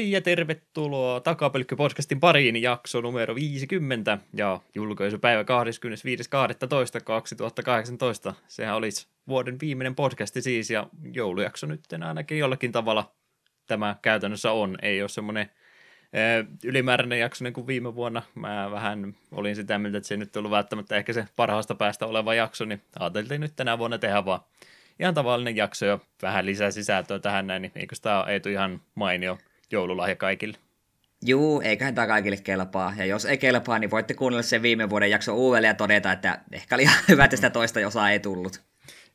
Hei ja tervetuloa Takapölkky-podcastin pariin jakso numero 50 ja julkaisupäivä 25.12.2018. Sehän olisi vuoden viimeinen podcasti siis ja joulujakso nyt ainakin jollakin tavalla tämä käytännössä on. Ei ole semmoinen ylimääräinen jakso niin kuin viime vuonna. Mä vähän olin sitä mieltä, että se ei nyt ollut välttämättä ehkä se parhaasta päästä oleva jakso, niin ajateltiin nyt tänä vuonna tehdä vaan ihan tavallinen jakso ja vähän lisää sisältöä tähän näin, niin eikö tämä Eetu ihan mainio joululahja kaikille? Juu, eiköhän tämä kaikille kelpaa. Ja jos ei kelpaa, niin voitte kuunnella sen viime vuoden jakso uudelleen ja todeta, että ehkä oli ihan hyvä, että sitä toista osaa ei tullut.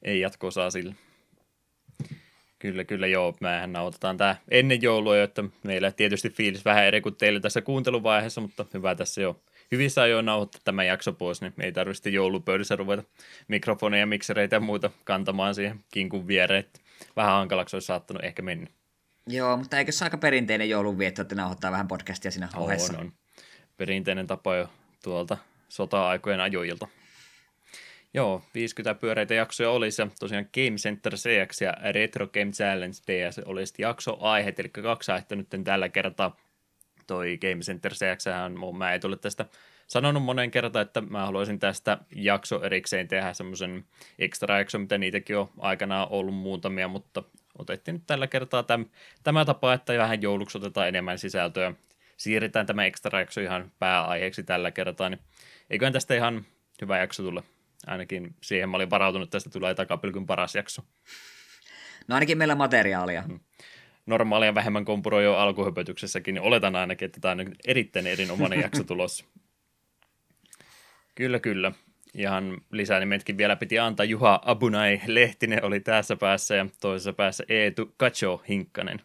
Ei jatko-osaa sille. Kyllä, kyllä joo. Mehän nautetaan tämä ennen joulua, että meillä tietysti fiilis vähän eri kuin teille tässä kuunteluvaiheessa, mutta hyvä tässä jo hyvissä ajoin nauhoittaa tämä jakso pois, niin ei tarvitse joulupöydissä ruveta mikrofoneja, miksereitä ja muuta kantamaan siihen kinkun viereen. Vähän hankalaksi olisi saattanut ehkä mennä. Joo, mutta eikö se aika perinteinen joulunvietto, että nauhoittaa vähän podcastia siinä on, ohessa? On, on. Perinteinen tapa jo tuolta sota-aikojen ajoilta. Joo, 50 pyöreitä jaksoja olisi ja tosiaan Game Center CX ja Retro Game Challenge DS olisi jakso-aihe, eli kaksi aihetta nyt tällä kertaa. Toi Game Center CX, mä ei tule tästä sanonut monen kertaan, että mä haluaisin tästä jakso erikseen tehdä semmoisen extra jakso, mitä niitäkin on aikanaan ollut muutamia, mutta otettiin nyt tällä kertaa täm, tämä tapa, että vähän jouluksi otetaan enemmän sisältöä. Siirretään tämä extra jakso ihan pääaiheeksi tällä kertaa, niin eiköhän tästä ihan hyvä jakso tulla. Ainakin siihen mä olin varautunut, että tästä tulee takapylkyn paras jakso. No ainakin meillä materiaalia. Hmm. Normaalia vähemmän kompuroi jo alkuhöpötyksessäkin, niin oletan ainakin, että tämä on erittäin erinomainen jakso tulossa. Kyllä, kyllä. Ihan lisänimetkin vielä piti antaa. Juha Abunai Lehtinen oli tässä päässä ja toisessa päässä Eetu Kacho Hinkkanen.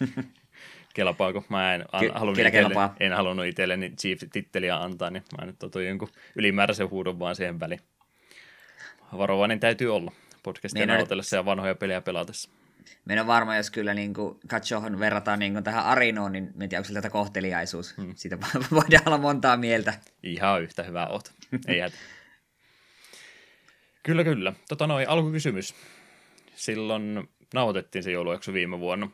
Kelpaako? Mä en, an, Ky- halunnut itselle, en halunnut itselleni Chief-titteliä antaa, niin mä nyt otin jonkun ylimääräisen huudon vaan siihen väliin. Varovainen täytyy olla podcastia nautellessa ja vanhoja pelejä pelatessa. Minä on varma, jos kyllä niin Kachohon verrataan niin tähän Arinoon, niin en tiedä, onko tätä kohteliaisuus. Hmm. Siitä voidaan olla montaa mieltä. Ihan yhtä hyvää oot. Ei. Kyllä, kyllä. Tota noin, alkukysymys. Silloin nauhoitettiin se joulujakso viime vuonna.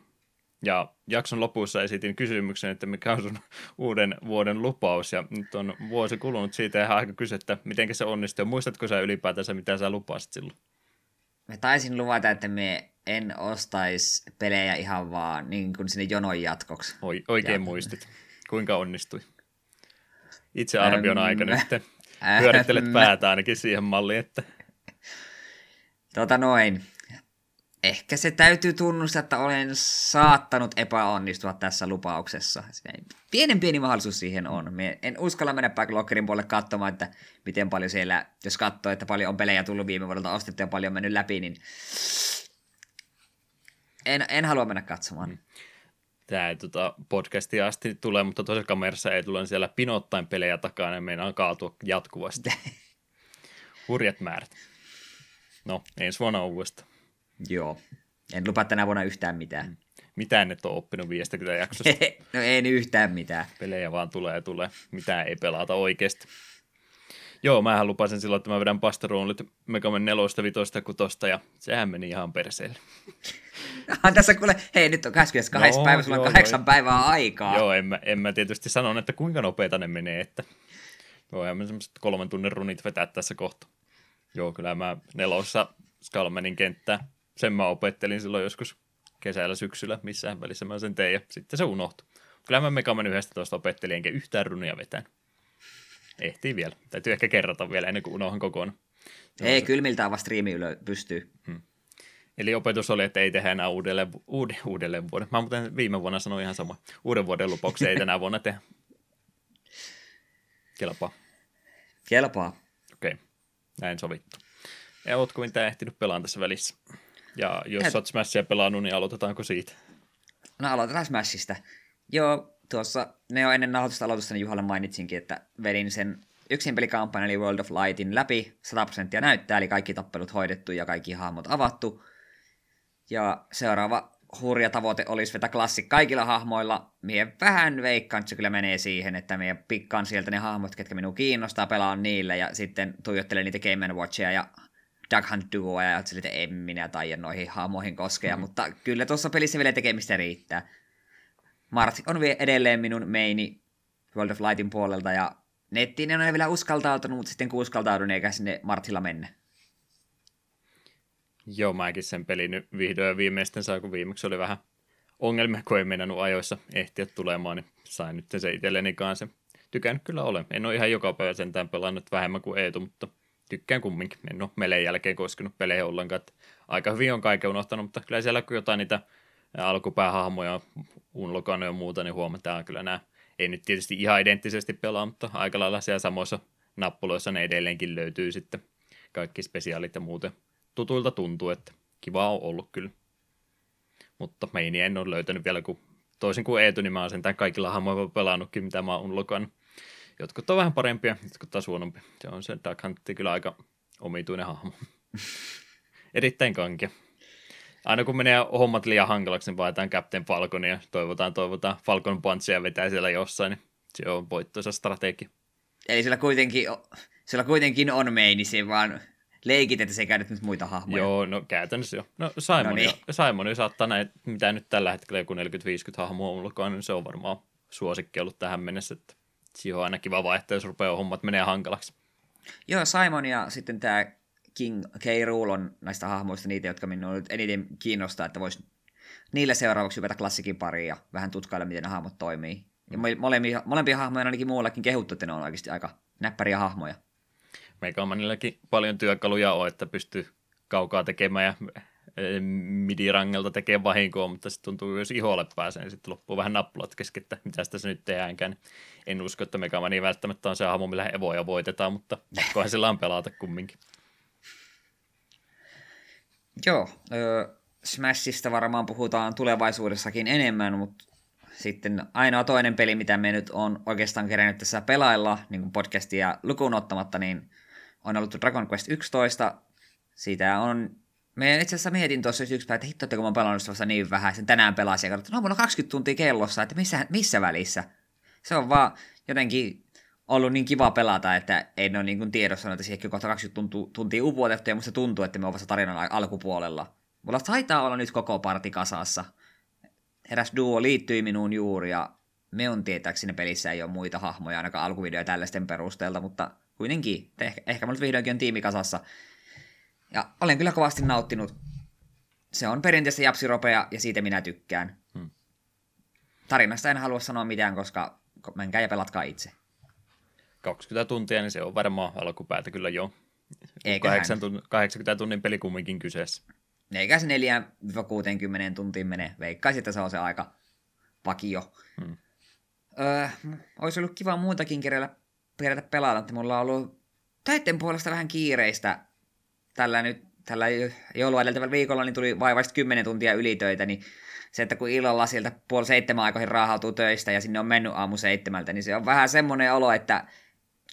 Ja jakson lopussa esitin kysymyksen, että mikä on sun uuden vuoden lupaus. Ja nyt on vuosi kulunut siitä ja aika kysyä, että miten se onnistui. Muistatko sä ylipäätänsä, mitä sä lupasit silloin? Mä taisin luvata, että me en ostaisi pelejä ihan vaan niin kuin sinne jonon jatkoksi. Oi, oikein ja... muistit. Kuinka onnistui? Itse arvion aika nyt. Pyörittelet päätä ainakin siihen malliin, että Tota noin. Ehkä se täytyy tunnustaa, että olen saattanut epäonnistua tässä lupauksessa. Pienen pieni mahdollisuus siihen on. Me en uskalla mennä backloggerin puolelle katsomaan, että miten paljon siellä, jos katsoo, että paljon on pelejä tullut viime vuodelta ostettu ja paljon on mennyt läpi, niin en, en halua mennä katsomaan. Tämä ei tota, podcastia asti tule, mutta toisessa kamerassa ei tule siellä pinottain pelejä takana ja meinaa kaatua jatkuvasti. Hurjat määrät. No, ensi vuonna uudestaan. Joo. En lupa tänä vuonna yhtään mitään. Mm. Mitään et ole oppinut 50 jaksosta. no ei yhtään mitään. Pelejä vaan tulee ja tulee. Mitään ei pelata oikeasti. Joo, mähän lupasin silloin, että mä vedän Pastaroonlit Megaman 4, 5, 6 ja sehän meni ihan perseelle. tässä kuule, hei nyt on 22 no, päivä, sulla on kahdeksan päivää aikaa. Joo, en mä, en mä tietysti sano, että kuinka nopeita ne menee, että voihan me semmoiset kolmen tunnin runit vetää tässä kohta. Joo, kyllä mä nelossa Skalmenin kenttää. Sen mä opettelin silloin joskus kesällä, syksyllä, missään välissä mä sen tein ja sitten se unohtui. Kyllä mä Megaman 11 opettelin enkä yhtään runia vetään. Ehtii vielä. Täytyy ehkä kerrata vielä ennen kuin unohan kokonaan. Ei, kyllä miltä vaan striimi ylö pystyy. Hmm. Eli opetus oli, että ei tehdä enää uudelleen, uuden, uudelleen vuoden. Mä muuten viime vuonna sanoin ihan sama. Uuden vuoden lupauksia ei tänä vuonna tehdä. Kelpaa. Kelpaa. Näin sovittu. Ja ootko mitään ehtinyt pelaan tässä välissä? Ja jos Et... oot Smashia pelannut, niin aloitetaanko siitä? No aloitetaan Smashista. Joo, tuossa ne jo ennen nauhoitusta aloitusta niin Juhalle mainitsinkin, että vedin sen yksin pelikampanja eli World of Lightin läpi 100 prosenttia näyttää, eli kaikki tappelut hoidettu ja kaikki hahmot avattu. Ja seuraava hurja tavoite olisi vetä klassi kaikilla hahmoilla. Mie vähän veikkaan, että se kyllä menee siihen, että mie pikkaan sieltä ne hahmot, ketkä minua kiinnostaa, pelaan niillä ja sitten tuijottelen niitä Game Watchia ja Duck Hunt Duoa ja että en minä taida noihin hahmoihin koskea, mm-hmm. mutta kyllä tuossa pelissä vielä tekemistä riittää. Mart on vielä edelleen minun meini World of Lightin puolelta, ja nettiin en ole vielä uskaltautunut, mutta sitten kun uskaltaudun, eikä sinne Martilla mennä. Joo, mäkin sen pelin nyt vihdoin ja viimeisten saa, kun viimeksi oli vähän ongelmia, kun ei meinannut ajoissa ehtiä tulemaan, niin sain nyt se itselleni kanssa. Tykännyt kyllä olen. En ole ihan joka päivä sentään pelannut vähemmän kuin Eetu, mutta tykkään kumminkin. En ole meleen jälkeen koskenut pelejä ollenkaan. Että aika hyvin on kaiken unohtanut, mutta kyllä siellä kun jotain niitä alkupäähahmoja, unlokannut ja muuta, niin huomataan kyllä nämä. Ei nyt tietysti ihan identtisesti pelaa, mutta aika lailla siellä samoissa nappuloissa ne edelleenkin löytyy sitten kaikki spesiaalit ja muuten. Tutuilta tuntuu, että kiva on ollut kyllä. Mutta meini en ole löytänyt vielä, kun toisin kuin Eetu, niin mä oon sentään kaikilla hahmoilla pelannutkin, mitä mä oon unlokannut. Jotkut on vähän parempia, jotkut taas huonompi. Se on se Duck Hunt kyllä aika omituinen hahmo. Erittäin kankia. Aina kun menee hommat liian hankalaksi, niin vaihdetaan Captain Falconia ja toivotaan, toivotaan Falcon Punchia vetää siellä jossain, niin se on voittoisa strategia. Eli sillä kuitenkin, sillä kuitenkin on meini, se vaan leikit, että se käytät nyt muita hahmoja. Joo, no käytännössä jo. No Simon, no niin. Simon saattaa näin, mitä nyt tällä hetkellä joku 40-50 hahmoa ulkoa, niin se on varmaan suosikki ollut tähän mennessä, että siihen on aina kiva vaihtaa, jos rupeaa hommat menee hankalaksi. Joo, Simon ja sitten tämä King K. Rool on näistä hahmoista niitä, jotka minua nyt eniten kiinnostaa, että voisi niille seuraavaksi hypätä klassikin pariin ja vähän tutkailla, miten ne hahmot toimii. Ja molempia, molempia hahmoja ainakin muullakin kehuttu, että ne on oikeasti aika näppäriä hahmoja. Meikämanillakin paljon työkaluja on, että pystyy kaukaa tekemään ja eh, midirangelta tekee vahinkoa, mutta sitten tuntuu, jos iholle pääsee, niin sitten loppuu vähän nappulat kesken, että mitä sitä se nyt tehdäänkään. En usko, että Megamani välttämättä on se hahmo, millä evoja voitetaan, mutta pakkohan sillä on pelata kumminkin. Joo, ö, Smashista varmaan puhutaan tulevaisuudessakin enemmän, mutta sitten ainoa toinen peli, mitä me nyt on oikeastaan kerännyt tässä pelailla, niin kuin podcastia lukuun ottamatta, niin on ollut Dragon Quest 11. Siitä on... Me itse asiassa mietin tuossa yksi päivä, että hitto, että kun mä oon pelannut vasta niin vähän, sen tänään pelasin ja katsoin, no mulla on 20 tuntia kellossa, että missä, missä välissä? Se on vaan jotenkin ollut niin kiva pelata, että ei ole niin tiedossa, että siihen kohta 20 tuntia upuotettu, ja musta tuntuu, että me on vasta tarinan alkupuolella. Mulla taitaa olla nyt koko parti kasassa. Eräs duo liittyi minuun juuri, ja me on tietääkseni pelissä ei ole muita hahmoja, ainakaan alkuvideoja tällaisten perusteelta, mutta kuitenkin, ehkä, ehkä mulla vihdoinkin on tiimi kasassa. Ja olen kyllä kovasti nauttinut. Se on perinteisesti japsiropea, ja siitä minä tykkään. Hmm. Tarinasta en halua sanoa mitään, koska menkää ja pelatkaa itse. 20 tuntia, niin se on varmaan alkupäätä kyllä jo. 8 tunn, 80 tunnin peli kumminkin kyseessä. Eikä se 4-60 tuntiin mene. Veikkaisin, että se on se aika vakio. Hmm. Öö, olisi ollut kiva muutakin kerätä, kerätä pelata, että mulla on ollut töiden puolesta vähän kiireistä. Tällä nyt tällä joulua edeltävällä viikolla niin tuli vaivaista 10 tuntia ylitöitä, niin se, että kun illalla sieltä puoli seitsemän aikoihin raahautuu töistä ja sinne on mennyt aamu seitsemältä, niin se on vähän semmoinen olo, että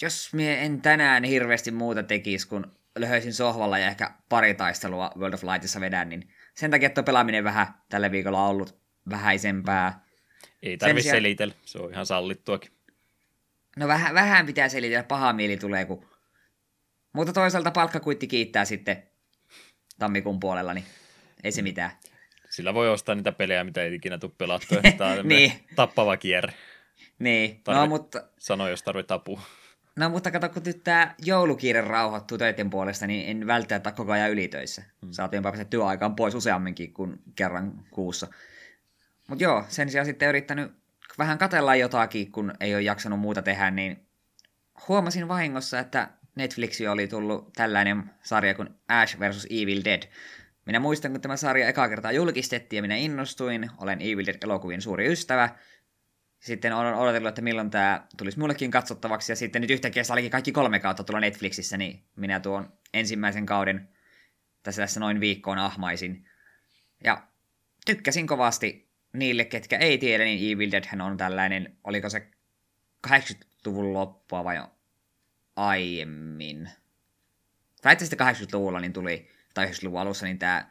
jos mie en tänään hirveästi muuta tekisi, kun löhöisin sohvalla ja ehkä pari taistelua World of Lightissa vedän, niin sen takia tuo pelaaminen vähän tällä viikolla on ollut vähäisempää. Ei tarvitse sijaan... selitellä, se on ihan sallittuakin. No vähän, vähän pitää selitellä, paha mieli tulee, kun... Mutta toisaalta palkkakuitti kiittää sitten tammikuun puolella, niin ei se mitään. Sillä voi ostaa niitä pelejä, mitä ei ikinä tule pelattua. Tämä on niin. tappava kierre. Niin, Tarvi... no mutta... Sano, jos tarvitsee apua. No mutta kato, kun nyt tämä joulukiire rauhoittuu töiden puolesta, niin en välttämättä koko ajan ylitöissä. Hmm. Saatiin päästä työaikaan pois useamminkin kuin kerran kuussa. Mutta joo, sen sijaan sitten yrittänyt vähän katella jotakin, kun ei ole jaksanut muuta tehdä, niin huomasin vahingossa, että Netflixi oli tullut tällainen sarja kuin Ash vs. Evil Dead. Minä muistan, kun tämä sarja eka kertaa julkistettiin ja minä innostuin, olen Evil Dead-elokuvien suuri ystävä, sitten olen odotellut, että milloin tämä tulisi mullekin katsottavaksi, ja sitten nyt yhtäkkiä se olikin kaikki kolme kautta tulla Netflixissä, niin minä tuon ensimmäisen kauden tässä, tässä noin viikkoon ahmaisin. Ja tykkäsin kovasti niille, ketkä ei tiedä, niin Evil Dead on tällainen, oliko se 80-luvun loppua vai aiemmin. Tai itse 80-luvulla niin tuli, tai 90-luvun alussa, niin tämä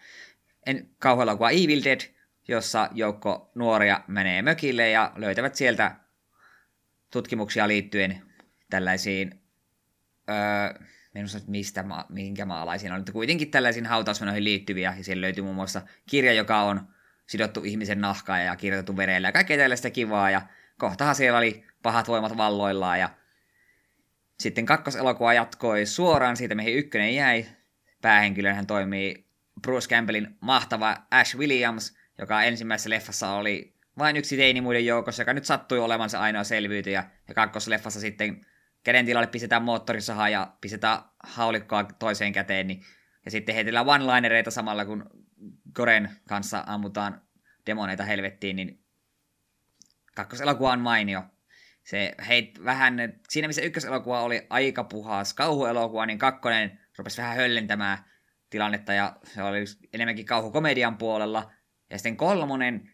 en kauhealla kuin Evil Dead, jossa joukko nuoria menee mökille ja löytävät sieltä tutkimuksia liittyen tällaisiin, öö, en osaa, mistä ma- mihinkä maalaisiin on, mutta kuitenkin tällaisiin hautausmenoihin liittyviä, ja siellä löytyy muun muassa kirja, joka on sidottu ihmisen nahkaa ja kirjoitettu verellä ja kaikkea tällaista kivaa. Ja kohtahan siellä oli pahat voimat valloillaan ja sitten kakkoselokuva jatkoi suoraan siitä, mihin ykkönen jäi. Päähenkilön hän toimii Bruce Campbellin mahtava Ash Williams, joka ensimmäisessä leffassa oli vain yksi teini muiden joukossa, joka nyt sattui olemaan se ainoa selviytyjä. Ja kakkosleffassa sitten käden tilalle pistetään moottorisaha ja pistetään haulikkoa toiseen käteen, niin, ja sitten heitellään one-linereita samalla, kun Goren kanssa ammutaan demoneita helvettiin, niin kakkoselokuva on mainio. Se heit vähän, siinä missä ykköselokuva oli aika puhas kauhuelokuva, niin kakkonen rupesi vähän höllentämään tilannetta, ja se oli enemmänkin kauhukomedian puolella. Ja sitten kolmonen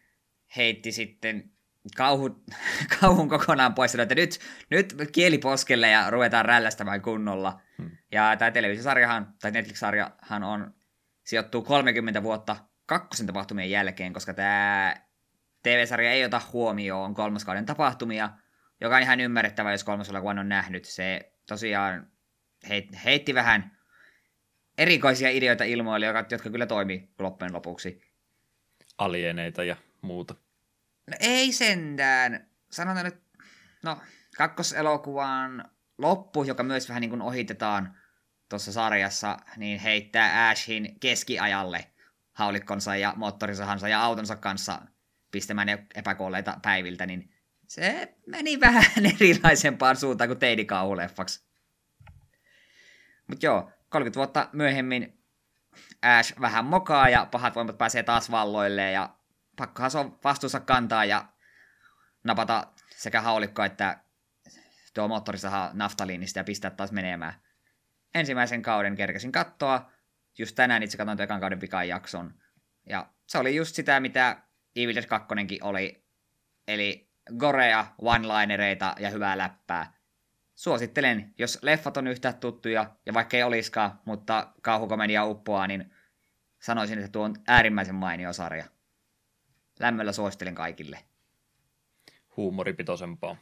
heitti sitten kauhu, kauhun kokonaan pois, että nyt, nyt kieli poskelle ja ruvetaan rällästämään kunnolla. Hmm. Ja tämä televisiosarjahan, tai Netflix-sarjahan on, sijoittuu 30 vuotta kakkosen tapahtumien jälkeen, koska tämä TV-sarja ei ota huomioon kolmoskauden tapahtumia, joka on ihan ymmärrettävä, jos kolmosella on nähnyt. Se tosiaan heitti vähän erikoisia ideoita ilmoille, jotka kyllä toimii loppujen lopuksi. Alieneita ja muuta. No ei sentään. Sanotaan nyt, no kakkoselokuvan loppu, joka myös vähän niin kuin ohitetaan tuossa sarjassa, niin heittää Ashin keskiajalle haulikkonsa ja moottorisahansa ja autonsa kanssa pistämään epäkuolleita päiviltä, niin se meni vähän erilaisempaan suuntaan kuin teidikauhuleffaksi. Mutta joo, 30 vuotta myöhemmin Ash vähän mokaa ja pahat voimat pääsee taas valloille ja pakkohan se on vastuussa kantaa ja napata sekä haulikko että tuo moottorisaha naftaliinista ja pistää taas menemään. Ensimmäisen kauden kerkesin kattoa. Just tänään itse katsoin ekan kauden pikan jakson. Ja se oli just sitä, mitä Evil Dead 2 oli. Eli gorea, one-linereita ja hyvää läppää. Suosittelen, jos leffat on yhtä tuttuja, ja vaikka ei olisikaan, mutta kauhukomedia uppoaa, niin sanoisin, että tuo on äärimmäisen mainio sarja lämmöllä suosittelen kaikille. Huumoripitoisempaa.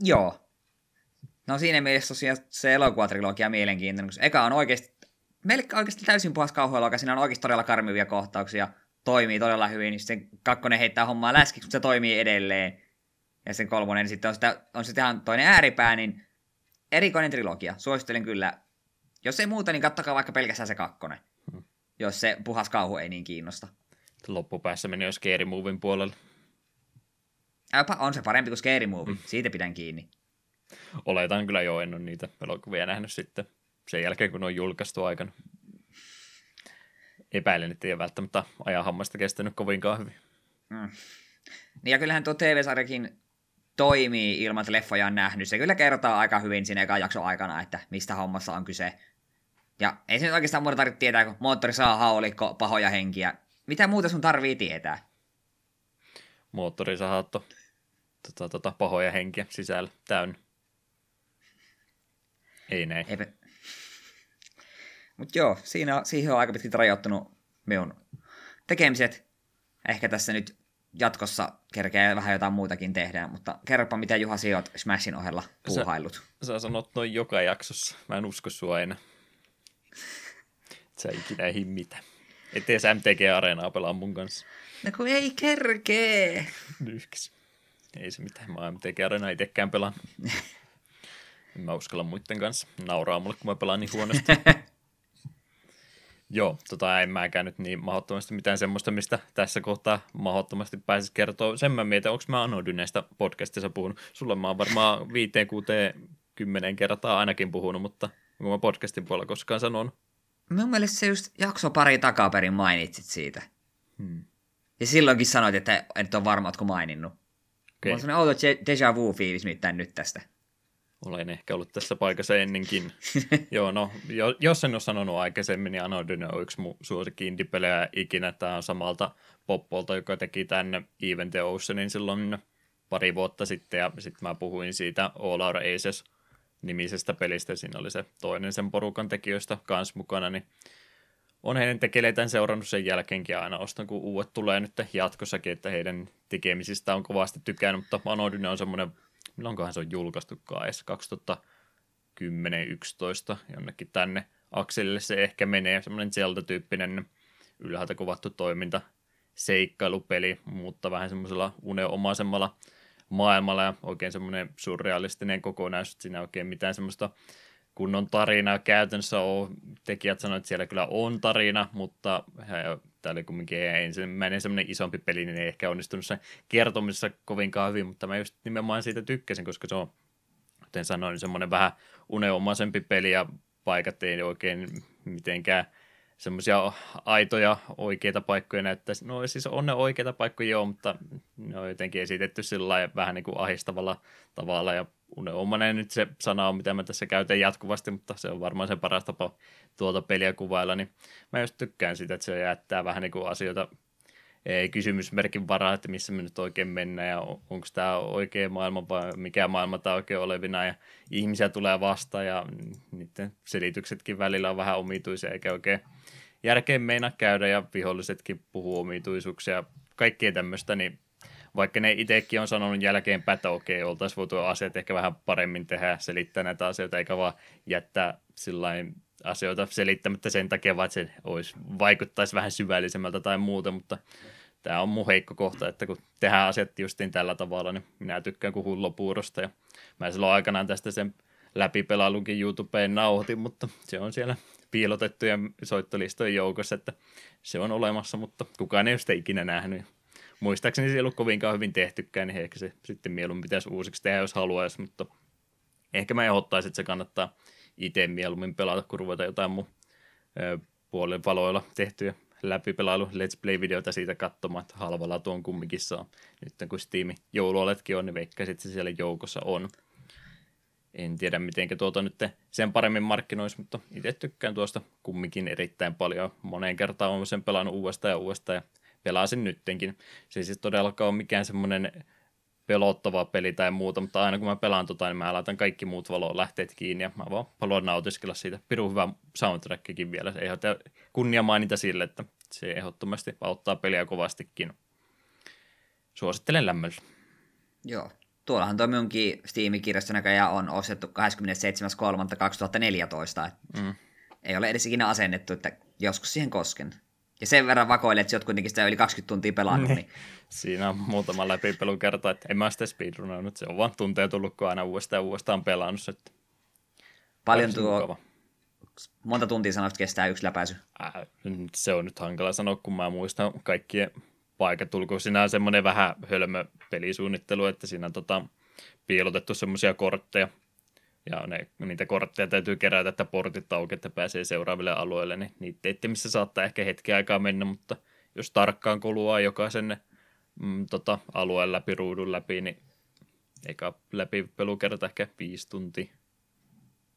Joo. No siinä mielessä tosiaan se elokuvatrilogia mielenkiintoinen, koska eka on oikeasti, melkein oikeasti täysin puhas kauhuelokuva, siinä on oikeasti todella karmivia kohtauksia, toimii todella hyvin, niin sitten kakkonen heittää hommaa läskiksi, mutta se toimii edelleen. Ja sen kolmonen sitten on, sitä, on sitten ihan toinen ääripää, niin erikoinen trilogia. Suosittelen kyllä. Jos ei muuta, niin kattokaa vaikka pelkästään se kakkonen. Hmm. Jos se puhas kauhu ei niin kiinnosta loppupäässä meni jo Scary Movin puolelle. Äpä, on se parempi kuin Scary Movie, mm. siitä pidän kiinni. Oletan kyllä jo, en ole niitä elokuvia nähnyt sitten sen jälkeen, kun ne on julkaistu aikana. Epäilen, että ei ole välttämättä ajan hammasta kestänyt kovinkaan hyvin. Mm. Niin ja kyllähän tuo TV-sarjakin toimii ilman, että leffoja on nähnyt. Se kyllä kertoo aika hyvin siinä ekan jakson aikana, että mistä hommassa on kyse. Ja ei se nyt oikeastaan muuta tarvitse tietää, kun moottori saa haulikko, pahoja henkiä. Mitä muuta sun tarvii tietää? Moottorisahatto. Tota, tota, pahoja henkiä sisällä täynnä. Ei näin. Eipä. Mut joo, siinä, siihen on aika pitkälti rajoittunut minun tekemiset. Ehkä tässä nyt jatkossa kerkeä vähän jotain muutakin tehdä, mutta kerropa mitä Juha sinä Smashin ohella puuhaillut. Sä, sä sanot noin joka jaksossa. Mä en usko sua enää. Sä ikinä ei mitään. Ettei se MTG-areenaa pelaa mun kanssa. No kun ei kerkee. Nyhkis. Ei se mitään, mä MTG-areenaa itsekään pelaan. en mä uskalla muiden kanssa. Nauraa mulle, kun mä pelaan niin huonosti. Joo, tota en mäkään nyt niin mahdottomasti mitään semmoista, mistä tässä kohtaa mahdottomasti pääsisi kertoa. Sen mä mietin, onko mä Anodyneista podcastissa puhunut. Sulla mä oon varmaan viiteen, kuuteen, kymmenen kertaa ainakin puhunut, mutta onko mä podcastin puolella koskaan sanonut? Mun mielestä se just jakso pari takaperin mainitsit siitä. Hmm. Ja silloinkin sanoit, että et ole varma, oletko maininnut. Okay. On sellainen outo deja vu fiilis nyt tästä. Olen ehkä ollut tässä paikassa ennenkin. Joo, no, jos en ole sanonut aikaisemmin, niin Anodyne on yksi mun suosikki indie-pelejä ikinä. Tämä on samalta Poppolta, joka teki tänne Even the Oceanin silloin pari vuotta sitten, ja sitten mä puhuin siitä All Our Aces nimisestä pelistä. Siinä oli se toinen sen porukan tekijöistä kans mukana, niin on heidän tekeleitään seurannut sen jälkeenkin aina ostan, kun uudet tulee nyt jatkossakin, että heidän tekemisistä on kovasti tykännyt, mutta Anodyne on semmoinen, milloinkohan se on julkaistukaan edes, 2010-2011 jonnekin tänne akselille se ehkä menee, semmoinen Zelda-tyyppinen ylhäältä kuvattu toiminta seikkailupeli, mutta vähän semmoisella uneomaisemmalla maailmalla ja oikein semmoinen surrealistinen kokonaisuus, siinä oikein mitään semmoista kunnon tarinaa käytännössä on. Tekijät sanoivat, että siellä kyllä on tarina, mutta tämä oli kumminkin ensimmäinen semmoinen isompi peli, niin ei ehkä onnistunut sen kertomisessa kovinkaan hyvin, mutta mä just nimenomaan siitä tykkäsin, koska se on, kuten sanoin, semmoinen vähän uneomaisempi peli ja paikat ei oikein mitenkään semmoisia aitoja oikeita paikkoja näyttäisi. No siis on ne oikeita paikkoja joo, mutta ne on jotenkin esitetty sillä vähän niin kuin ahistavalla tavalla ja unelmainen nyt se sana on, mitä mä tässä käytän jatkuvasti, mutta se on varmaan se paras tapa tuota peliä kuvailla, niin mä just tykkään sitä, että se jättää vähän niin kuin asioita ei kysymysmerkin varaa, että missä me nyt oikein mennään ja onko tämä oikea maailma vai mikä maailma tämä oikein olevina ja ihmisiä tulee vastaan ja niiden selityksetkin välillä on vähän omituisia eikä oikein järkeen meina käydä ja vihollisetkin puhuu omituisuuksia kaikkea tämmöistä, niin vaikka ne itsekin on sanonut jälkeenpäin, että okei, oltaisiin voitu asiat ehkä vähän paremmin tehdä, selittää näitä asioita, eikä vaan jättää sillain asioita selittämättä sen takia, vaan että se olisi, vaikuttaisi vähän syvällisemmältä tai muuta, mutta tämä on mun heikko kohta, että kun tehdään asiat justiin tällä tavalla, niin minä tykkään kuin hullopuurosta ja mä silloin aikanaan tästä sen läpipelailunkin YouTubeen nauhoitin, mutta se on siellä piilotettujen soittolistojen joukossa, että se on olemassa, mutta kukaan ei ole sitä ikinä nähnyt muistaakseni se ei ollut kovinkaan hyvin tehtykään, niin ehkä se sitten mieluummin pitäisi uusiksi tehdä, jos haluaisi, mutta ehkä mä ehdottaisin, että se kannattaa itse mieluummin pelata, kun ruveta jotain mun puolen valoilla tehtyjä läpipelailu Let's Play-videoita siitä katsomaan, että halvalla tuon kumminkin saa. Nyt kun Steam jouluoletkin on, niin veikka sitten se siellä joukossa on. En tiedä, miten tuota nyt sen paremmin markkinoisi, mutta itse tykkään tuosta kumminkin erittäin paljon. Moneen kertaan olen sen pelannut uudestaan ja uudestaan ja pelasin nyttenkin. Se ei siis todellakaan ole mikään semmoinen pelottava peli tai muuta, mutta aina kun mä pelaan tota, niin mä laitan kaikki muut valolähteet kiinni ja mä vaan haluan nautiskella siitä. Pirun hyvä soundtrackikin vielä. Se kunnia mainita sille, että se ehdottomasti auttaa peliä kovastikin. Suosittelen lämmöllä. Joo. Tuollahan toi minunkin Steam-kirjasto näköjään on ostettu 27.3.2014. Mm. Ei ole edes ikinä asennettu, että joskus siihen kosken. Ja sen verran vakoilet, että sä oot kuitenkin sitä yli 20 tuntia pelannut. Niin. Siinä on muutama läpipelu kerta, että en mä sitä speedrunannut, se on vaan tunteja tullut, kun aina uudestaan ja uudestaan pelannut. Että Paljon tuo, mukava. monta tuntia sanoit kestää yksi läpäisy? Äh, se on nyt hankala sanoa, kun mä muistan kaikkien paikat tulkoon. Siinä on semmoinen vähän hölmö pelisuunnittelu, että siinä on tota, piilotettu semmoisia kortteja, ja ne, niitä kortteja täytyy kerätä, että portit auki, että pääsee seuraaville alueille, niin niitä missä saattaa ehkä hetki aikaa mennä, mutta jos tarkkaan kuluaa jokaisen mm, tota, alueen läpi, ruudun läpi, niin eikä läpi pelukerta ehkä viisi tuntia.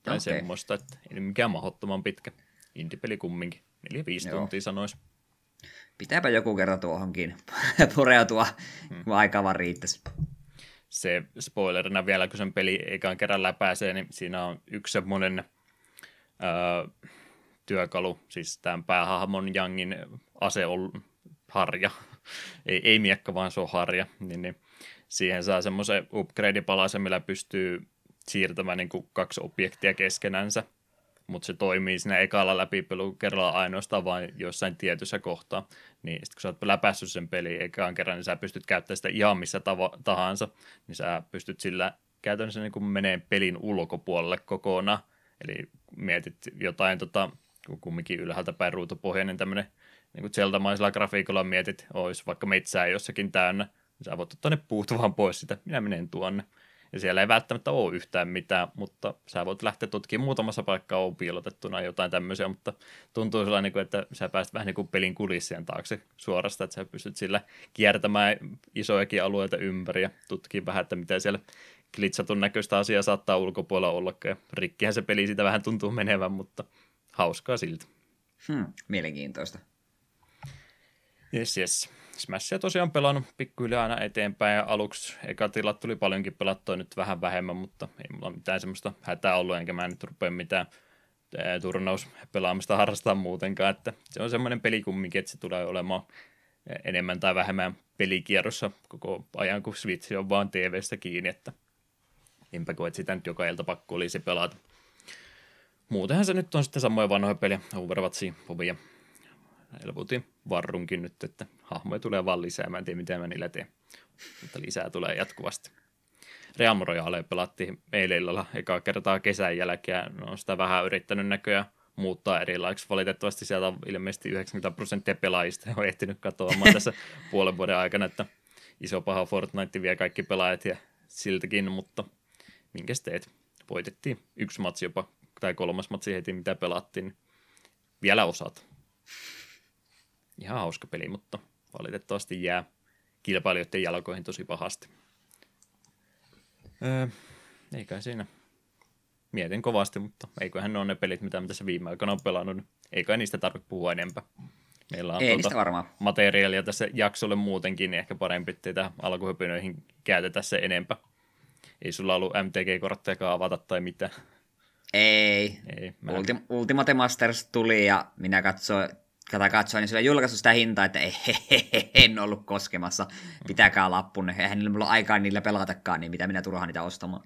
Tai okay. semmoista, että ei mikään mahdottoman pitkä. Indipeli kumminkin. Neljä viisi Joo. tuntia sanois. Pitääpä joku kerta tuohonkin pureutua, hmm. kun aikaa vaan riittäisi se spoilerina vielä, kun sen peli eikä kerran läpäisee, niin siinä on yksi semmoinen öö, työkalu, siis tämän päähahmon Jangin ase on harja, ei, ei miekka, vaan se on harja, niin, niin siihen saa semmoisen upgrade-palasen, millä pystyy siirtämään niin kuin kaksi objektia keskenänsä, mutta se toimii siinä ekalla läpipelu kerralla ainoastaan vain jossain tietyssä kohtaa. Niin sitten kun sä oot läpässyt sen peli ekaan kerran, niin sä pystyt käyttämään sitä ihan missä tahansa, niin sä pystyt sillä käytännössä niin kuin menee pelin ulkopuolelle kokonaan. Eli mietit jotain, tota, kun kumminkin ylhäältä päin ruutupohjainen tämmöinen niin zelda grafiikolla mietit, olisi vaikka metsää jossakin täynnä, niin sä voit ottaa ne puut vaan pois sitä, minä menen tuonne. Ja siellä ei välttämättä ole yhtään mitään, mutta sä voit lähteä tutkimaan muutamassa paikkaa on piilotettuna jotain tämmöisiä, mutta tuntuu sellainen, niin että sä pääset vähän niin kuin pelin kulissien taakse suorasta, että sä pystyt sillä kiertämään isojakin alueita ympäri ja tutkimaan vähän, että mitä siellä klitsatun näköistä asiaa saattaa ulkopuolella olla, ja rikkihän se peli siitä vähän tuntuu menevän, mutta hauskaa siltä. Hmm, mielenkiintoista. Yes, yes. Smashia tosiaan pelannut pikkuhiljaa aina eteenpäin ja aluksi eka tilat tuli paljonkin pelattua nyt vähän vähemmän, mutta ei mulla mitään semmoista hätää ollut, enkä mä nyt rupea mitään turnauspelaamista harrastaa muutenkaan, että se on semmoinen peli kumminkin, että se tulee olemaan enemmän tai vähemmän pelikierrossa koko ajan, kun Switch on vaan TV-stä kiinni, että enpä koe, että sitä nyt joka ilta pakko olisi pelata. Muutenhan se nyt on sitten samoja vanhoja peliä, Overwatchia, Fobia, helpotin varrunkin nyt, että hahmoja tulee vaan lisää. Mä en tiedä, mitä mä niillä teen, mutta lisää tulee jatkuvasti. Realm Royale pelattiin eilen illalla ekaa kertaa kesän jälkeen. No, on sitä vähän yrittänyt näköjään muuttaa erilaiseksi. Valitettavasti sieltä on ilmeisesti 90 prosenttia pelaajista on ehtinyt katoamaan tässä puolen vuoden aikana, että iso paha Fortnite vie kaikki pelaajat ja siltäkin, mutta minkäs teet? Voitettiin yksi matsi jopa, tai kolmas matsi heti, mitä pelattiin. Vielä osat. Ihan hauska peli, mutta valitettavasti jää kilpailijoiden jalkoihin tosi pahasti. Öö, eikä siinä. Mietin kovasti, mutta eiköhän ne ole ne pelit, mitä mä tässä viime aikoina on pelannut. Eikä niistä tarvitse puhua enempää. Meillä on Ei tuota varmaan. materiaalia tässä jaksolle muutenkin, niin ehkä parempi, että teitä alkuhypynöihin käytetä se enempää. Ei sulla ollut MTG-korttejakaan avata tai mitä. Ei. Ei, mä... Ultim- Ultimate Masters tuli ja minä katsoin, kata katsoin, niin se oli julkaistu sitä hintaa, että ei, he, he, he, en ollut koskemassa. Pitäkää lappunne. Eihän niillä mulla aikaa niillä pelatakaan, niin mitä minä turhaan niitä ostamaan.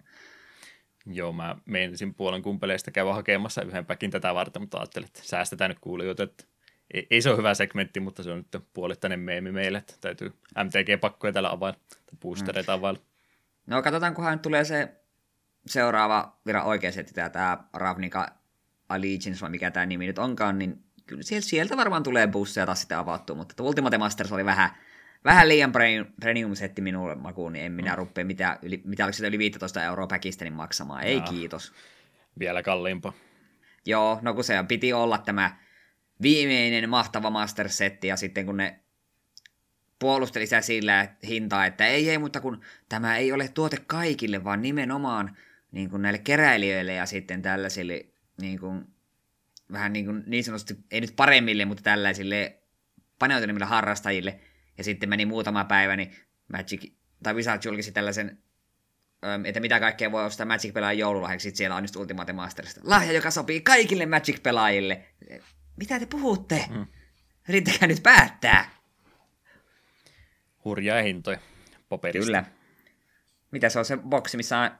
Joo, mä menisin puolen kumpeleista käydä hakemassa yhden päkin tätä varten, mutta ajattelin, että säästetään nyt kuulijoita, että ei, ei se ole hyvä segmentti, mutta se on nyt puolittainen meemi meille, että täytyy MTG-pakkoja täällä availla, tai boostereita availla. No katsotaan, kunhan nyt tulee se seuraava viran oikea setti, tämä Ravnica Allegiance, vai mikä tämä nimi nyt onkaan, niin kyllä sieltä varmaan tulee busseja taas sitten avattua, mutta Ultimate Masters oli vähän, vähän liian premium-setti minulle makuun, niin en minä mm. rupea mitä, yli, mitä oliko sitä yli 15 euroa päkistä niin maksamaan. Ei Jaa. kiitos. Vielä kalliimpaa. Joo, no kun se piti olla tämä viimeinen mahtava Master-setti, ja sitten kun ne puolusteli sitä sillä hintaa, että ei, ei, mutta kun tämä ei ole tuote kaikille, vaan nimenomaan niin kuin näille keräilijöille ja sitten tällaisille niin kuin, vähän niin, kuin, niin sanotusti, ei nyt paremmille, mutta tällaisille paneutuneemmille harrastajille. Ja sitten meni muutama päivä, niin Magic, tai Wizards julkisi tällaisen, että mitä kaikkea voi ostaa Magic-pelaajan joululahjaksi, sitten siellä on just Ultimate Masterista. Lahja, joka sopii kaikille Magic-pelaajille. Mitä te puhutte? Mm. Riittäkää nyt päättää. Hurjaa hintoja paperista. Kyllä. Mitä se on se boksi, missä on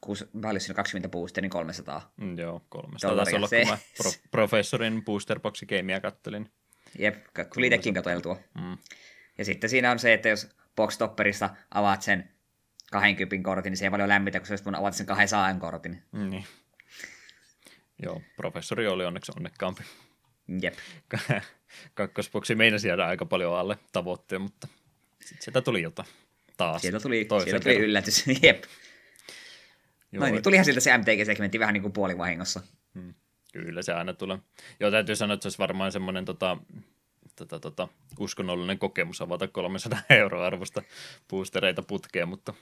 kuusi, paljon siinä 20 boosteria, niin 300. Mm, joo, 300 taisi olla, kun mä pro, professorin boosterboxi gameia kattelin. Jep, tuli itsekin katoiltua. Mm. Ja sitten siinä on se, että jos boxtopperissa avaat sen 20 kortin, niin se ei paljon lämmitä, kun se olisi voinut avata sen 200 kortin. Mm, niin. Joo, professori oli onneksi onnekkaampi. Jep. Kakkosboksi meinasi jäädä aika paljon alle tavoitteen, mutta sitten sieltä tuli jotain taas. Sieltä tuli, sieltä tuli yllätys, jep. Joo. Noin, niin tulihan siltä se MTG-segmentti vähän niin kuin puolivahingossa. Hmm. Kyllä se aina tulee. Joo, täytyy sanoa, että se olisi varmaan semmoinen tota, tota, tota, uskonnollinen kokemus avata 300 euroa arvosta boostereita putkeen, mutta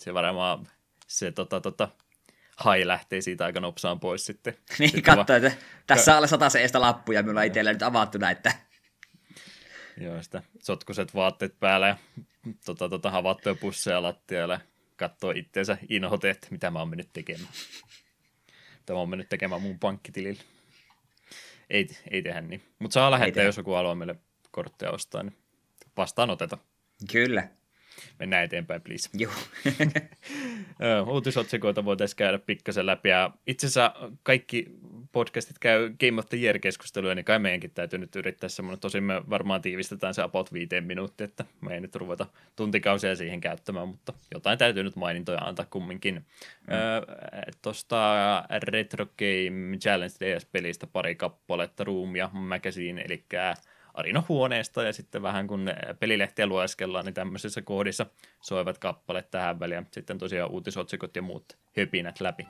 se varmaan se tota, tota, hai lähtee siitä aika nopsaan pois sitten. niin, sitten katso, että tässä on alle sata seestä lappuja, minulla on itsellä nyt avattu näitä. Joo, sitä sotkuset vaatteet päällä ja tota, tota, avattuja pusseja lattialle katsoo itseensä inhote, että mitä mä oon mennyt tekemään. Tämä on mennyt tekemään mun pankkitilille. Ei, ei tehdä niin. Mutta saa lähettää, jos joku haluaa meille kortteja ostaa, niin vastaanoteta. Kyllä. Mennään eteenpäin, please. Joo. Uutisotsikoita voitaisiin käydä pikkasen läpi. Ja itse asiassa kaikki podcastit käy Game of the Year-keskustelua, niin kai meidänkin täytyy nyt yrittää semmoinen. Tosin me varmaan tiivistetään se about viiteen minuuttia, että me ei nyt ruveta tuntikausia siihen käyttämään, mutta jotain täytyy nyt mainintoja antaa kumminkin. Mm. Öö, Tuosta Retro Game Challenge DS-pelistä pari kappaletta, Room ja Magazine, eli Arino huoneesta ja sitten vähän kun pelilehtiä lueskellaan, niin tämmöisissä kohdissa soivat kappaleet tähän väliin. Sitten tosiaan uutisotsikot ja muut höpinät läpi.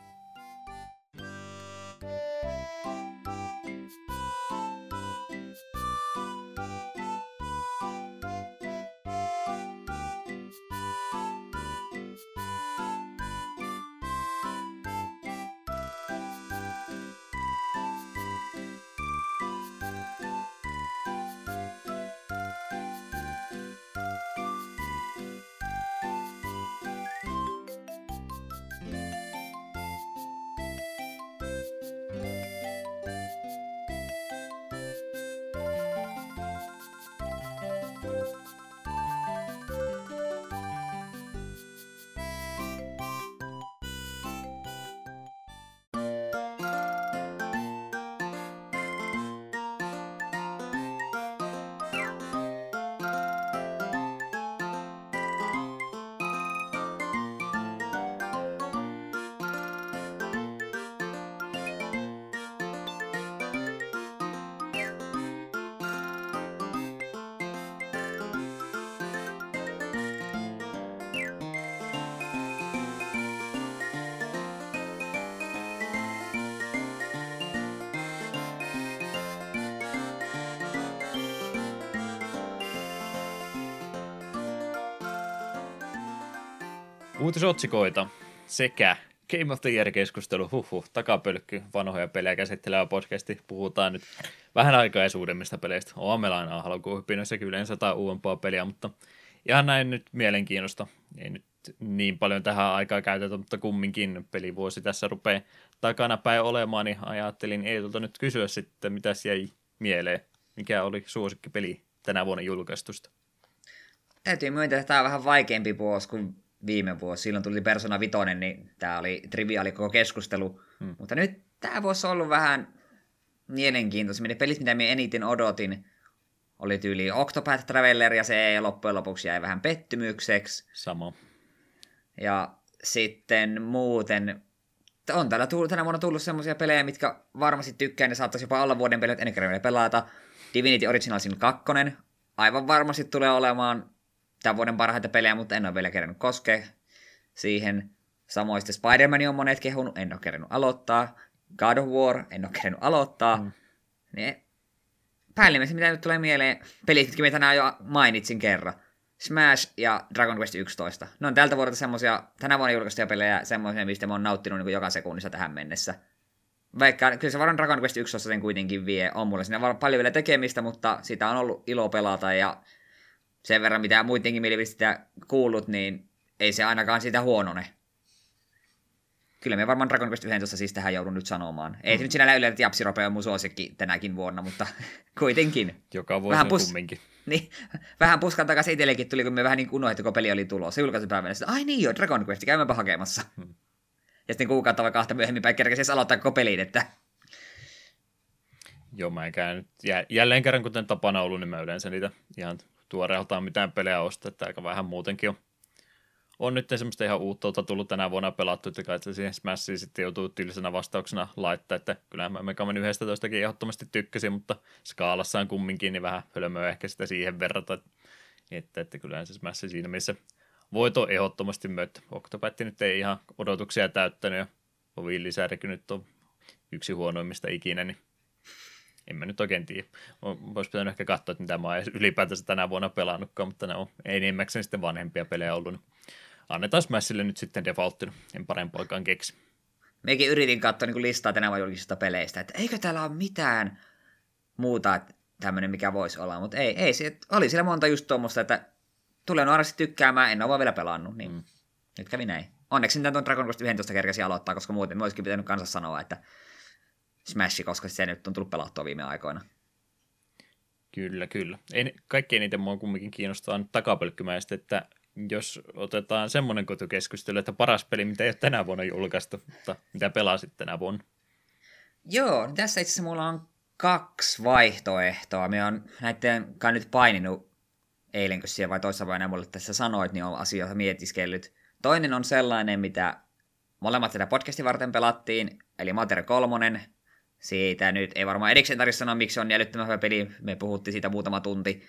Uutisotsikoita sekä Game of the Year-keskustelu, huhhuh, takapölkky, vanhoja pelejä käsittelevä podcasti. Puhutaan nyt vähän aikaisuudemmista peleistä. Oon meillä aina alkuhypinöissäkin yleensä jotain uudempaa peliä, mutta ihan näin nyt mielenkiinnosta. Ei nyt niin paljon tähän aikaa käytetä, mutta kumminkin pelivuosi tässä rupeaa takana päin olemaan, niin ajattelin Eetulta nyt kysyä sitten, mitä jäi mieleen. Mikä oli suosikkipeli tänä vuonna julkaistusta? Täytyy myöntää, että tämä on vähän vaikeampi vuosi kuin viime vuosi. Silloin tuli Persona 5, niin tämä oli triviaali koko keskustelu. Hmm. Mutta nyt tämä vuosi on ollut vähän mielenkiintoisemmin. Ne pelit, mitä minä eniten odotin, oli tyyli Octopath Traveler, ja se loppujen lopuksi jäi vähän pettymykseksi. Sama. Ja sitten muuten, on täällä tullut, tänä vuonna tullut semmoisia pelejä, mitkä varmasti tykkään, ja saattaisi jopa olla vuoden pelit ennen kerran pelata. Divinity Original Sin 2, aivan varmasti tulee olemaan tämän vuoden parhaita pelejä, mutta en ole vielä kerännyt koskea siihen. Samoin sitten Spider-Man on monet kehunut, en ole kerännyt aloittaa. God of War, en ole kerännyt aloittaa. Mm. Ne päällimmäiset, mitä nyt tulee mieleen, pelit, jotka tänään jo mainitsin kerran. Smash ja Dragon Quest 11. Ne on tältä vuodelta semmosia, tänä vuonna julkaistuja pelejä, semmoisia, mistä mä oon nauttinut niin joka sekunnissa tähän mennessä. Vaikka kyllä se varmaan Dragon Quest 11 sen kuitenkin vie, on mulle siinä paljon vielä tekemistä, mutta sitä on ollut ilo pelata ja sen verran mitä muidenkin mielipistä kuullut, niin ei se ainakaan siitä huonone. Kyllä me varmaan Dragon Quest 11 siis tähän joudun nyt sanomaan. Ei mm. se nyt sinällä yle, että Japsirope on mun suosikki tänäkin vuonna, mutta kuitenkin. Joka vuosi vähän pus- kumminkin. Niin, vähän puskan takaisin itsellekin tuli, kun me vähän niin unohdin, kun peli oli tulossa. Julkaisupäivänä sitten, ai niin joo, Dragon Quest, käymäpä hakemassa. Hmm. Ja sitten kuukautta vai kahta myöhemmin päin kerkesin aloittaa koko pelin, että... Joo, mä en käynyt. Jälleen kerran, kuten tapana ollut, niin mä yleensä niitä ihan tuoreeltaan mitään pelejä ostaa, että aika vähän muutenkin on. On nyt semmoista ihan uutta tullut tänä vuonna pelattu, että kai siihen Smashiin sitten joutuu tylsänä vastauksena laittaa, että kyllä mä Mega Man 11 ehdottomasti tykkäsin, mutta skaalassaan kumminkin niin vähän hölmöä ehkä sitä siihen verrata, että, että kyllä se Smash siinä missä voito ehdottomasti myötä. Octopath nyt ei ihan odotuksia täyttänyt ja Ovin lisärikin nyt on yksi huonoimmista ikinä, niin en mä nyt oikein tiedä. Olisi pitänyt ehkä katsoa, että mitä mä oon ylipäätänsä tänä vuonna pelannutkaan, mutta ne on enimmäkseen sitten vanhempia pelejä ollut. Niin annetaan Smashille nyt sitten defaulttina, en parempaakaan keksi. Mekin yritin katsoa niin listaa tänä vuonna julkisista peleistä, että eikö täällä ole mitään muuta tämmöinen, mikä voisi olla, mutta ei, ei se, oli siellä monta just tuommoista, että tulee nuorasti tykkäämään, en ole vaan vielä pelannut, niin mm. nyt kävi näin. Onneksi nyt on Dragon Quest 11 kerkesi aloittaa, koska muuten me olisikin pitänyt kanssa sanoa, että Smash, koska se nyt on tullut pelattua viime aikoina. Kyllä, kyllä. Ei, kaikkein eniten mua kumminkin kiinnostaa nyt takapölkkymäistä, että jos otetaan semmoinen kotikeskustelu, että paras peli, mitä ei ole tänä vuonna julkaistu, mutta mitä pelasit tänä vuonna? Joo, niin tässä itse asiassa mulla on kaksi vaihtoehtoa. Me on näiden kai nyt paininut eilen, kun siellä vai toissa vuonna mulle tässä sanoit, niin on asioita mietiskellyt. Toinen on sellainen, mitä molemmat sitä podcastin varten pelattiin, eli Mater 3, siitä nyt ei varmaan erikseen tarvitse sanoa, miksi on älyttömän hyvä peli. Me puhuttiin siitä muutama tunti.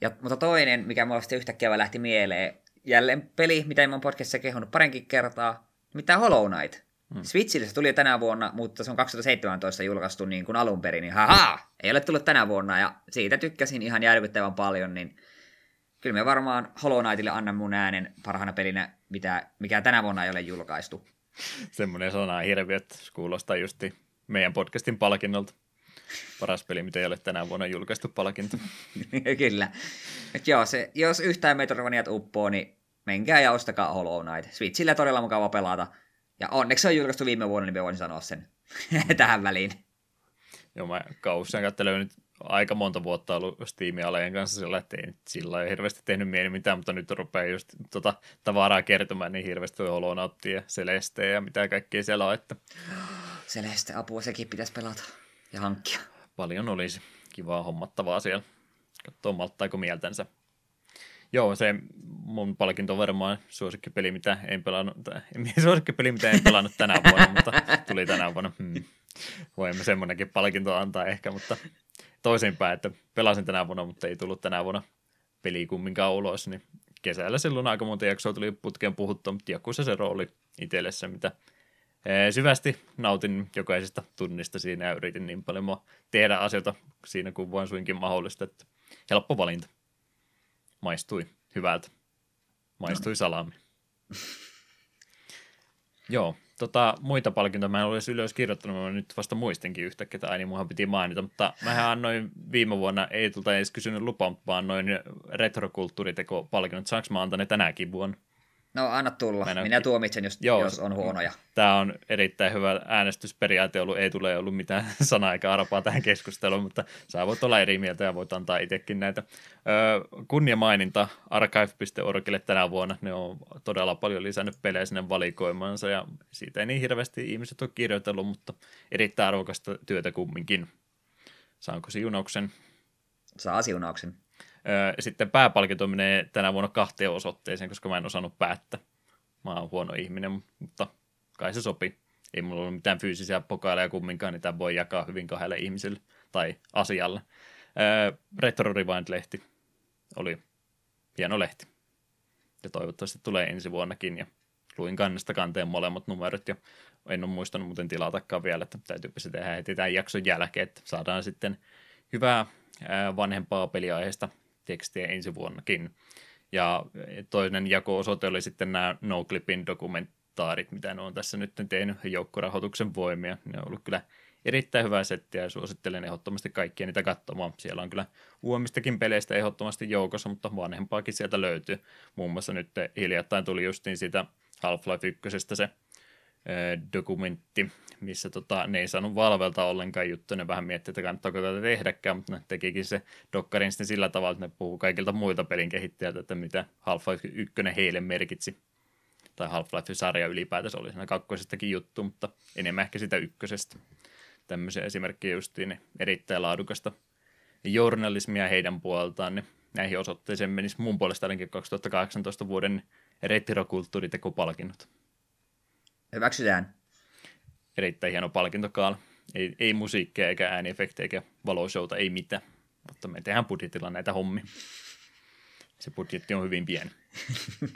Ja, mutta toinen, mikä mulla sitten yhtäkkiä lähti mieleen, jälleen peli, mitä en ole podcastissa kehunut parinkin kertaa, mitä Hollow Knight. Hmm. Switchille se tuli tänä vuonna, mutta se on 2017 julkaistu niin kuin alun perin, niin haha, ei ole tullut tänä vuonna, ja siitä tykkäsin ihan järkyttävän paljon, niin kyllä me varmaan Hollow Knightille annan mun äänen parhaana pelinä, mitä, mikä tänä vuonna ei ole julkaistu. Semmoinen sana hirviö, että kuulostaa justi meidän podcastin palkinnolta. Paras peli, mitä ei ole tänä vuonna julkaistu palkinto. Kyllä. Et joo, se, jos yhtään Metroidvaniat uppoo, niin menkää ja ostakaa Hollow Knight. Switchillä todella mukava pelata. Ja onneksi se on julkaistu viime vuonna, niin me voin sanoa sen tähän väliin. Joo, mä kaussaan katselen nyt aika monta vuotta ollut Steamin alejen kanssa sillä, että ei sillä ei hirveästi tehnyt mieli mitään, mutta nyt rupeaa just tota, tavaraa kertymään niin hirveästi Hollow ja Celeste ja mitä kaikkea siellä on, että Celeste apua, sekin pitäisi pelata ja hankkia. Paljon olisi kivaa hommattavaa siellä. Katsoa malttaako mieltänsä. Joo, se mun palkinto on varmaan suosikkipeli, mitä en pelannut, tai, suosikkipeli, mitä en pelannut tänä vuonna, mutta tuli tänä vuonna. Hmm. Voimme semmoinenkin palkinto antaa ehkä, mutta toisinpäin, että pelasin tänä vuonna, mutta ei tullut tänä vuonna peli kumminkaan ulos, niin kesällä silloin aika monta jaksoa tuli putkeen puhuttua, mutta joku se se rooli itselle se, mitä syvästi nautin jokaisesta tunnista siinä ja yritin niin paljon tehdä asioita siinä kuin voin suinkin mahdollista, että helppo valinta. Maistui hyvältä. Maistui no. salami. Joo, tota, muita palkintoja mä en olisi ylös kirjoittanut, mä nyt vasta muistinkin yhtäkkiä, tai niin muhan piti mainita, mutta mä annoin viime vuonna, ei tulta edes kysynyt lupaa, vaan noin retrokulttuuriteko-palkinnot, saanko mä antaa ne tänäkin vuonna? No anna tulla. Minä, Minä tuomitsen, jos, Joo, jos on huonoja. Tämä on erittäin hyvä äänestysperiaate ollut. Ei tule ollut mitään sanaa eikä arpaa tähän keskusteluun, mutta sä voit olla eri mieltä ja voit antaa itsekin näitä. Öö, kunniamaininta archive.orgille tänä vuonna. Ne on todella paljon lisännyt pelejä sinne valikoimansa ja siitä ei niin hirveästi ihmiset ole kirjoitellut, mutta erittäin arvokasta työtä kumminkin. Saanko siunauksen? Saa siunauksen. Sitten pääpalkinto menee tänä vuonna kahteen osoitteeseen, koska mä en osannut päättää. Mä oon huono ihminen, mutta kai se sopii. Ei mulla ollut mitään fyysisiä pokaaleja kumminkaan, niin tämä voi jakaa hyvin kahdelle ihmiselle tai asialle. Retro Rewind-lehti oli hieno lehti. Ja toivottavasti tulee ensi vuonnakin. Ja luin kannesta kanteen molemmat numerot ja en ole muistanut muuten tilatakaan vielä, että täytyypä se tehdä heti tämän jakson jälkeen, että saadaan sitten hyvää vanhempaa peliaiheesta tekstiä ensi vuonnakin. Ja toinen jako-osoite oli sitten nämä NoClipin dokumentaarit, mitä ne on tässä nyt tehnyt joukkorahoituksen voimia. Ne on ollut kyllä erittäin hyvää settiä ja suosittelen ehdottomasti kaikkia niitä katsomaan. Siellä on kyllä uomistakin peleistä ehdottomasti joukossa, mutta vanhempaakin sieltä löytyy. Muun muassa nyt hiljattain tuli justiin siitä Half-Life 1 se dokumentti, missä tota, ne ei saanut Valvelta ollenkaan juttu, ne vähän miettii, että kannattaako tätä tehdäkään, mutta ne tekikin se dokkarin sitten sillä tavalla, että ne puhuu kaikilta muilta pelin kehittäjiltä, että mitä Half-Life 1 heille merkitsi. Tai Half-Life-sarja ylipäätänsä oli siinä kakkosestakin juttu, mutta enemmän ehkä sitä ykkösestä. Tämmöisiä esimerkkejä justiin niin erittäin laadukasta journalismia heidän puoleltaan, niin näihin osoitteisiin menisi mun puolesta ainakin 2018 vuoden retrokulttuuritekopalkinnot. Hyväksytään. Erittäin hieno palkintokaala. Ei, ei musiikkia eikä ääniefektejä eikä valoshowta, ei mitään. Mutta me tehdään budjetilla näitä hommia. Se budjetti on hyvin pieni.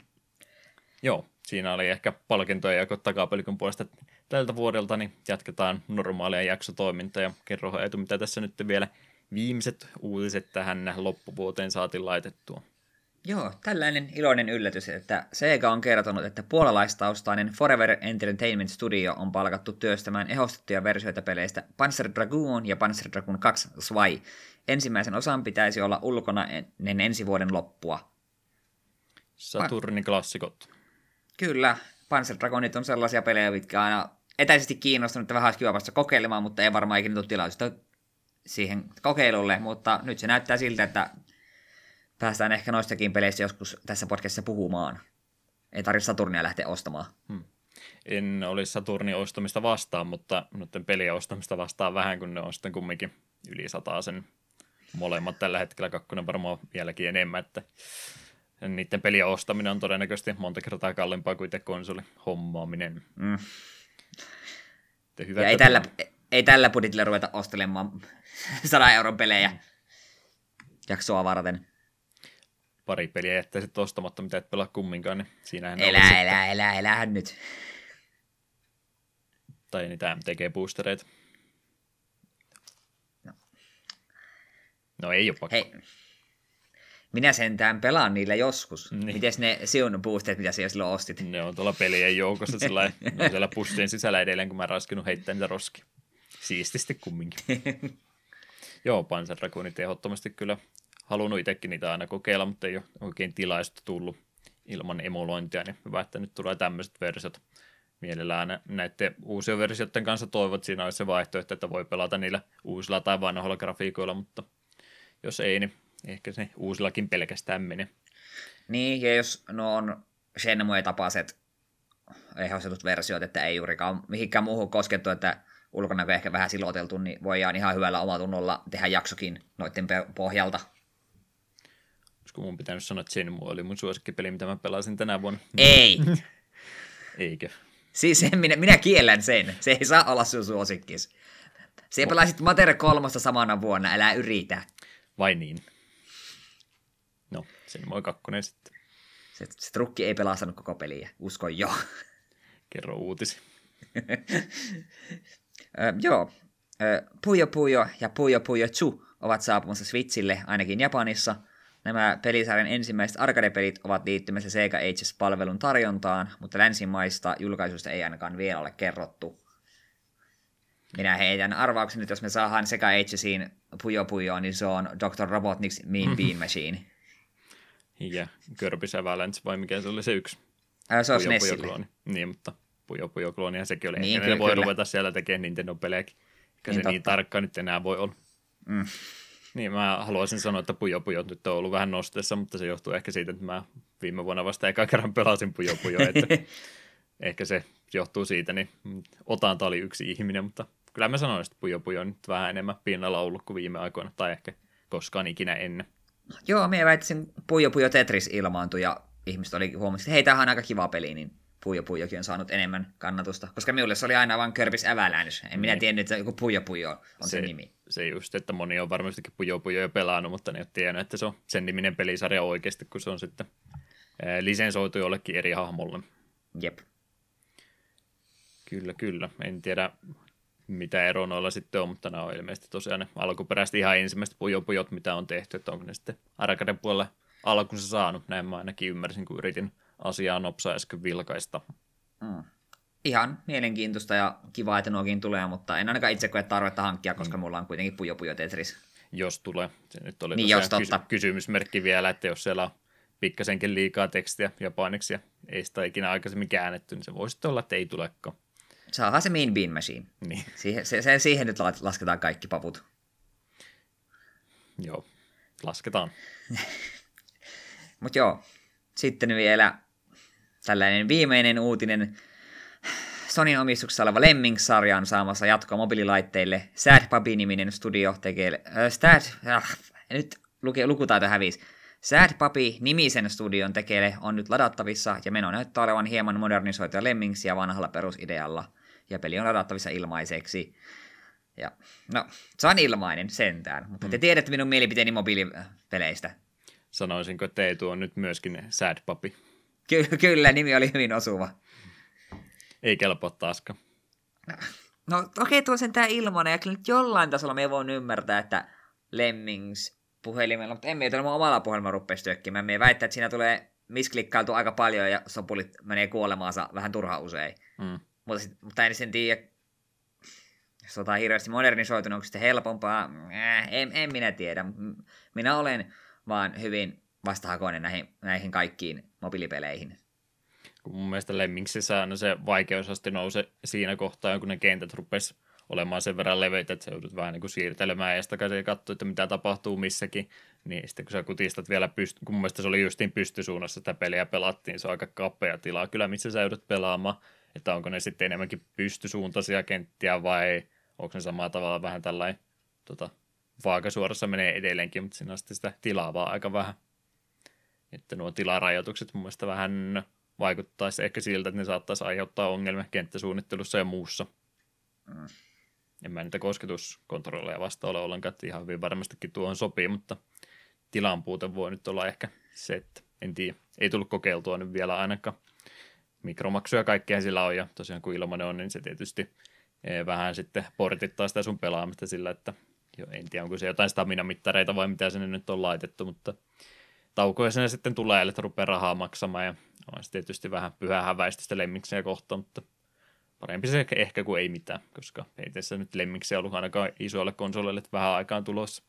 Joo, siinä oli ehkä palkintoja jako takapelikon puolesta tältä vuodelta, niin jatketaan normaalia jaksotoimintaa ja kerro Eetu, mitä tässä nyt vielä viimeiset uutiset tähän loppuvuoteen saatiin laitettua. Joo, tällainen iloinen yllätys, että Sega on kertonut, että puolalaistaustainen Forever Entertainment Studio on palkattu työstämään ehostettuja versioita peleistä Panzer Dragoon ja Panzer Dragoon 2 Swai. Ensimmäisen osan pitäisi olla ulkona ennen ensi vuoden loppua. Saturnin klassikot. Kyllä, Panzer Dragonit on sellaisia pelejä, mitkä aina etäisesti kiinnostunut, että vähän olisi kiva vasta kokeilemaan, mutta ei varmaan ikinä tule tilausta siihen kokeilulle, mutta nyt se näyttää siltä, että päästään ehkä noistakin peleistä joskus tässä podcastissa puhumaan. Ei tarvitse Saturnia lähteä ostamaan. Hmm. En olisi Saturnin ostamista vastaan, mutta noiden pelien ostamista vastaan vähän, kun ne on sitten kumminkin yli sen molemmat tällä hetkellä, kakkonen varmaan vieläkin enemmän, että niiden pelien ostaminen on todennäköisesti monta kertaa kalliimpaa kuin konsoli hommaaminen. Mm. Hyvä ja ei tällä, ei tällä budjetilla ruveta ostelemaan 100 euron pelejä mm. jaksoa varten pari peliä jättäisit ostamatta, mitä et pelaa kumminkaan, niin siinähän elä, elä, elä, elä, elähän nyt. Tai niitä MTG-boostereita. No. no ei ole pakko. Hei. Minä sentään pelaan niillä joskus. Niin. Mites ne siun boosterit, mitä siellä silloin ostit? Ne on tuolla pelien joukossa sillä ne on siellä pussien sisällä edelleen, kun mä raskinut heittää niitä roski. Siististi kumminkin. Joo, Panzer Dragoonit ehdottomasti kyllä halunnut itsekin niitä aina kokeilla, mutta ei ole oikein tilaista tullut ilman emulointia, niin hyvä, että nyt tulee tämmöiset versiot. Mielellään näiden uusien versioiden kanssa toivot, siinä olisi se vaihtoehto, että voi pelata niillä uusilla tai vanhoilla grafiikoilla, mutta jos ei, niin ehkä se uusillakin pelkästään menee. Niin, ja jos no on Shenmue tapaiset ehdotetut versiot, että ei juurikaan mihinkään muuhun koskettu, että ulkona ehkä vähän siloteltu, niin voidaan ihan hyvällä omatunnolla tehdä jaksokin noiden pohjalta kun mun pitänyt sanoa, että Shenmue oli mun suosikkipeli, mitä mä pelasin tänä vuonna. Ei! Eikö? Siis minä, minä kiellän sen. Se ei saa olla sun suosikkis. Se oh. pelasit Mater kolmosta samana vuonna, älä yritä. Vai niin? No, sen moi kakkonen sitten. Se, se trukki ei pelastanut koko peliä, usko jo. Kerro uutisi. ö, joo, Puyo Puyo ja Puyo Puyo Chu ovat saapumassa Switchille, ainakin Japanissa – Nämä pelisarjan ensimmäiset arcade-pelit ovat liittymässä Sega Ages-palvelun tarjontaan, mutta länsimaista julkaisuista ei ainakaan vielä ole kerrottu. Minä heitän arvauksen, että jos me saadaan Sega Agesiin Puyo Puyo, niin se on Dr. Robotnik's Mean Bean Machine. Ja Kirby's Avalanche, vai mikä se oli se yksi? Ää, se on Puyo Puyo klooni. Niin, mutta Puyo Puyo klooni, ja sekin oli. Niin, Niin, kyllä, ne voi kyllä. ruveta siellä tekemään Nintendo-pelejäkin. Eikä Niin, se niin totta. tarkka nyt enää voi olla. Mm. Niin, mä haluaisin sanoa, että Puyo Puyo nyt on ollut vähän nosteessa, mutta se johtuu ehkä siitä, että mä viime vuonna vasta eka kerran pelasin Puyo Puyo, että ehkä se johtuu siitä, niin Otanta oli yksi ihminen, mutta kyllä mä sanoin, että Puyo Puyo on nyt vähän enemmän pinnalla ollut kuin viime aikoina, tai ehkä koskaan ikinä ennen. Joo, minä väittäisin Puyo Puyo Tetris ilmaantui ja ihmiset oli huomasivat, että hei, tämähän on aika kiva peli, niin Puyo Puyokin on saanut enemmän kannatusta. Koska minulle se oli aina vain Kirby's Avalanche. En minä Niin. tiennyt, että joku Puyo Puyo on se, nimi. Se just, että moni on varmastikin Puyo Puyo jo pelannut, mutta ne ei ole tiennyt, että se on sen niminen pelisarja oikeasti, kun se on sitten ää, lisensoitu jollekin eri hahmolle. Jep. Kyllä, kyllä. En tiedä, mitä ero noilla sitten on, mutta nämä on ilmeisesti tosiaan ne alkuperäisesti ihan ensimmäiset pujopujot, mitä on tehty, että onko ne sitten arcade puolella alkunsa saanut. Näin mä ainakin ymmärsin, kun yritin asiaa nopsaa äsken vilkaista. Mm. Ihan mielenkiintoista ja kiva, että nuokin tulee, mutta en ainakaan itse koe tarvetta hankkia, koska mulla on kuitenkin Puyo Puyo Tetris. Jos tulee. Se nyt oli Niin, jos totta. kysy- kysymysmerkki vielä, että jos siellä on pikkasenkin liikaa tekstiä japaniksi ja ei sitä ikinä aikaisemmin käännetty, niin se voisi olla, että ei tulekaan. Saadaan se Mean Bean Machine. Niin, Siihen, se, se, siihen nyt la- lasketaan kaikki paput. joo. Lasketaan. Mutta joo, sitten vielä tällainen viimeinen uutinen. Sonin omistuksessa oleva Lemmings-sarja on saamassa jatkoa mobiililaitteille. Sad Puppy-niminen studio tekee... Äh, Sad... Äh, nyt luke, lukutaito hävisi. Sad Puppy-nimisen studion tekele on nyt ladattavissa ja meno näyttää olevan hieman modernisoitua Lemmingsia vanhalla perusidealla. Ja peli on ladattavissa ilmaiseksi. Ja, no, se on ilmainen sentään, mutta te tiedätte minun mielipiteeni mobiilipeleistä. Sanoisinko, että Eetu on nyt myöskin sad papi. Ky- kyllä, nimi oli hyvin osuva. Ei kelpaa taaskaan. No okei, okay, tuo sen tää ilmanen, ja kyllä nyt jollain tasolla me voin ymmärtää, että Lemmings puhelimella, mutta emme mun omalla puhelimella rupea työkkimään. Me väittää, että siinä tulee misklikkailtu aika paljon ja sopulit menee kuolemaansa vähän turha usein. Mm. Mutta, sit, mutta en sen tiedä, jos on hirveästi modernisoitunut, onko sitten helpompaa? Äh, en, en minä tiedä. Minä olen vaan hyvin vastahakoinen näihin, näihin kaikkiin mobiilipeleihin. Kun mun mielestä Lemminksissä aina se vaikeusaste nousee siinä kohtaa, kun ne kentät rupes olemaan sen verran leveitä, että sä joudut vähän niin kuin siirtelemään ja ja katsoa, että mitä tapahtuu missäkin. Niin sitten kun sä kutistat vielä, pyst- kun mun mielestä se oli justiin pystysuunnassa sitä peliä pelattiin, se on aika kapea tila kyllä, missä sä joudut pelaamaan. Että onko ne sitten enemmänkin pystysuuntaisia kenttiä vai onko ne samalla tavalla vähän tällainen tota, vaakasuorassa menee edelleenkin, mutta siinä on sitten sitä tilaa vaan aika vähän. Että nuo tilarajoitukset mun mielestä vähän vaikuttaisi ehkä siltä, että ne saattaisi aiheuttaa ongelmia kenttäsuunnittelussa ja muussa. Mm. En mä niitä kosketuskontrolleja vasta ole ollenkaan, että ihan hyvin varmastikin tuohon sopii, mutta tilan puute voi nyt olla ehkä se, että en tiedä. Ei tullut kokeiltua nyt vielä ainakaan. Mikromaksuja kaikkea sillä on ja tosiaan kun ilmanen on, niin se tietysti eh, vähän sitten portittaa sitä sun pelaamista sillä, että jo, en tiedä onko se jotain stamina-mittareita vai mitä sinne nyt on laitettu, mutta taukoja sinne sitten tulee, että rupeaa rahaa maksamaan ja on se tietysti vähän pyhää häväistystä lemmikseen kohtaan, mutta parempi se ehkä- kuin ei mitään, koska ei tässä nyt lemmiksiä ollut ainakaan isoille konsoleille vähän aikaan tulossa.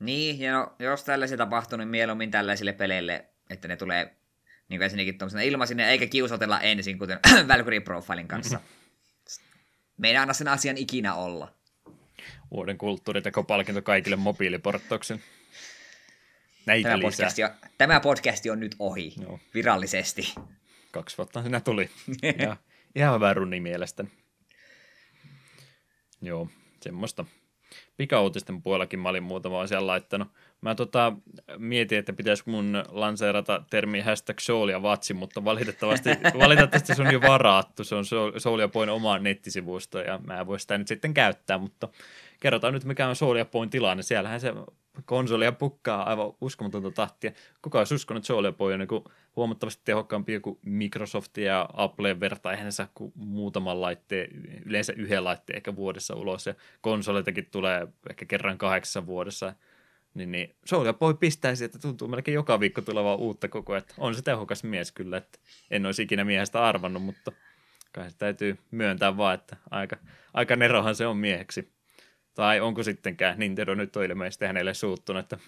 Niin, ja no, jos tällaisia tapahtuu, niin mieluummin tällaisille peleille, että ne tulee niin kuin ensinnäkin tuollaisena ilmaisina, eikä kiusotella ensin, kuten Valkyrie Profilin kanssa. Me ei anna sen asian ikinä olla. Vuoden kulttuuritekopalkinto kaikille mobiiliporttauksen. Näitä Tämä podcasti, on, tämä podcasti on nyt ohi, Joo. virallisesti. Kaksi vuotta siinä tuli. ja, ihan hyvä runni mielestäni. Joo, semmoista. Pikauutisten puolellakin mä olin muutama asian laittanut. Mä tota, mietin, että pitäisikö mun lanseerata termi hashtag Soul ja Vatsi, mutta valitettavasti, valitettavasti se on jo varattu. Se on Soul- ja Poin oma nettisivusto ja mä en voi sitä nyt sitten käyttää, mutta kerrotaan nyt mikä on Soul ja Poin tilanne. Siellähän se konsolia pukkaa aivan uskomatonta tahtia. Kuka olisi uskonut, että Soul ja Boy on niin huomattavasti tehokkaampi kuin Microsoft ja Apple vertaa eihän saa kuin muutaman laitteen, yleensä yhden laitteen ehkä vuodessa ulos ja konsoleitakin tulee ehkä kerran kahdeksassa vuodessa. Niin, niin Soulja Boy pistäisi, että tuntuu melkein joka viikko tulevaa uutta koko ajan. On se tehokas mies kyllä, että en olisi ikinä miehestä arvannut, mutta kai se täytyy myöntää vaan, että aika, aika nerohan se on mieheksi. Tai onko sittenkään, Nintendo nyt on ilmeisesti hänelle suuttunut, että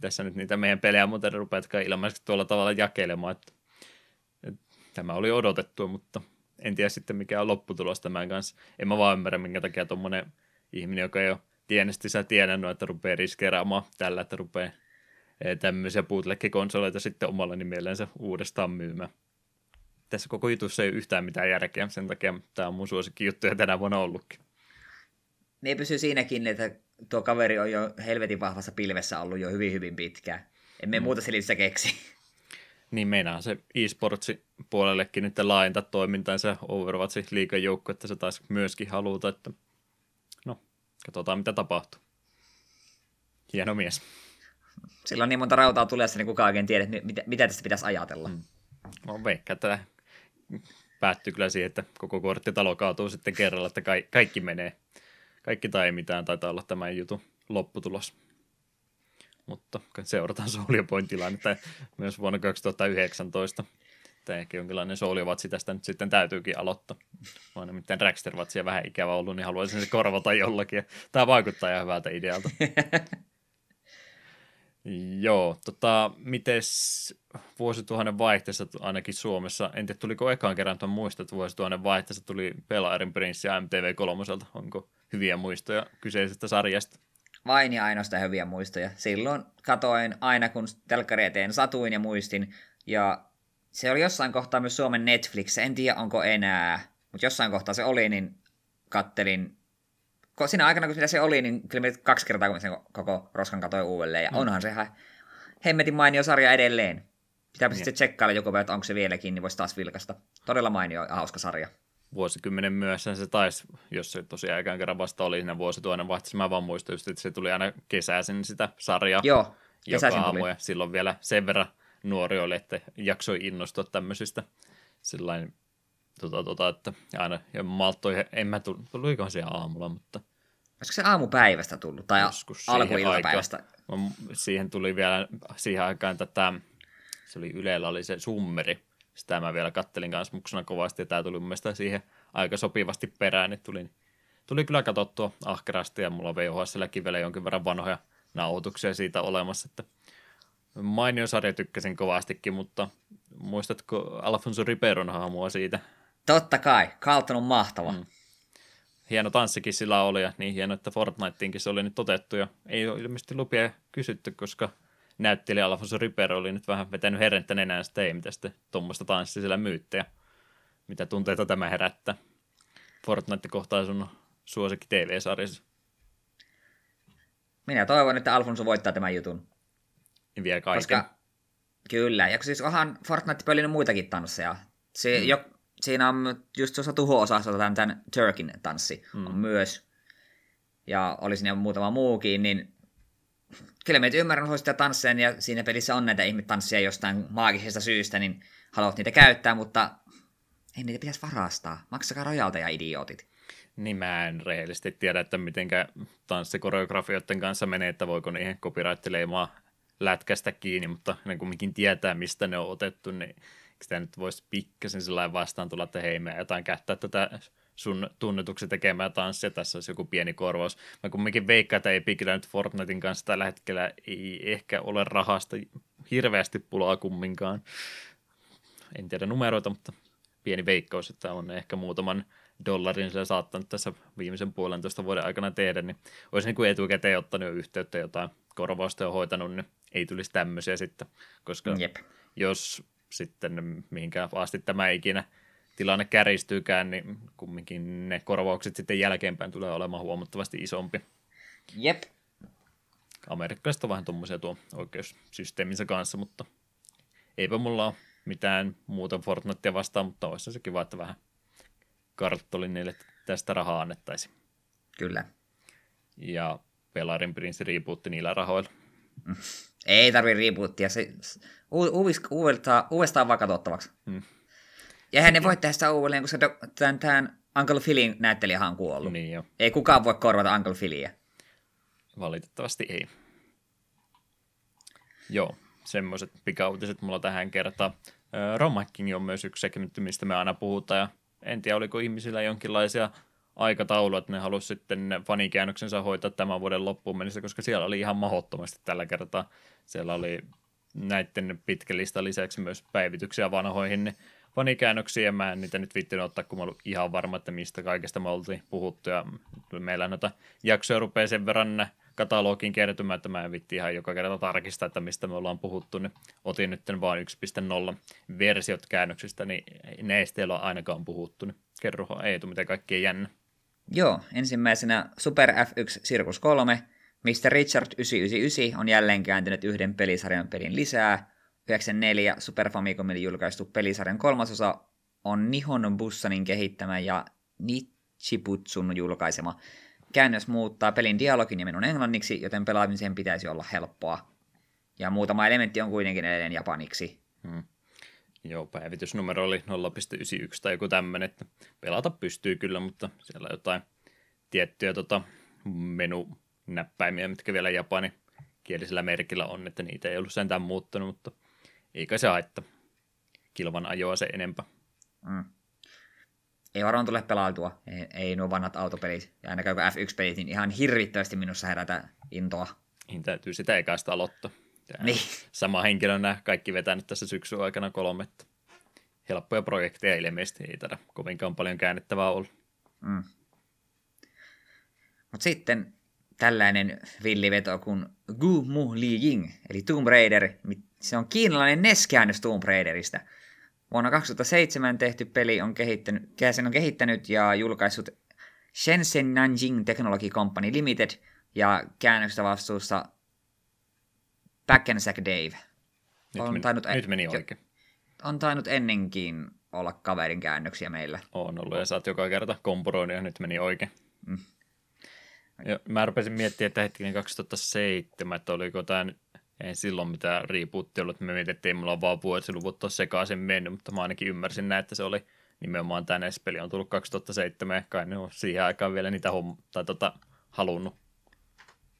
tässä nyt niitä meidän pelejä muuten rupeatkaan ilmeisesti tuolla tavalla jakelemaan, että, että tämä oli odotettu, mutta en tiedä sitten mikä on lopputulos tämän kanssa. En mä vaan ymmärrä, minkä takia tuommoinen ihminen, joka ei ole tienestissä tienannut, että rupeaa riskeeraamaan tällä, että rupeaa eh, tämmöisiä bootleg-konsoleita sitten omalla nimellensä uudestaan myymään. Tässä koko jutussa ei ole yhtään mitään järkeä, sen takia tämä on mun suosikki juttuja tänä vuonna ollutkin. Ne pysyy siinäkin, että tuo kaveri on jo helvetin vahvassa pilvessä ollut jo hyvin hyvin pitkään. Emme mm. muuta selitystä keksi. Niin meinaa se e-sportsi puolellekin nyt laajentaa toimintansa Overwatchin liikan joukko, että se taisi myöskin haluta, että no, katsotaan mitä tapahtuu. Hieno mies. Sillä on niin monta rautaa tulessa, niin kukaan oikein tiedä, mitä, mitä tästä pitäisi ajatella. Mm. No veikka, että päättyy kyllä siihen, että koko korttitalo kaatuu sitten kerralla, että ka- kaikki menee. Kaikki tai ei mitään taitaa olla tämän jutun lopputulos mutta seurataan Soul Point tilannetta myös vuonna 2019. Tämä ehkä jonkinlainen Soul Watch tästä nyt sitten täytyykin aloittaa. Vaan nimittäin Dragster Watchia vähän ikävä ollut, niin haluaisin se korvata jollakin. Tämä vaikuttaa ihan hyvältä idealta. Joo, tota, mites vuosituhannen vaihteessa ainakin Suomessa, en tiedä tuliko ekaan kerran tuon muista, että vuosituhannen vaihteessa tuli Pelaarin Prince ja MTV3, onko hyviä muistoja kyseisestä sarjasta? vain ja ainoastaan hyviä muistoja. Silloin katoin aina, kun telkkari eteen satuin ja muistin. Ja se oli jossain kohtaa myös Suomen Netflix, en tiedä onko enää. Mutta jossain kohtaa se oli, niin kattelin. Siinä aikana, kun se oli, niin kyllä kaksi kertaa, kun sen koko roskan katoin uudelleen. Ja mm. onhan se ihan hemmetin mainio sarja edelleen. Pitääpä sitten tsekkailla joku että onko se vieläkin, niin voisi taas vilkasta. Todella mainio ja hauska sarja vuosikymmenen myössä se taisi, jos se tosiaan aikään kerran vasta oli siinä vuosituhannen vaihteessa, mä vaan muistan just, että se tuli aina kesäisin sitä sarjaa. Joo, joka aamu, tuli. ja silloin vielä sen verran nuori oli, että jaksoi innostua tämmöisistä tota, tota, että aina ja malttoi, en mä tullut, tulikohan siellä aamulla, mutta Olisiko se aamupäivästä tullut, tai alkuiltapäivästä? Siihen tuli vielä siihen aikaan tätä, se oli Ylellä oli se summeri, sitä mä vielä kattelin kanssa muksuna kovasti, ja tämä tuli mun mielestä siihen aika sopivasti perään, niin tuli, tuli kyllä katsottua ahkerasti, ja mulla on VHSlläkin vielä jonkin verran vanhoja nauhoituksia siitä olemassa, että mainio sarja tykkäsin kovastikin, mutta muistatko Alfonso Riberon hahmoa siitä? Totta kai, Carlton on mahtava. Mm. Hieno tanssikin sillä oli, ja niin hieno, että Fortniteinkin se oli nyt otettu, ja ei ole ilmeisesti lupia kysytty, koska näyttelijä Alfonso Ripero oli nyt vähän vetänyt herrettä nenään sitä, ei mitä sitten tuommoista tanssia siellä myyttejä. Mitä tunteita tämä herättää? Fortnite kohtaa sun suosikki TV-sarjassa. Minä toivon, että Alfonso voittaa tämän jutun. Ja vie kaiken. Koska, kyllä, ja siis onhan Fortnite on muitakin tansseja. Se, mm. jo, siinä on just tuossa tuho-osassa tämän, tämän Turkin tanssi mm. on myös. Ja oli siinä muutama muukin, niin kyllä meitä ymmärrän sitä tansseja, ja siinä pelissä on näitä ihmetansseja jostain maagisesta syystä, niin haluat niitä käyttää, mutta ei niitä pitäisi varastaa. Maksakaa rojalta ja idiootit. Niin mä en rehellisesti tiedä, että mitenkä tanssikoreografioiden kanssa menee, että voiko niihin copyright-leimaa lätkästä kiinni, mutta ne kumminkin tietää, mistä ne on otettu, niin sitä nyt voisi pikkasen sellainen vastaan tulla, että hei, me jotain käyttää tätä sun tunnetuksi tekemään tanssia, tässä olisi joku pieni korvaus. Mä kumminkin veikkaan, että Epicillä nyt Fortnitein kanssa tällä hetkellä ei ehkä ole rahasta hirveästi pulaa kumminkaan. En tiedä numeroita, mutta pieni veikkaus, että on ehkä muutaman dollarin sillä saattanut tässä viimeisen puolentoista vuoden aikana tehdä, niin olisi niin kuin etukäteen ottanut jo yhteyttä jotain korvausta jo hoitanut, niin ei tulisi tämmöisiä sitten, koska Jep. jos sitten mihinkään asti tämä ikinä tilanne kärjistyykään, niin kumminkin ne korvaukset sitten jälkeenpäin tulee olemaan huomattavasti isompi. Jep. Amerikkalaiset on vähän tuommoisia tuo oikeussysteeminsä kanssa, mutta eipä mulla ole mitään muuta Fortnitea vastaan, mutta olisi se kiva, että vähän karttoli niille tästä rahaa annettaisiin. Kyllä. Ja Pelarin Prince rebootti niillä rahoilla. Ei tarvi rebootia, se u- uudestaan, uudestaan vaan katsottavaksi. Hmm. Ja hän ei voi tehdä sitä uudelleen, koska tämän, tämän Uncle Philin näyttelijähän on kuollut. Niin jo. Ei kukaan voi korvata Uncle Philia. Valitettavasti ei. Joo, semmoiset pikautiset mulla tähän kertaan. Romhacking on myös yksi segmentti, mistä me aina puhutaan, ja en tiedä, oliko ihmisillä jonkinlaisia aikataulua, että ne halusi sitten fanikäännöksensä hoitaa tämän vuoden loppuun mennessä, koska siellä oli ihan mahdottomasti tällä kertaa. Siellä oli näiden pitkälistä lisäksi myös päivityksiä vanhoihin niin ja mä en niitä nyt viittinyt ottaa, kun mä olin ihan varma, että mistä kaikesta me oltiin puhuttu, ja meillä noita jaksoja rupeaa sen verran katalogin kertymään, että mä en vitti ihan joka kerta tarkistaa, että mistä me ollaan puhuttu, niin otin nyt vain 1.0 versiot käännöksistä, niin ne ei ole ainakaan puhuttu, niin kerro Eetu, mitä kaikkea jännä. Joo, ensimmäisenä Super F1 Circus 3, mistä Richard 999 on jälleen kääntynyt yhden pelisarjan pelin lisää. 94 Super Famicomille julkaistu pelisarjan kolmasosa on Nihon Bussanin kehittämä ja Nichibutsun julkaisema. Käännös muuttaa pelin dialogin ja minun englanniksi, joten pelaamisen pitäisi olla helppoa. Ja muutama elementti on kuitenkin edelleen japaniksi. Hmm. Joo, päivitysnumero oli 0.91 tai joku tämmöinen, että pelata pystyy kyllä, mutta siellä on jotain tiettyjä tota, menunäppäimiä, mitkä vielä japani kielisellä merkillä on, että niitä ei ollut sentään muuttunut, mutta eikä se haittaa kilvan ajoa se enempää. Mm. Ei varmaan tule pelautua, ei, ei nuo vanhat autopelit, ja ainakaan F1-pelit, niin ihan hirvittävästi minussa herätä intoa. Niin täytyy sitä ekäistä aloittaa. Niin. Sama henkilö nämä kaikki vetänyt tässä syksyn aikana kolme. Helppoja projekteja ilmeisesti ei tätä kovinkaan paljon käännettävää ollut. Mm. Mutta sitten tällainen villiveto kuin Gu Mu Li Ying, eli Tomb Raider. Se on kiinalainen NES-käännös Tomb Raiderista. Vuonna 2007 tehty peli on kehittänyt, sen on kehittänyt ja julkaissut Shenzhen Nanjing Technology Company Limited ja käännöstä vastuussa Sack Dave. Nyt, on meni, tainnut, nyt meni oikein. On tainnut ennenkin olla kaverin käännöksiä meillä. On ollut ja saat joka kerta kompuroinut ja nyt meni oikein. Mm. Ja mä rupesin miettimään, että hetkinen 2007, että oliko tämä nyt, ei silloin mitään riipuutti ollut, että me mietittiin, että mulla on vaan vuosiluvut tuossa sekaisin mennyt, mutta mä ainakin ymmärsin näin, että se oli nimenomaan tämä NES-peli on tullut 2007, ja kai ne on siihen aikaan vielä niitä homm- tai tota, halunnut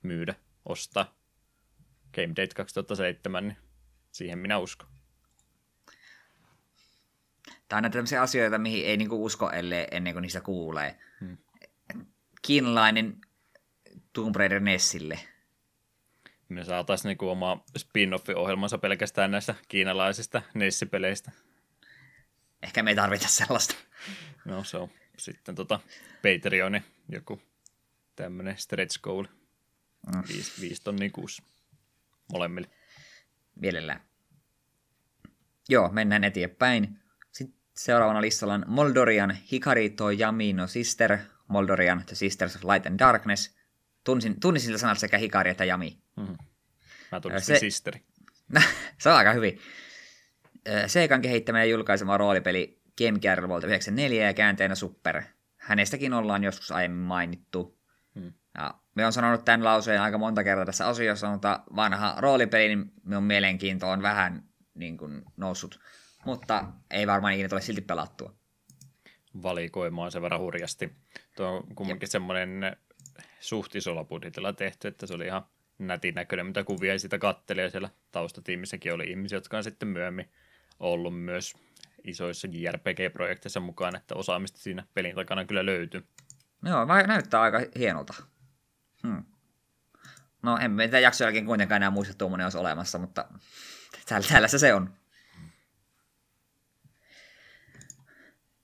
myydä, ostaa. Game Date 2007, niin siihen minä uskon. Tämä on näitä tämmöisiä asioita, mihin ei niinku usko ellei, ennen kuin niistä kuulee. Hmm. Kiinalainen Tomb Raider Nessille. Me saataisiin niinku oma spin-off-ohjelmansa pelkästään näistä kiinalaisista Nessipeleistä. Ehkä me ei tarvita sellaista. No se on sitten tota Patreonin joku tämmöinen stretch goal. Mm. Viisi, viisi tonnia kuusi molemmille. Mielellään. Joo, mennään eteenpäin. Sitten seuraavana listalla on Moldorian Hikarito Yamino Sister, Moldorian The Sisters of Light and Darkness. Tunsin, tunnisin sillä sanalta sekä Hikari että Jami. Mm-hmm. Mä tunnistin se, Sisteri. se on aika hyvin. Seikan kehittämä ja julkaisema roolipeli Game Gear vuodelta 94 ja käänteenä Super. Hänestäkin ollaan joskus aiemmin mainittu. Ja me on sanonut tämän lauseen aika monta kertaa tässä osiossa, mutta vanha roolipeli, niin minun mielenkiinto on vähän niin kuin, noussut. Mutta ei varmaan ikinä tule silti pelattua. Valikoimaan sen verran hurjasti. Tuo on kumminkin Jep. semmoinen suht isolla budjetilla tehty, että se oli ihan nätin näköinen, mitä kuvia sitä katteli, ja siellä taustatiimissäkin oli ihmisiä, jotka on sitten myöhemmin ollut myös isoissa JRPG-projekteissa mukaan, että osaamista siinä pelin takana kyllä löytyy. Joo, näyttää aika hienolta. Hmm. No en tätä jakson jälkeen kuitenkaan enää muista, että tuommoinen olisi olemassa, mutta täällä se, on.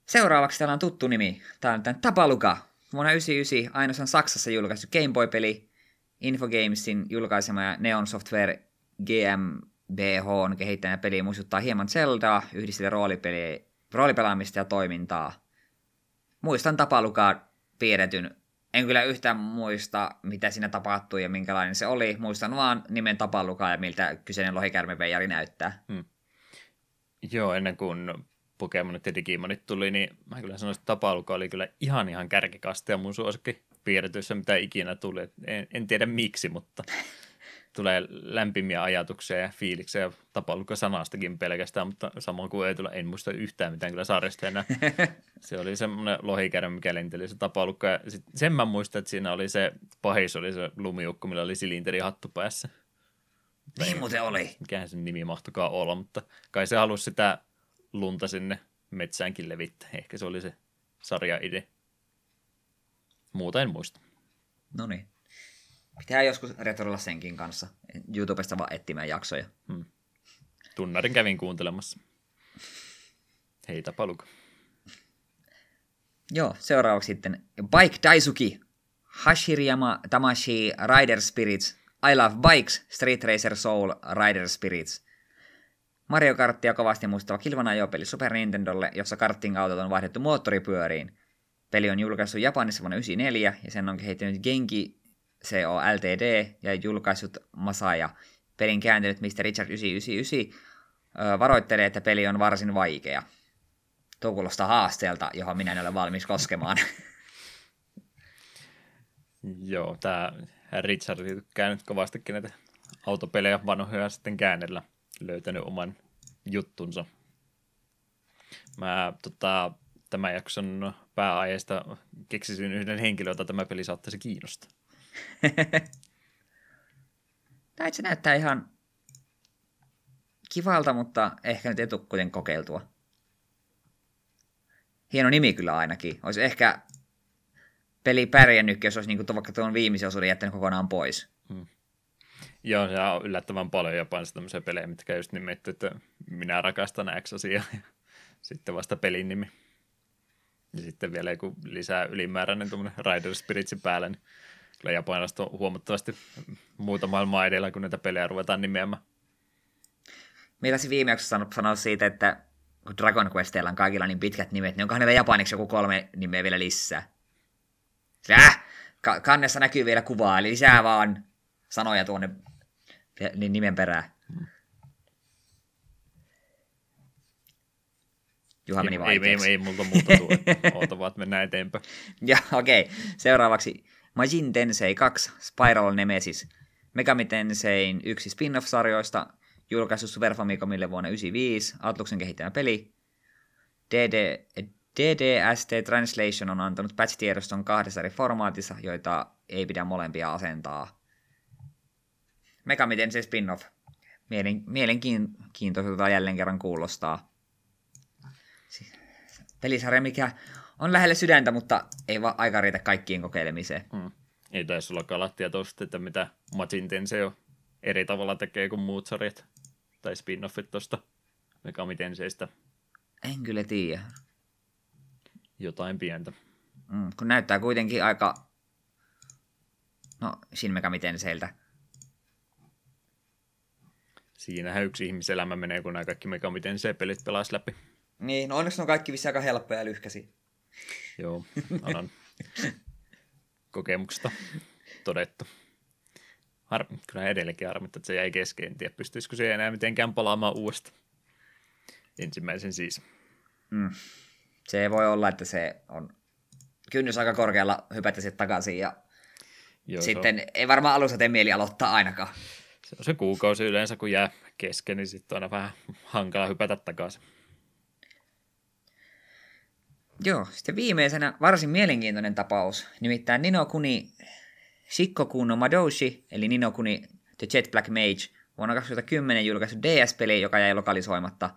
Seuraavaksi täällä on tuttu nimi. Tämä on tämän Tapaluka. Vuonna 1999 ainoastaan Saksassa julkaistu Game Boy-peli. Infogamesin julkaisema ja Neon Software GmbH on kehittänyt peli muistuttaa hieman Zeldaa, yhdistellä roolipelaamista ja toimintaa. Muistan Tapalukaa piirretyn en kyllä yhtään muista, mitä siinä tapahtui ja minkälainen se oli. Muistan vaan nimen tapalukaa ja miltä kyseinen lohikärmeveijari näyttää. Hmm. Joo, ennen kuin Pokemonit ja Digimonit tuli, niin mä kyllä sanoisin, että tapaluka oli kyllä ihan ihan kärkikasta ja mun suosikki piirretyissä, mitä ikinä tuli. En, en tiedä miksi, mutta tulee lämpimiä ajatuksia ja fiiliksiä ja tapaluka sanastakin pelkästään, mutta samoin kuin ei tule, en muista yhtään mitään kyllä sarjasta se oli semmoinen lohikärme, mikä lenteli se. Ja sit sen mä muistan, että siinä oli se pahis, oli se lumiukko, millä oli silinteri hattu päässä. Niin muuten oli. Mikähän sen nimi mahtokaa olla, mutta kai se halusi sitä lunta sinne metsäänkin levittää. Ehkä se oli se sarja-ide. Muuta en muista. No niin. Pitää joskus retroilla senkin kanssa. YouTubesta vaan etsimään jaksoja. Hmm. Tunnarin kävin kuuntelemassa. Heitä paluka. Joo, seuraavaksi sitten Bike Daisuki, Hashiriyama Tamashi Rider Spirits, I Love Bikes, Street Racer Soul Rider Spirits. Mario Karttia kovasti muistava kilvan ajopeli Super Nintendolle, jossa karting-autot on vaihdettu moottoripyöriin. Peli on julkaistu Japanissa vuonna 1994 ja sen on kehittänyt Genki CO Ltd ja julkaissut Masaya. Pelin kääntynyt Mr. Richard 999 varoittelee, että peli on varsin vaikea. Tuo kuulostaa haasteelta, johon minä en ole valmis koskemaan. Joo, tämä Richard tykkää nyt kovastikin näitä autopelejä vanhoja sitten käännellä. Löytänyt oman juttunsa. Mä tota, tämän jakson pääaiheesta keksisin yhden henkilön, jota tämä peli saattaisi kiinnostaa. Näin se näyttää ihan kivalta, mutta ehkä nyt ei kokeiltua. Hieno nimi kyllä ainakin. Olisi ehkä peli pärjännyt, jos olisi niin vaikka tuon viimeisen osuuden jättänyt kokonaan pois. Hmm. Joo, se on yllättävän paljon Japanissa tämmöisiä pelejä, mitkä just nimetty, että minä rakastan X-asiaa. sitten vasta pelin nimi. Ja sitten vielä joku lisää ylimääräinen tuommoinen Rider Spiritsin päälle, niin kyllä Japanista on huomattavasti muuta maailmaa edellä, kun näitä pelejä ruvetaan nimeämään. Mitä se viime jaksossa sanoa siitä, että kun Dragon Questeilla on kaikilla niin pitkät nimet, niin onkohan niitä japaniksi joku kolme nimeä vielä lisää? Äh, ka- kannessa näkyy vielä kuvaa, eli lisää vaan sanoja tuonne niin nimen perään. Juha meni ei, ei, ei, ei, multa muuta tule. Oota vaan, että mennään eteenpäin. ja okei, okay. seuraavaksi Majin Tensei 2 Spiral Nemesis. Megami Tensein yksi spin-off-sarjoista, julkaistu Super Famicomille vuonna 1995, Atluksen kehittämä peli. DD, DDST Translation on antanut patch-tiedoston kahdessa eri formaatissa, joita ei pidä molempia asentaa. Megami Tensei spin-off. Mielen, jälleen kerran kuulostaa. Pelisarja, mikä on lähellä sydäntä, mutta ei vaan aika riitä kaikkien kokeilemiseen. Hmm. Ei taisi olla kalattia tuosta, että mitä Majin Tensei on eri tavalla tekee kuin muut sarjat tai spin-offit tuosta Megami Tenseistä. En kyllä tiedä. Jotain pientä. Mm, kun näyttää kuitenkin aika, no Shin Megami Tenseiltä. Siinähän yksi ihmiselämä menee, kun nämä kaikki Megami Tensei-pelit pelaisi läpi. Niin, no onneksi on kaikki vissi aika helppoja ja lyhkäsi. Joo, annan kokemuksesta todettu. Har- kyllä edelleenkin harmittaa, että se jäi kesken. En tiedä, pystyisikö se enää mitenkään palaamaan uudestaan. Ensimmäisen siis. Mm. Se voi olla, että se on kynnys aika korkealla hypätä sitten takaisin ja Joo, sitten ei varmaan alussa tee mieli aloittaa ainakaan. Se on se kuukausi yleensä, kun jää kesken, niin sitten on aina vähän hankala hypätä takaisin. Joo, sitten viimeisenä varsin mielenkiintoinen tapaus, nimittäin Ninokuni Shikkokuno Madoshi, eli Ninokuni The Jet Black Mage, vuonna 2010 julkaistu DS-peli, joka jäi lokalisoimatta.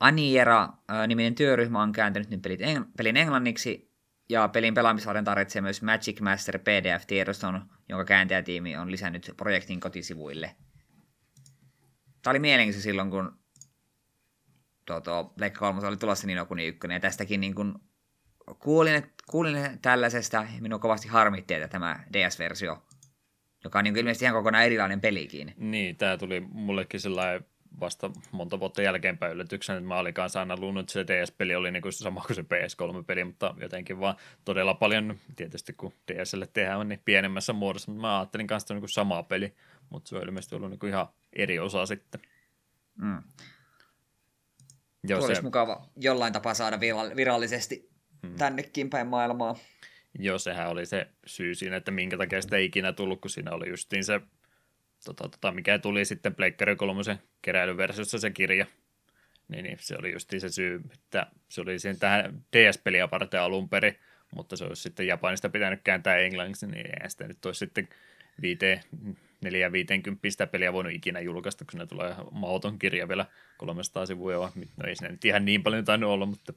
Aniera-niminen työryhmä on kääntänyt nyt pelit eng- pelin englanniksi, ja pelin pelaamisvarten tarvitsee myös Magic Master PDF-tiedoston, jonka kääntäjätiimi on lisännyt projektin kotisivuille. Tämä oli mielenkiintoista silloin, kun tuo, tuo Black 3 oli tulossa niin Kuni 1, ja tästäkin niin kuin kuulin, kuulin tällaisesta, minua kovasti harmitti, että tämä DS-versio, joka on niin ilmeisesti ihan kokonaan erilainen pelikin. Niin, tämä tuli mullekin sellainen vasta monta vuotta jälkeenpäin yllätyksen, että mä olin kanssa aina luullut, että se DS-peli oli niin kuin sama kuin se PS3-peli, mutta jotenkin vaan todella paljon, tietysti kun DSlle tehdään, niin pienemmässä muodossa, mutta mä ajattelin kanssa, että niin sama peli, mutta se on ilmeisesti ollut niin kuin ihan eri osa sitten. Mm. Joo, se... olisi mukava jollain tapaa saada virallisesti hmm. tännekin päin maailmaa. Joo, sehän oli se syy siinä, että minkä takia sitä ei ikinä tullut, kun siinä oli justiin se, tota, tota, mikä tuli sitten Pleikkari 3 keräilyversiossa se kirja. Niin, niin, se oli justiin se syy, että se oli siinä tähän DS-peliä varten alun perin, mutta se olisi sitten Japanista pitänyt kääntää englanniksi, niin ei sitä nyt olisi sitten viiteen 450 peliä voinut ikinä julkaista, kun ne tulee mauton kirja vielä 300 sivua. No ei siinä nyt ihan niin paljon tainnut olla, mutta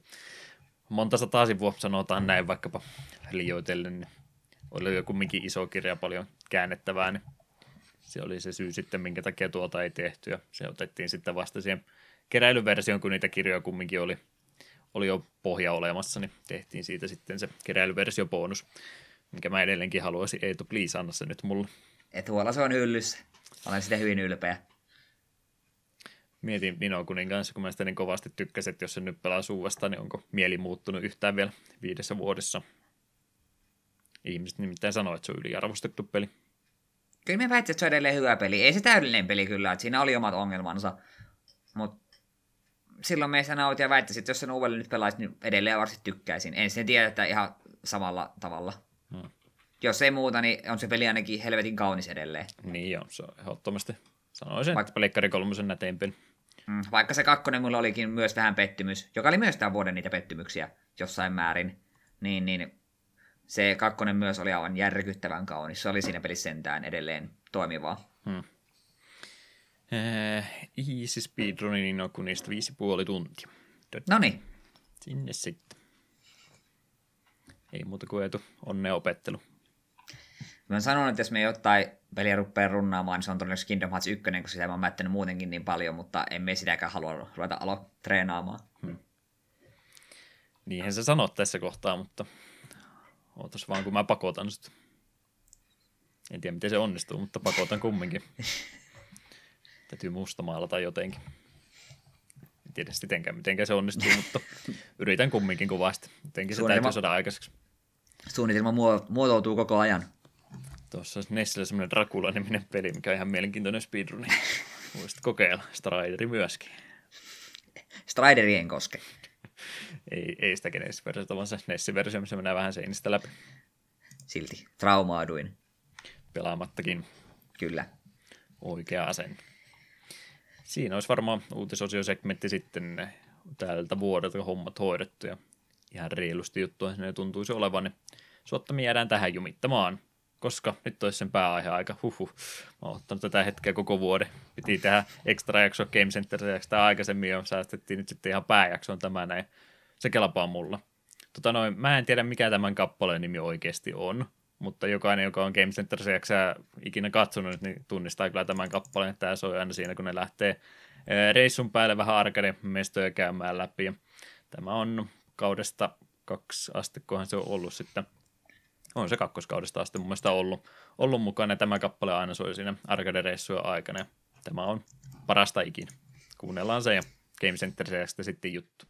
monta sataa sivua sanotaan näin vaikkapa liioitellen. Niin oli jo kumminkin iso kirja paljon käännettävää, niin se oli se syy sitten, minkä takia tuota ei tehty. Ja se otettiin sitten vasta siihen keräilyversioon, kun niitä kirjoja kumminkin oli, oli jo pohja olemassa, niin tehtiin siitä sitten se keräilyversio bonus, minkä mä edelleenkin haluaisin. Eetu, please, anna se nyt mulle. Etuolla se on hyllyssä. Olen sitä hyvin ylpeä. Mietin Nino kanssa, kun mä sitä niin kovasti tykkäsin, että jos se nyt pelaa suuvasta, niin onko mieli muuttunut yhtään vielä viidessä vuodessa. Ihmiset nimittäin sanoo, että se on yliarvostettu peli. Kyllä me väitän, että se on edelleen hyvä peli. Ei se täydellinen peli kyllä, että siinä oli omat ongelmansa. Mutta silloin me nautin ja väittäisin, että jos sen uudelleen nyt pelaisi, niin edelleen varsin tykkäisin. En sen tiedä, että ihan samalla tavalla. Hmm. Jos ei muuta, niin on se peli ainakin helvetin kaunis edelleen. Niin joo, se on ehdottomasti. Sanoisin, Vaik- että Pelikkari kolmosen nätein peli. Mm, vaikka se kakkonen mulla olikin myös vähän pettymys, joka oli myös tämän vuoden niitä pettymyksiä jossain määrin, niin, niin se kakkonen myös oli aivan järkyttävän kaunis. Se oli siinä pelissä sentään edelleen toimivaa. Hmm. Äh, easy speedrunin niin on viisi puoli tuntia. No niin. Sinne sitten. Ei muuta kuin etu. Onnea opettelu. Mä sanon, että jos me jotain peliä rupeaa runnaamaan, niin se on todennäköisesti Kingdom Hearts 1, koska sitä mä oon mättänyt muutenkin niin paljon, mutta emme sitäkään halua ruveta alo treenaamaan. Hmm. Niinhän sä sanot tässä kohtaa, mutta ootas vaan kun mä pakotan sitä. En tiedä miten se onnistuu, mutta pakotan kumminkin. Täytyy mustamaalata jotenkin. En tiedä sitenkään, miten se onnistuu, mutta yritän kumminkin kovasti. Jotenkin se täytyy saada aikaiseksi. Suunnitelma muotoutuu koko ajan. Tuossa Nessillä semmoinen Dracula-niminen peli, mikä on ihan mielenkiintoinen speedruni. Voisit kokeilla. Strideri myöskin. Strideri en koske. ei, ei sitä Genesis-versiota, vaan se Nessi-versio, missä menee vähän seinistä läpi. Silti. Traumaaduin. Pelaamattakin. Kyllä. Oikea asenne. Siinä olisi varmaan uutisosiosegmentti sitten tältä vuodelta hommat hoidettu ja ihan reilusti juttua ne tuntuisi olevan, niin suotta jäädään tähän jumittamaan koska nyt olisi sen pääaihe aika huhu. Mä oon ottanut tätä hetkeä koko vuoden. Piti tehdä extra jakso Game Center, sitä aikaisemmin jo säästettiin nyt sitten ihan pääjaksoon tämä näin. Se kelpaa mulla. Tota noin, mä en tiedä mikä tämän kappaleen nimi oikeasti on, mutta jokainen, joka on Game Center ikinä katsonut, niin tunnistaa kyllä tämän kappaleen. Tämä soi aina siinä, kun ne lähtee eh, reissun päälle vähän arcade-mestoja käymään läpi. Tämä on kaudesta kaksi astekohan se on ollut sitten on se kakkoskaudesta asti mun mielestä ollut, ollut mukana. Tämä kappale aina soi siinä arcade-reissujen aikana. Tämä on parasta ikinä. Kuunnellaan se ja Game Center sitten juttu.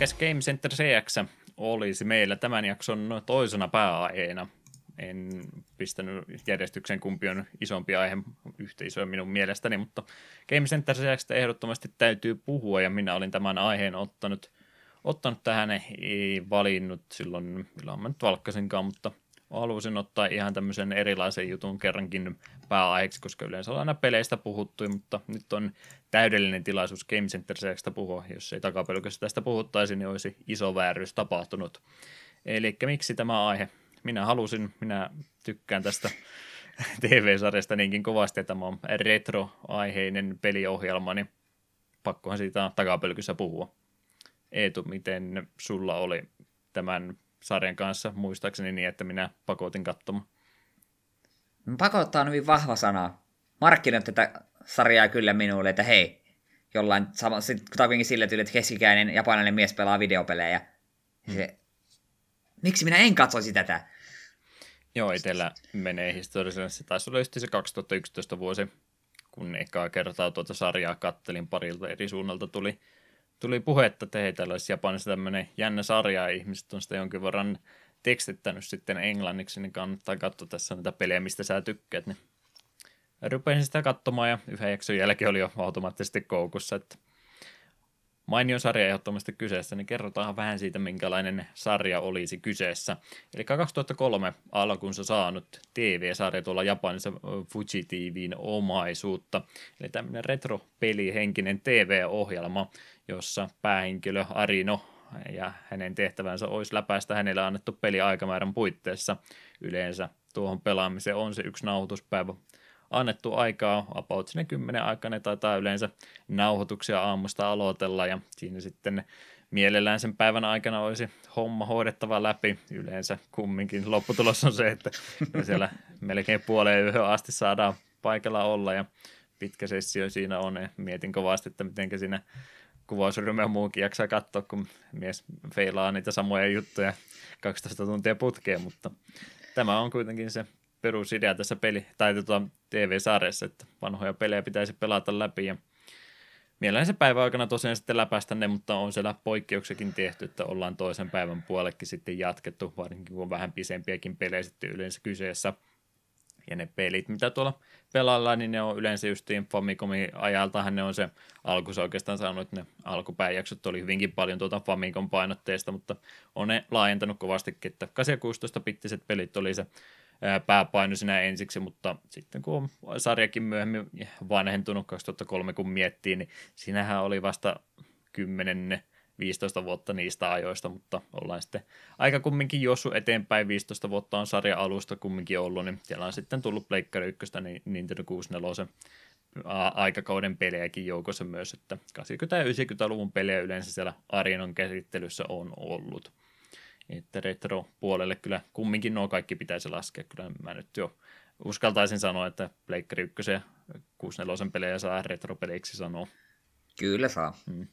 Eli Game Center CX olisi meillä tämän jakson toisena pääaiheena. En pistänyt järjestyksen kumpi on isompi aihe, yhtä iso minun mielestäni, mutta Game Center CX ehdottomasti täytyy puhua ja minä olin tämän aiheen ottanut, ottanut tähän, ei valinnut silloin, milloin mä nyt valkkasinkaan, mutta – halusin ottaa ihan tämmöisen erilaisen jutun kerrankin pääaiheeksi, koska yleensä on aina peleistä puhuttu, mutta nyt on täydellinen tilaisuus Game Center puhua. Jos ei takapelkässä tästä puhuttaisi, niin olisi iso vääryys tapahtunut. Eli miksi tämä aihe? minä halusin, minä tykkään tästä TV-sarjasta niinkin kovasti, että tämä on retro-aiheinen peliohjelma, niin pakkohan siitä takapölkyssä puhua. Eetu, miten sulla oli tämän sarjan kanssa, muistaakseni niin, että minä pakotin katsomaan? Pakottaa on hyvin vahva sana. Markkinoit tätä sarjaa kyllä minulle, että hei, jollain sama, sitten kuitenkin sillä tyyli, että keskikäinen japanilainen mies pelaa videopelejä. Hmm. Se, miksi minä en katsoisi tätä? Joo, itsellä menee historiallisesti. Se taisi olla se 2011 vuosi, kun ekaa kertaa tuota sarjaa kattelin parilta eri suunnalta tuli, tuli puhetta, että hei, täällä olisi Japanissa tämmöinen jännä sarja, ja ihmiset on sitä jonkin verran tekstittänyt sitten englanniksi, niin kannattaa katsoa tässä näitä pelejä, mistä sä tykkäät. Niin rupesin sitä katsomaan, ja yhden jakson jälkeen oli jo automaattisesti koukussa, että mainion sarja ehdottomasti kyseessä, niin kerrotaan vähän siitä, minkälainen sarja olisi kyseessä. Eli 2003 alkunsa saanut TV-sarja tuolla Japanissa Fuji TVin omaisuutta. Eli tämmöinen retro-pelihenkinen TV-ohjelma, jossa päähenkilö Arino ja hänen tehtävänsä olisi läpäistä hänelle annettu peli aikamäärän puitteissa. Yleensä tuohon pelaamiseen on se yksi nauhoituspäivä annettu aikaa, about sinne kymmenen aikana taitaa yleensä nauhoituksia aamusta aloitella ja siinä sitten mielellään sen päivän aikana olisi homma hoidettava läpi. Yleensä kumminkin lopputulos on se, että siellä melkein puoleen yhden asti saadaan paikalla olla ja pitkä sessio siinä on ja mietin kovasti, että miten siinä kuvausryhmä ja muukin jaksaa katsoa, kun mies feilaa niitä samoja juttuja 12 tuntia putkeen, mutta tämä on kuitenkin se perusidea tässä peli, tai tuota TV-sarjassa, että vanhoja pelejä pitäisi pelata läpi ja mielellään se päivän aikana tosiaan sitten läpäistä ne, mutta on siellä poikkeuksekin tehty, että ollaan toisen päivän puolellekin sitten jatkettu, varsinkin kun on vähän pisempiäkin pelejä sitten yleensä kyseessä. Ja ne pelit, mitä tuolla pelaillaan, niin ne on yleensä justiin Famicomin ajaltahan ne on se alkussa oikeastaan sanonut, että ne alkupäijaksot oli hyvinkin paljon tuota Famicom painotteista, mutta on ne laajentanut kovastikin, että 816 pittiset pelit oli se pääpaino sinä ensiksi, mutta sitten kun on sarjakin myöhemmin vanhentunut 2003 kun miettii, niin siinähän oli vasta 10 15 vuotta niistä ajoista, mutta ollaan sitten aika kumminkin jossu eteenpäin, 15 vuotta on sarja alusta kumminkin ollut, niin siellä on sitten tullut Pleikkari 1, niin Nintendo 64 aikakauden pelejäkin joukossa myös, että 80- ja 90-luvun pelejä yleensä siellä Arinon käsittelyssä on ollut. Että retro-puolelle kyllä kumminkin nuo kaikki pitäisi laskea. Kyllä mä nyt jo uskaltaisin sanoa, että Pleikkari 1 ja 64 pelejä saa retropeleiksi sanoa. Kyllä saa. Hmm.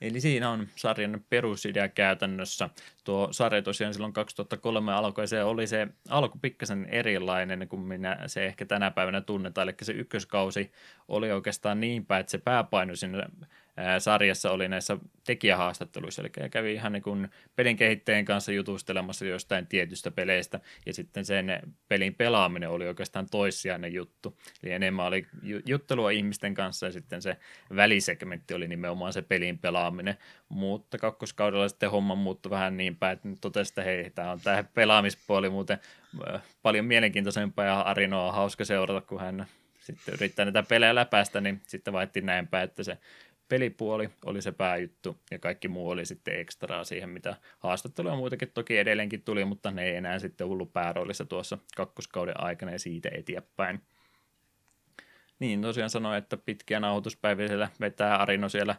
Eli siinä on sarjan perusidea käytännössä. Tuo sarja tosiaan silloin 2003 alkoi, se oli se alku pikkasen erilainen kuin minä se ehkä tänä päivänä tunnetaan. Eli se ykköskausi oli oikeastaan niin päin, että se pääpaino sinne sarjassa oli näissä tekijähaastatteluissa, eli kävi ihan niin kuin pelin kehittäjien kanssa jutustelemassa jostain tietystä peleistä, ja sitten sen pelin pelaaminen oli oikeastaan toissijainen juttu, eli enemmän oli juttelua ihmisten kanssa, ja sitten se välisegmentti oli nimenomaan se pelin pelaaminen, mutta kakkoskaudella sitten homma muuttui vähän niin päin, että totesi, että hei, tämä on tämä pelaamispuoli muuten paljon mielenkiintoisempaa, ja Arinoa on hauska seurata, kun hän sitten yrittää näitä pelejä läpäistä, niin sitten vaihti näin päin, että se pelipuoli oli se pääjuttu ja kaikki muu oli sitten ekstraa siihen, mitä haastatteluja muitakin toki edelleenkin tuli, mutta ne ei enää sitten ollut pääroolissa tuossa kakkoskauden aikana ja siitä eteenpäin. Niin, tosiaan sanoin, että pitkiä nauhoituspäiviä siellä vetää Arino siellä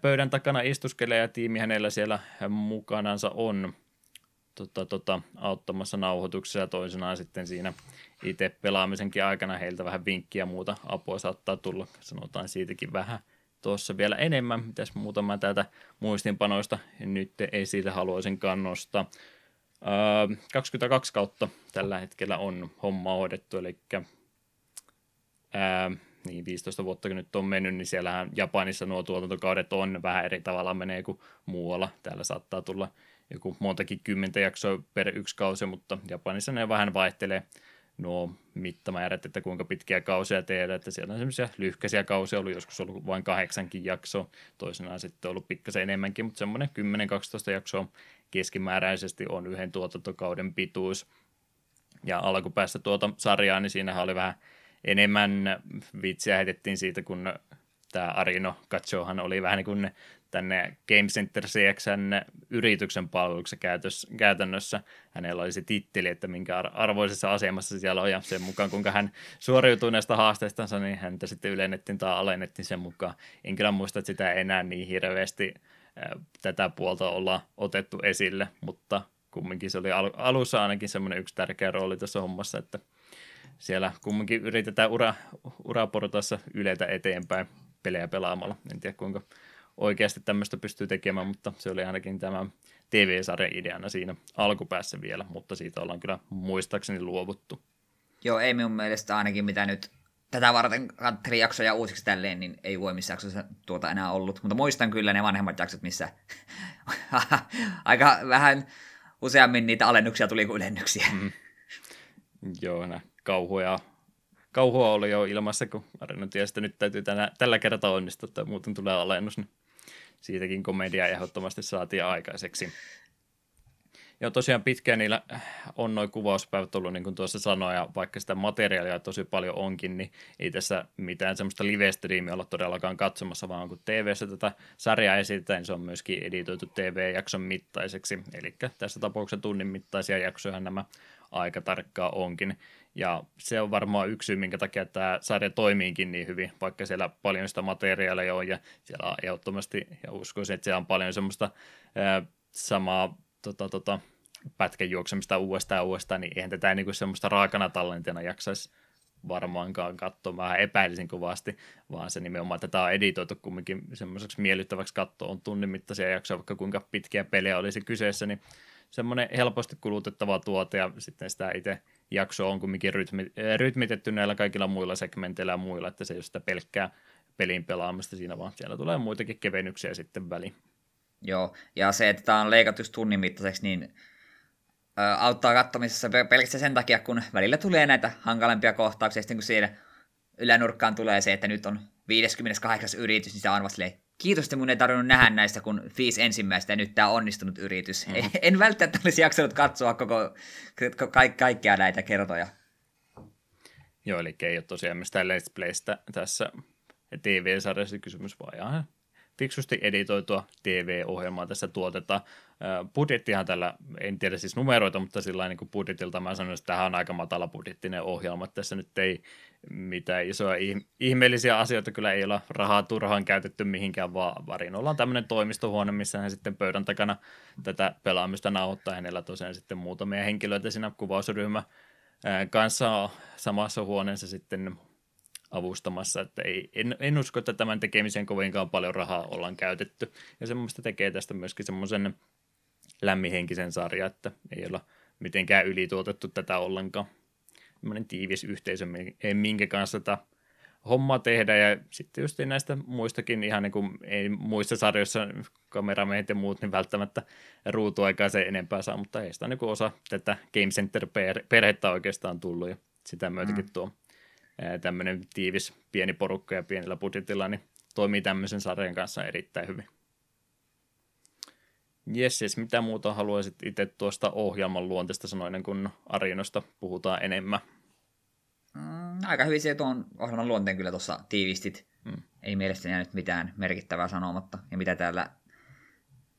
pöydän takana istuskelee ja tiimi hänellä siellä mukanansa on tota, tota, auttamassa nauhoituksessa ja toisenaan sitten siinä itse pelaamisenkin aikana heiltä vähän vinkkiä ja muuta apua saattaa tulla, sanotaan siitäkin vähän – tuossa vielä enemmän. Mitäs muutama täältä muistinpanoista nyt ei siitä haluaisin kannustaa. Öö, 22 kautta tällä hetkellä on homma hoidettu, eli öö, niin 15 vuotta kun nyt on mennyt, niin siellähän Japanissa nuo tuotantokaudet on vähän eri tavalla menee kuin muualla. Täällä saattaa tulla joku montakin kymmentä jaksoa per yksi kausi, mutta Japanissa ne vähän vaihtelee nuo mittamäärät, että kuinka pitkiä kausia tehdään, että siellä on semmoisia lyhkäisiä kausia ollut, joskus ollut vain kahdeksankin jaksoa, toisenaan sitten ollut pikkasen enemmänkin, mutta semmoinen 10-12 jaksoa keskimääräisesti on yhden tuotantokauden pituus. Ja alkupäässä tuota sarjaa, niin siinähän oli vähän enemmän vitsiä heitettiin siitä, kun tämä Arino Katsohan oli vähän niin kuin tänne Game Center CXn yrityksen palveluksi käytännössä. Hänellä oli se titteli, että minkä arvoisessa asemassa siellä on, ja sen mukaan kuinka hän suoriutui näistä haasteistansa, niin häntä sitten ylennettiin tai alennettiin sen mukaan. En kyllä muista, että sitä enää niin hirveästi tätä puolta olla otettu esille, mutta kumminkin se oli alussa ainakin semmoinen yksi tärkeä rooli tässä hommassa, että siellä kumminkin yritetään ura, uraportassa yletä eteenpäin pelejä pelaamalla. En tiedä kuinka oikeasti tämmöistä pystyy tekemään, mutta se oli ainakin tämä TV-sarjan ideana siinä alkupäässä vielä, mutta siitä ollaan kyllä muistaakseni luovuttu. Joo, ei minun mielestä ainakin mitä nyt tätä varten katteli jaksoja uusiksi tälleen, niin ei voi missä jaksossa tuota enää ollut. Mutta muistan kyllä ne vanhemmat jaksot, missä aika vähän useammin niitä alennuksia tuli kuin ylennyksiä. Mm. Joo, nä kauhuja, kauhua oli jo ilmassa, kun Arena tiesi, että nyt täytyy tänä, tällä kertaa onnistua, tai muuten tulee alennus, niin siitäkin komedia ehdottomasti saatiin aikaiseksi. Ja tosiaan pitkään niillä on noin kuvauspäivät ollut, niin kuin tuossa sanoin, ja vaikka sitä materiaalia tosi paljon onkin, niin ei tässä mitään semmoista live-striimiä olla todellakaan katsomassa, vaan kun tv tätä sarjaa esitetään, niin se on myöskin editoitu TV-jakson mittaiseksi, eli tässä tapauksessa tunnin mittaisia jaksoja nämä aika tarkkaa onkin. Ja se on varmaan yksi syy, minkä takia tämä sarja toimiikin niin hyvin, vaikka siellä paljon sitä materiaalia on ja siellä ehdottomasti, ja uskoisin, että siellä on paljon semmoista ää, samaa tota, tota, pätkän juoksemista uudestaan ja uudestaan, niin eihän tätä niin kuin semmoista raakana tallentina jaksaisi varmaankaan katsoa. Vähän epäilisin kovasti, vaan se nimenomaan tätä on editoitu kumminkin semmoiseksi miellyttäväksi katsoa, on tunnin mittaisia jaksoja, vaikka kuinka pitkiä pelejä olisi kyseessä, niin semmoinen helposti kulutettava tuote ja sitten sitä itse jaksoa on kumminkin rytmi, rytmitetty näillä kaikilla muilla segmenteillä ja muilla, että se ei ole sitä pelkkää pelin pelaamista siinä, vaan siellä tulee muitakin kevennyksiä sitten väliin. Joo, ja se, että tämä on leikattu tunnin mittaiseksi, niin ö, auttaa katsomisessa pelkästään sen takia, kun välillä tulee näitä hankalempia kohtauksia, sitten kun siellä ylänurkkaan tulee se, että nyt on 58. yritys, niin se on vasta kiitos, että mun ei tarvinnut nähdä näistä kun viisi ensimmäistä ja nyt tämä onnistunut yritys. Mm. En välttämättä olisi jaksanut katsoa koko, ka- ka- kaikkea näitä kertoja. Joo, eli ei ole tosiaan mistään Let's Playstä tässä TV-sarjassa kysymys, vaan ihan fiksusti editoitua TV-ohjelmaa tässä tuotetaan. Budjettihan tällä, en tiedä siis numeroita, mutta sillä niin budjetilta mä sanoisin, että tähän on aika matala budjettinen ohjelma. Tässä nyt ei mitään isoja ihmeellisiä asioita kyllä ei ole rahaa turhaan käytetty mihinkään, vaan Varinolla on tämmöinen toimistohuone, missä hän sitten pöydän takana tätä pelaamista nauhoittaa. Hänellä tosiaan sitten muutamia henkilöitä siinä kuvausryhmä kanssa samassa huoneessa sitten avustamassa, että ei, en, en usko, että tämän tekemiseen kovinkaan paljon rahaa ollaan käytetty. Ja semmoista tekee tästä myöskin semmoisen lämmihenkisen sarja, että ei olla mitenkään ylituotettu tätä ollenkaan. Tiivis yhteisö, minkä kanssa tätä hommaa tehdä ja sitten just näistä muistakin ihan niin kuin ei muissa sarjoissa kameramiehet ja muut niin välttämättä ruutuaikaa se enempää saa, mutta heistä on niin osa tätä Game Center-perhettä oikeastaan tullut ja sitä myötäkin mm. tuo tämmöinen tiivis pieni porukka ja pienellä budjetilla, niin toimii tämmöisen sarjan kanssa erittäin hyvin. Jes, yes, mitä muuta haluaisit itse tuosta ohjelman luonteesta sanoa ennen kuin Arinosta puhutaan enemmän? Mm, aika hyvin se tuon ohjelman luonteen kyllä tuossa tiivistit. Mm. Ei mielestäni jäänyt mitään merkittävää sanomatta. Ja mitä täällä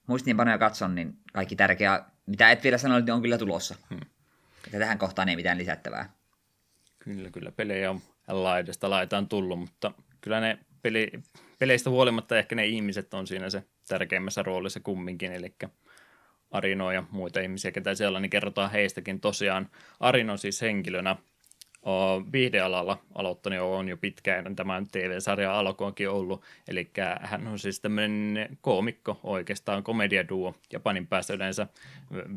muistiinpanoja katson, niin kaikki tärkeää, mitä et vielä sanoa, niin on kyllä tulossa. Mm. Että tähän kohtaan ei mitään lisättävää. Kyllä, kyllä pelejä on laidasta laitaan tullut, mutta kyllä ne peli, peleistä huolimatta ehkä ne ihmiset on siinä se tärkeimmässä roolissa kumminkin, eli Arino ja muita ihmisiä, ketä siellä, niin kerrotaan heistäkin tosiaan. Arino siis henkilönä viihdealalla aloittanut on jo pitkään tämän TV-sarjan alkuakin ollut, eli hän on siis tämmöinen koomikko oikeastaan, komediaduo. Japanin päästä yleensä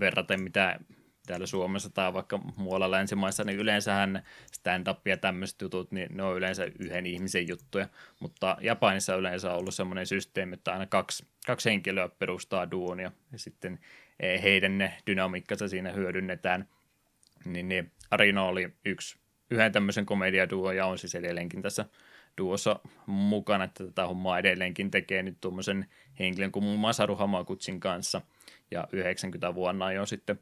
verraten mitä täällä Suomessa tai vaikka muualla länsimaissa, niin yleensähän stand-up ja tämmöiset jutut, niin ne on yleensä yhden ihmisen juttuja, mutta Japanissa yleensä on ollut semmoinen systeemi, että aina kaksi, kaksi henkilöä perustaa duon ja sitten eh, heidän ne dynamiikkansa siinä hyödynnetään, niin, niin Arino oli yksi yhden tämmöisen komediaduo ja on siis edelleenkin tässä duossa mukana, että tätä hommaa edelleenkin tekee nyt tuommoisen henkilön kuin Masaru Hamakutsin kanssa ja 90 vuonna jo sitten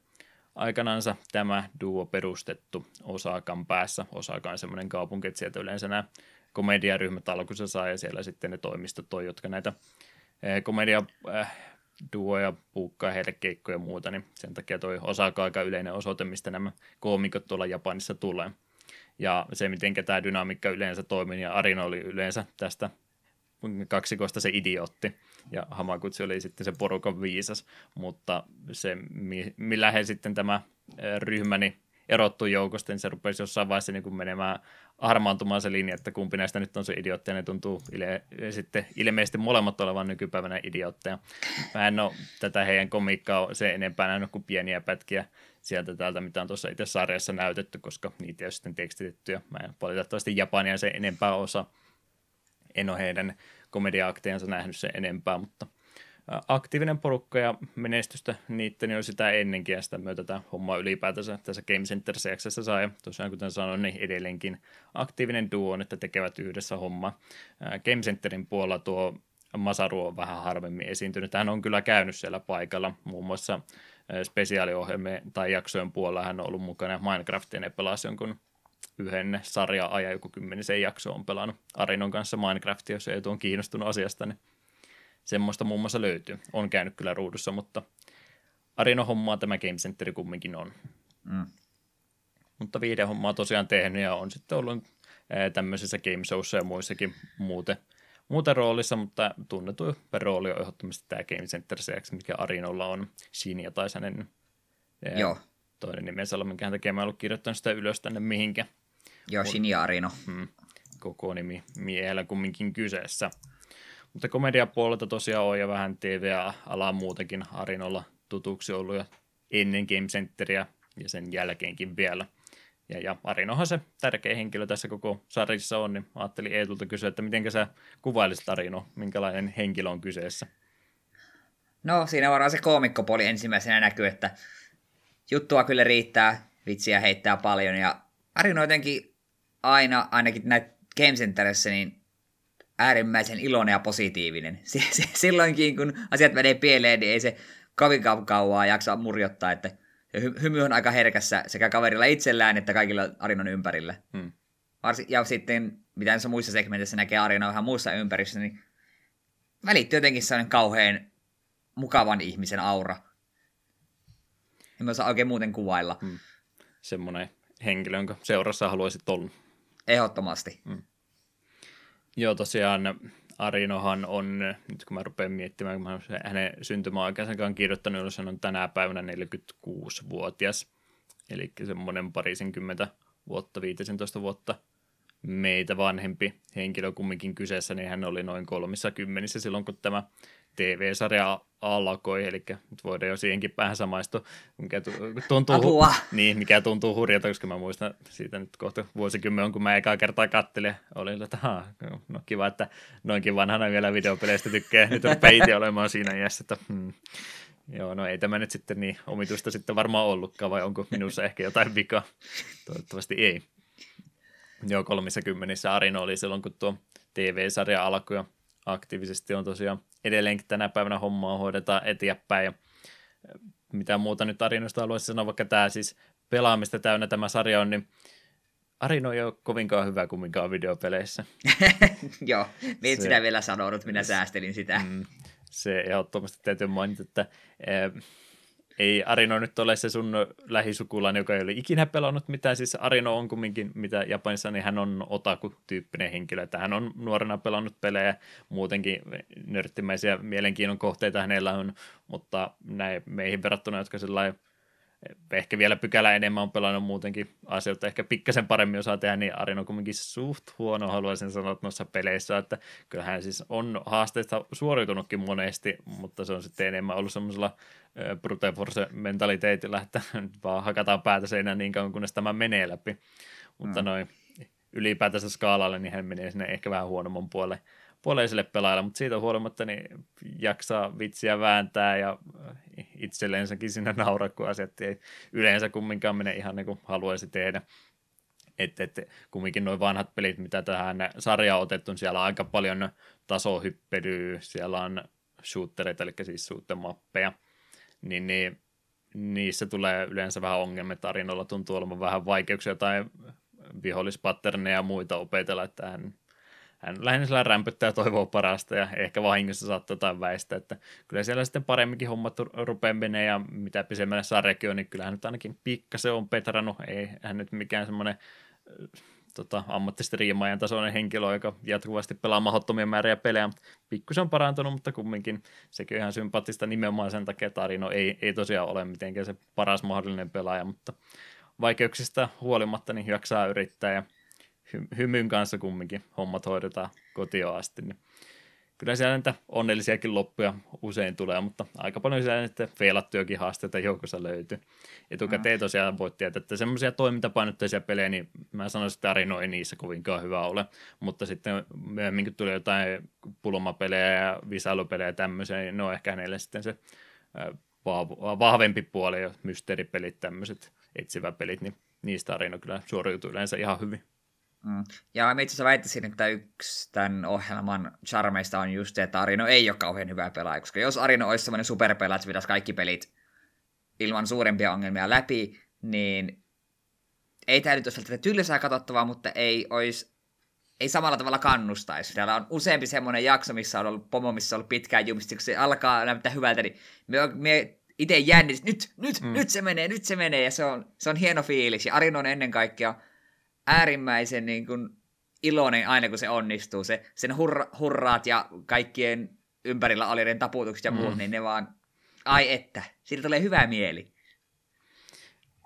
aikanansa tämä duo perustettu Osakan päässä. Osaka on semmoinen kaupunki, että sieltä yleensä nämä komediaryhmät alkuissa saa ja siellä sitten ne toimistot on, jotka näitä komedia äh, duoja puukkaa heille keikkoja ja muuta, niin sen takia toi Osaka aika yleinen osoite, mistä nämä koomikot tuolla Japanissa tulee. Ja se, miten tämä dynamiikka yleensä toimii, ja Arino oli yleensä tästä kaksikosta se idiootti, ja Hamakutsi oli sitten se porukan viisas, mutta se, millä he sitten tämä ryhmäni erottui joukosta, niin se rupesi jossain vaiheessa niin kuin menemään harmaantumaan se linja, että kumpi näistä nyt on se idiotti, ja ne tuntuu ile- sitten ilmeisesti molemmat olevan nykypäivänä idiootteja. Mä en ole tätä heidän komiikkaa se enempää nähnyt kuin pieniä pätkiä sieltä täältä, mitä on tuossa itse sarjassa näytetty, koska niitä ei ole sitten tekstitetty, ja mä en valitettavasti Japania se enempää osa. En ole heidän komedia-aktejansa nähnyt se enempää, mutta aktiivinen porukka ja menestystä niiden on sitä ennenkin ja sitä myötä tämä homma ylipäätänsä tässä Game Center CXssä sai. Tosiaan kuten sanoin, niin edelleenkin aktiivinen duo, että tekevät yhdessä homma. Game Centerin puolella tuo Masaru on vähän harvemmin esiintynyt. Hän on kyllä käynyt siellä paikalla, muun muassa spesiaaliohjelmien tai jaksojen puolella hän on ollut mukana Minecraftin ja pelasi jonkun yhden sarja-ajan, joku kymmenisen jakso on pelannut Arinon kanssa Minecraftia, jos ei tuon kiinnostunut asiasta, niin semmoista muun muassa löytyy. On käynyt kyllä ruudussa, mutta Arino-hommaa tämä Game Center kumminkin on. Mm. Mutta hommaa tosiaan tehnyt ja on sitten ollut tämmöisissä game showissa ja muissakin muuten, muuten roolissa, mutta tunnetu rooli on ehdottomasti tämä Game Center CX, mikä Arinolla on. Shinia tai hänen Joo. toinen nimensä, minkä hän tekee, mä ollut kirjoittanut sitä ylös tänne mihinkä. Joo, Shinia Arino. Hmm, koko nimi miehellä kumminkin kyseessä. Mutta komediapuolelta tosiaan on ja vähän TV-alaa muutenkin Arinolla tutuksi ollut jo ennen Game Centeriä ja sen jälkeenkin vielä. Ja, ja Arinohan se tärkeä henkilö tässä koko sarjassa on, niin ajattelin Eetulta kysyä, että miten sä kuvailisit Arino, minkälainen henkilö on kyseessä? No siinä varmaan se koomikkopoli ensimmäisenä näkyy, että juttua kyllä riittää, vitsiä heittää paljon ja Arino jotenkin aina, ainakin näitä Game Centerissä, niin äärimmäisen iloinen ja positiivinen. Silloinkin, kun asiat menee pieleen, niin ei se kovin kauan jaksa murjottaa, että hymy on aika herkässä sekä kaverilla itsellään että kaikilla Arinon ympärillä. Hmm. Varsi, ja sitten, mitä näissä muissa segmenteissä näkee Arina vähän muissa ympäristössä, niin välittyy jotenkin sellainen kauhean mukavan ihmisen aura. En mä saa oikein muuten kuvailla. Hmm. Semmoinen henkilö, jonka seurassa haluaisit olla. Ehdottomasti. Hmm. Joo, tosiaan Arinohan on, nyt kun mä rupean miettimään, kun mä hänen syntymäaikansa kirjoittanut, jos hän on tänä päivänä 46-vuotias, eli semmoinen parisenkymmentä vuotta, 15 vuotta meitä vanhempi henkilö kumminkin kyseessä, niin hän oli noin kolmissa kymmenissä silloin, kun tämä TV-sarja alkoi, eli nyt voidaan jo siihenkin päähän samaistua, mikä tuntuu, Apua. Niin, mikä tuntuu hurjalta, koska mä muistan siitä nyt kohta vuosikymmen, kun mä ekaa kertaa kattelin, oli, että haa, no kiva, että noinkin vanhana vielä videopeleistä tykkää, nyt on peiti olemaan siinä iässä, että hmm. Joo, no ei tämä nyt sitten niin omituista sitten varmaan ollutkaan, vai onko minussa ehkä jotain vikaa? Toivottavasti ei. Joo, kolmissa kymmenissä Arino oli silloin, kun tuo TV-sarja alkoi ja aktiivisesti on tosiaan edelleenkin tänä päivänä hommaa hoidetaan eteenpäin ja mitä muuta nyt Arinosta haluaisin sanoa, vaikka tämä siis pelaamista täynnä tämä sarja on, niin Arino ei ole kovinkaan hyvä kumminkaan videopeleissä. Joo, me se, sitä vielä sanonut, minä säästelin sitä. Mm, se ehdottomasti täytyy mainita, että ei Arino nyt ole se sun lähisukulainen, joka ei ole ikinä pelannut mitään. Siis Arino on kumminkin, mitä Japanissa, niin hän on otaku-tyyppinen henkilö, että hän on nuorena pelannut pelejä, muutenkin nörttimäisiä mielenkiinnon kohteita hänellä on, mutta näin meihin verrattuna, jotka sellainen ehkä vielä pykälä enemmän on pelannut muutenkin asioita, ehkä pikkasen paremmin osaa tehdä, niin Arino on kuitenkin suht huono, haluaisin sanoa noissa peleissä, että kyllähän siis on haasteista suoriutunutkin monesti, mutta se on sitten enemmän ollut semmoisella brute force mentaliteetillä, että nyt vaan hakataan päätä seinään niin kauan, kunnes tämä menee läpi, mutta mm. noin ylipäätänsä skaalalle, niin hän menee sinne ehkä vähän huonomman puolelle puoleiselle pelaajalle, mutta siitä huolimatta niin jaksaa vitsiä vääntää ja itselleensäkin sinne nauraa, kun asiat ei yleensä kumminkaan mene ihan niin kuin haluaisi tehdä. Että et, kumminkin noin vanhat pelit, mitä tähän sarjaan otettu, niin siellä on aika paljon tasohyppelyä, siellä on shootereita, eli siis mappeja, niin, niin niissä tulee yleensä vähän ongelmia, tarinoilla tuntuu olevan vähän vaikeuksia tai vihollispatterneja ja muita opetella, että hän hän lähinnä sillä rämpyttää ja toivoo parasta ja ehkä vahingossa saattaa jotain väistä, että kyllä siellä sitten paremminkin hommat rupeaa menee ja mitä pisemmälle sarjakin on, niin kyllähän nyt ainakin pikkasen on petrannut, ei hän nyt mikään semmoinen tota, ammattistriimaajan tasoinen henkilö, joka jatkuvasti pelaa mahdottomia määriä pelejä. Pikkusen on parantunut, mutta kumminkin sekin on ihan sympaattista nimenomaan sen takia, että Arino ei, ei tosiaan ole mitenkään se paras mahdollinen pelaaja, mutta vaikeuksista huolimatta niin jaksaa yrittää ja hy- hymyn kanssa kumminkin hommat hoidetaan kotioon asti. Niin kyllä siellä niitä onnellisiakin loppuja usein tulee, mutta aika paljon siellä niitä feilattujakin haasteita joukossa löytyy. Etukäteen mm. tosiaan voit tietää, että semmoisia toimintapainotteisia pelejä, niin mä sanoisin, että Arino ei niissä kovinkaan hyvä ole, mutta sitten myöhemmin kun tulee jotain pulmapelejä ja visailupelejä ja tämmöisiä, niin ne on ehkä hänelle sitten se vahvempi puoli ja mysteeripelit, tämmöiset etsiväpelit, niin niistä Arino kyllä suoriutuu yleensä ihan hyvin. Mm. Ja mä itse asiassa väittäisin, että yksi tämän ohjelman charmeista on just se, että Arino ei ole kauhean hyvä pelaaja, koska jos Arino olisi sellainen superpelaaja, että se kaikki pelit ilman suurempia ongelmia läpi, niin ei tämä nyt olisi tylsää katsottavaa, mutta ei olisi ei samalla tavalla kannustaisi. Täällä on useampi semmoinen jakso, missä on ollut pomo, missä on ollut pitkään jumista, kun se alkaa näyttää hyvältä, niin me, me itse jännitin, nyt, nyt, mm. nyt se menee, nyt se menee, ja se on, se on hieno fiilis. Ja Arino on ennen kaikkea äärimmäisen niin kuin, iloinen aina, kun se onnistuu. Se, sen hurra, hurraat ja kaikkien ympärillä olevien taputukset ja muut, mm. niin ne vaan, ai että, siitä tulee hyvä mieli.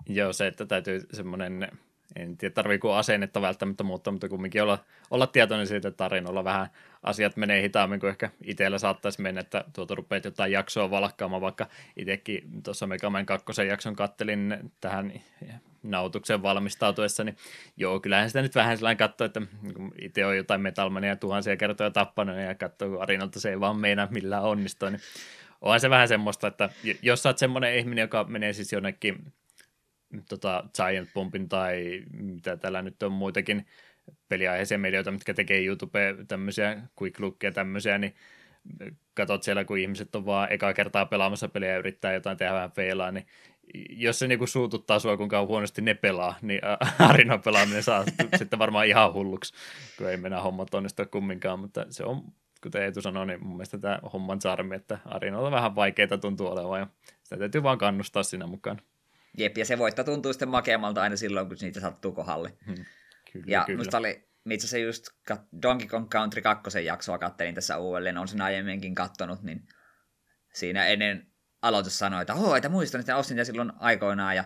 Joo, se, että täytyy semmoinen en tiedä tarviiko asennetta välttämättä muuttaa, mutta kumminkin olla, olla tietoinen siitä, että tarinoilla vähän asiat menee hitaammin kuin ehkä itsellä saattaisi mennä, että tuota rupeat jotain jaksoa valkkaamaan, vaikka itsekin tuossa Megaman kakkosen jakson kattelin tähän nautuksen valmistautuessa, niin joo, kyllähän sitä nyt vähän sellainen katsoo, että itse on jotain metalmania tuhansia kertoja tappanut ja katsoo, kun Arinalta se ei vaan meinaa millään onnistua, niin onhan se vähän semmoista, että jos sä oot semmoinen ihminen, joka menee siis jonnekin tota, Giant Bombin tai mitä täällä nyt on muitakin peliaiheisia medioita, mitkä tekee YouTube tämmöisiä quick lookia tämmöisiä, niin katsot siellä, kun ihmiset on vaan eka kertaa pelaamassa peliä ja yrittää jotain tehdä vähän feilaa, niin jos se niinku suututtaa sua, kuinka huonosti ne pelaa, niin Arina pelaaminen saa sitten varmaan ihan hulluksi, kun ei mennä hommat onnistua kumminkaan, mutta se on, kuten Eetu sanoi, niin mun mielestä tämä homman charmi, että Arinalla vähän vaikeita tuntuu olevan ja sitä täytyy vaan kannustaa siinä mukaan. Jep, ja se voitto tuntuu sitten makeammalta aina silloin, kun niitä sattuu kohdalle. Hmm. Kyllä, ja kyllä. musta oli, itse asiassa just Donkey Kong Country 2 jaksoa kattelin tässä uudelleen, on sen aiemminkin kattonut, niin siinä ennen aloitus sanoi, että oh, että muistan, että ostin tätä silloin aikoinaan ja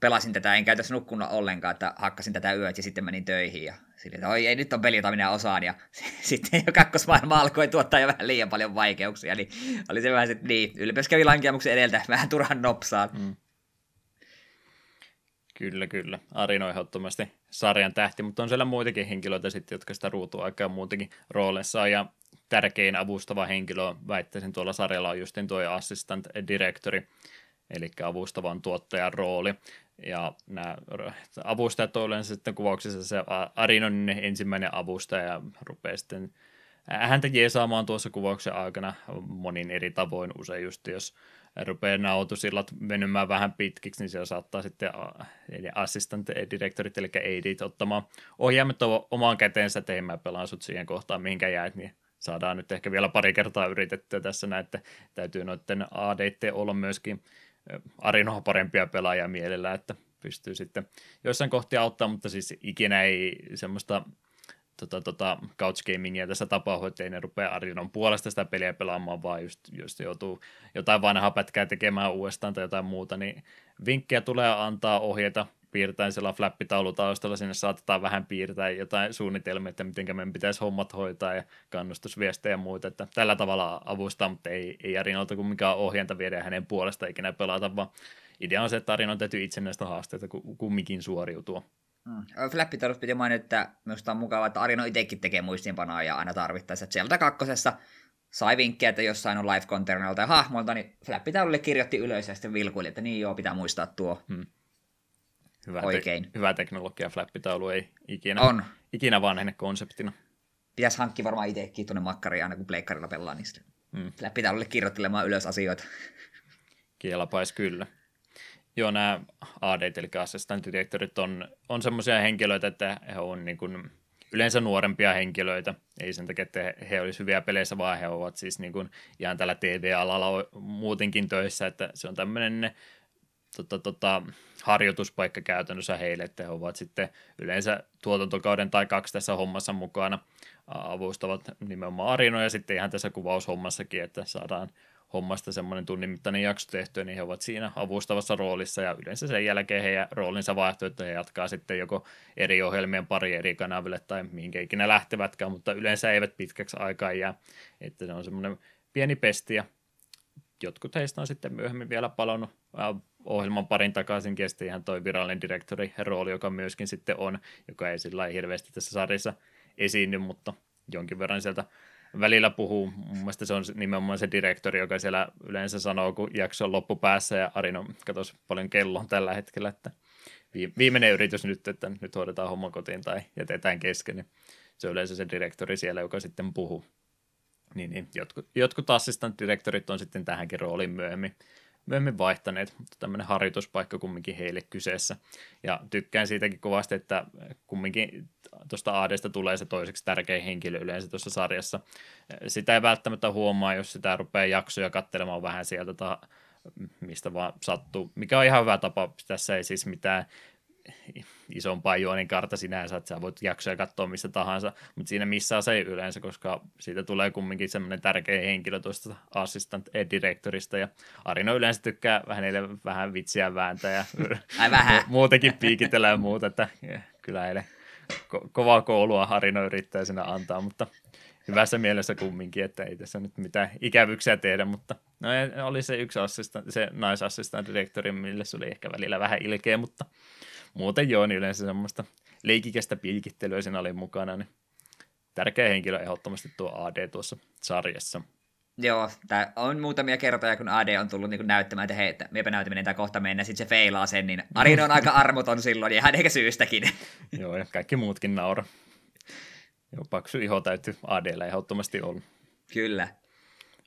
pelasin tätä, en käytäisi nukkunut ollenkaan, että hakkasin tätä yöt ja sitten menin töihin ja sille, että oi ei, nyt on peli, jota minä osaan ja sitten jo kakkosmaailma alkoi tuottaa jo vähän liian paljon vaikeuksia, niin oli se vähän sitten niin, ylpeys kävi lankeamuksen edeltä vähän turhan nopsaan. Mm. Kyllä, kyllä. Arino ehdottomasti sarjan tähti, mutta on siellä muitakin henkilöitä sitten, jotka sitä aikaa muutenkin roolissa ja tärkein avustava henkilö, väittäisin tuolla sarjalla on justin tuo assistant directori, eli avustavan tuottajan rooli. Ja nämä avustajat on yleensä sitten kuvauksessa se Arinon ensimmäinen avustaja ja rupeaa sitten häntä jeesaamaan tuossa kuvauksen aikana monin eri tavoin usein just, jos rupeaa nautusillat venymään vähän pitkiksi, niin siellä saattaa sitten eli assistant directorit, eli ADit ottamaan ohjaimet omaan käteensä, että ei mä pelaan sut siihen kohtaan, mihinkä jäät, niin saadaan nyt ehkä vielä pari kertaa yritettyä tässä näin, että täytyy noiden ADT olla myöskin Arinoa parempia pelaajia mielellä, että pystyy sitten joissain kohtia auttaa, mutta siis ikinä ei semmoista tota, tota, couch gamingia tässä tapahtuu, että ei ne rupea Arinon puolesta sitä peliä pelaamaan, vaan just, just joutuu jotain vanhaa pätkää tekemään uudestaan tai jotain muuta, niin vinkkejä tulee antaa ohjeita piirtäen siellä flappitaulutaustalla, sinne saatetaan vähän piirtää jotain suunnitelmia, että miten meidän pitäisi hommat hoitaa ja kannustusviestejä ja muuta, että tällä tavalla avustaa, mutta ei, ei Arinolta kumminkaan ohjenta viedä hänen puolesta ikinä pelata, vaan idea on se, että Arinon täytyy itse näistä haasteista kumminkin suoriutua. Mm. Flappitaulus piti mainita, että minusta on mukavaa, että Arino itsekin tekee muistiinpanoa ja aina tarvittaessa. Sieltä kakkosessa sai vinkkejä, että jossain on live containerilta ja hahmolta, niin flappitaululle kirjoitti ylös ja sitten vilkuili, että niin joo, pitää muistaa tuo. Hmm. Hyvä, Oikein. Te- hyvä teknologia, flappitaulu ei ikinä, on. ikinä vanhene konseptina. Pitäisi hankkia varmaan itsekin tuonne makkariin aina kun pleikkarilla pelaa, niin hmm. flappitaululle kirjoittelemaan ylös asioita. Kielapais kyllä. Joo, nämä AD, eli assistant directorit, on, on semmoisia henkilöitä, että he on niin kuin yleensä nuorempia henkilöitä. Ei sen takia, että he, he olisivat hyviä peleissä, vaan he ovat siis niin kuin ihan tällä TV-alalla muutenkin töissä, että se on tämmöinen tota, tota, harjoituspaikka käytännössä heille, että he ovat sitten yleensä tuotantokauden tai kaksi tässä hommassa mukana. Avustavat nimenomaan Arino ja sitten ihan tässä kuvaushommassakin, että saadaan hommasta semmoinen tunnin mittainen jakso tehtyä, niin he ovat siinä avustavassa roolissa ja yleensä sen jälkeen heidän roolinsa vaihtuu, että he jatkaa sitten joko eri ohjelmien pari eri kanaville tai minkä ikinä lähtevätkään, mutta yleensä eivät pitkäksi aikaa jää, että se on semmoinen pieni pesti ja jotkut heistä on sitten myöhemmin vielä palannut ohjelman parin takaisin sitten ihan toi virallinen direktori rooli, joka myöskin sitten on, joka ei sillä hirveästi tässä sarjassa esiinny, mutta jonkin verran sieltä välillä puhuu. Mun mielestä se on nimenomaan se direktori, joka siellä yleensä sanoo, kun jakso on loppupäässä ja Arino katos paljon kelloa tällä hetkellä, että viimeinen yritys nyt, että nyt hoidetaan homma kotiin tai jätetään kesken, niin se on yleensä se direktori siellä, joka sitten puhuu. Niin, niin jotkut, jotkut assistant direktorit on sitten tähänkin rooliin myöhemmin myöhemmin vaihtaneet, mutta tämmöinen harjoituspaikka kumminkin heille kyseessä. Ja tykkään siitäkin kovasti, että kumminkin tuosta Aadesta tulee se toiseksi tärkein henkilö yleensä tuossa sarjassa. Sitä ei välttämättä huomaa, jos sitä rupeaa jaksoja katselemaan vähän sieltä, ta, mistä vaan sattuu, mikä on ihan hyvä tapa. Tässä ei siis mitään isompaa juonin kartta sinänsä, että sä voit jaksoja katsoa missä tahansa, mutta siinä missä se ei yleensä, koska siitä tulee kumminkin semmoinen tärkeä henkilö tuosta assistant directorista, ja Arino yleensä tykkää vähän vähän vitsiä vääntää ja vähän. muutenkin piikitellä ja muuta, että kyllä heille ko- kovaa koulua Arino yrittää sinä antaa, mutta hyvässä mielessä kumminkin, että ei tässä nyt mitään ikävyyksiä tehdä, mutta no, oli se yksi assistant, se naisassistant directori, mille se oli ehkä välillä vähän ilkeä, mutta muuten joo, niin yleensä semmoista leikikästä pilkittelyä siinä oli mukana, niin tärkeä henkilö ehdottomasti tuo AD tuossa sarjassa. Joo, tää on muutamia kertoja, kun AD on tullut niin näyttämään, että hei, että miepä näytäminen tämä kohta mennä, sitten se feilaa sen, niin Arin on aika armoton silloin, ja hän eikä syystäkin. Joo, ja kaikki muutkin naura. Joo, paksu iho täytyy ADllä ehdottomasti olla. Kyllä.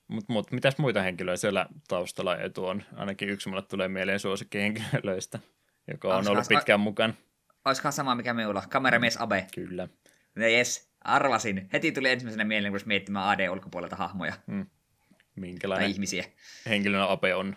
Mutta mut, mitäs muita henkilöitä siellä taustalla etu on? Ainakin yksi mulle tulee mieleen suosikkihenkilöistä joka on ollut pitkään mukana. Olisikohan sama mikä minulla, kameramies Abe. Kyllä. No jes, arvasin. Heti tuli ensimmäisenä mieleen, kun miettimään AD ulkopuolelta hahmoja. Hmm. Minkälainen tai ihmisiä. henkilönä Abe on?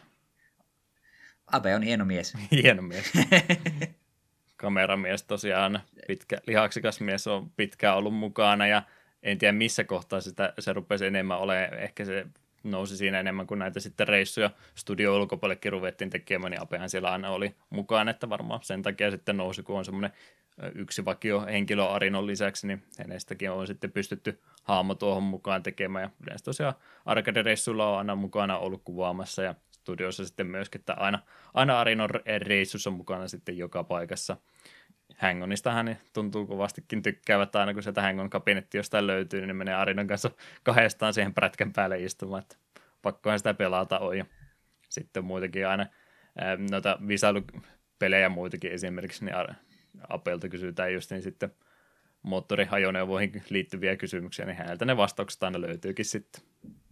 Abe on hieno mies. hieno mies. Kameramies tosiaan, pitkä, lihaksikas mies on pitkään ollut mukana ja en tiedä missä kohtaa sitä, se rupesi enemmän olemaan, ehkä se nousi siinä enemmän kuin näitä sitten reissuja studio ulkopuolellekin ruvettiin tekemään, niin Apehan siellä aina oli mukaan, että varmaan sen takia sitten nousi, kun on semmoinen yksi vakio henkilö Arinon lisäksi, niin hänestäkin on sitten pystytty haamo tuohon mukaan tekemään, ja yleensä tosiaan arcade-reissulla on aina mukana ollut kuvaamassa, ja studiossa sitten myöskin, että aina, aina Arinon reissussa on mukana sitten joka paikassa. Hangonistahan tuntuu kovastikin tykkäävät aina, kun sieltä Hangon kabinetti jostain löytyy, niin ne menee Arinan kanssa kahdestaan siihen prätkän päälle istumaan, että pakkohan sitä pelata on. Ja sitten muitakin aina noita visailupelejä muitakin esimerkiksi, niin Apelta kysytään just niin sitten moottorihajoneuvoihin liittyviä kysymyksiä, niin häneltä ne vastaukset aina löytyykin sitten.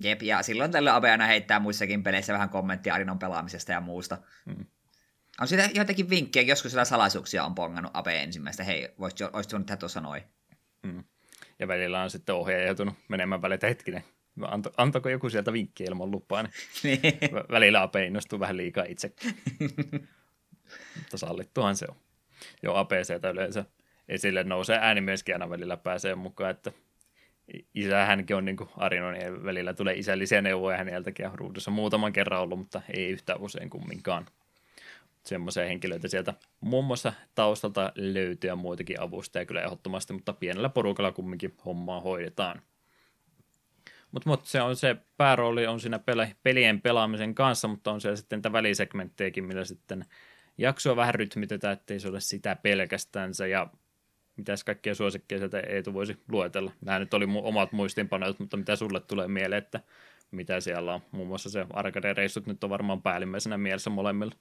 Jep, ja silloin tällä Abe aina heittää muissakin peleissä vähän kommenttia Arinon pelaamisesta ja muusta. Hmm. On sitä joitakin vinkkejä, joskus sitä salaisuuksia on pongannut Abe ensimmäistä, hei, voisit, olisit voinut tehdä tuossa noin. Mm. Ja välillä on sitten ohjaaja joutunut menemään välillä, hetkinen, Anto, antako joku sieltä vinkkiä ilman lupaa, niin, niin. välillä Abe innostuu vähän liikaa itse. Mutta sallittuhan se on. Joo, APCtä yleensä esille nousee ääni myöskin aina välillä pääsee mukaan, että isä hänkin on niin kuin Arinon ja välillä tulee isällisiä neuvoja häneltäkin ja ruudussa muutaman kerran ollut, mutta ei yhtään usein kumminkaan semmoisia henkilöitä sieltä muun muassa taustalta löytyy ja muitakin avustajia kyllä ehdottomasti, mutta pienellä porukalla kumminkin hommaa hoidetaan. Mutta mut se on se päärooli on siinä pelien pelaamisen kanssa, mutta on siellä sitten tämä välisegmenttejäkin, millä sitten jaksoa vähän rytmitetään, ettei se ole sitä pelkästänsä ja mitäs kaikkia suosikkeja sieltä Eetu voisi luetella. Nämä nyt oli mu- omat muistinpanot, mutta mitä sulle tulee mieleen, että mitä siellä on? Muun muassa se arcade-reissut nyt on varmaan päällimmäisenä mielessä molemmilla.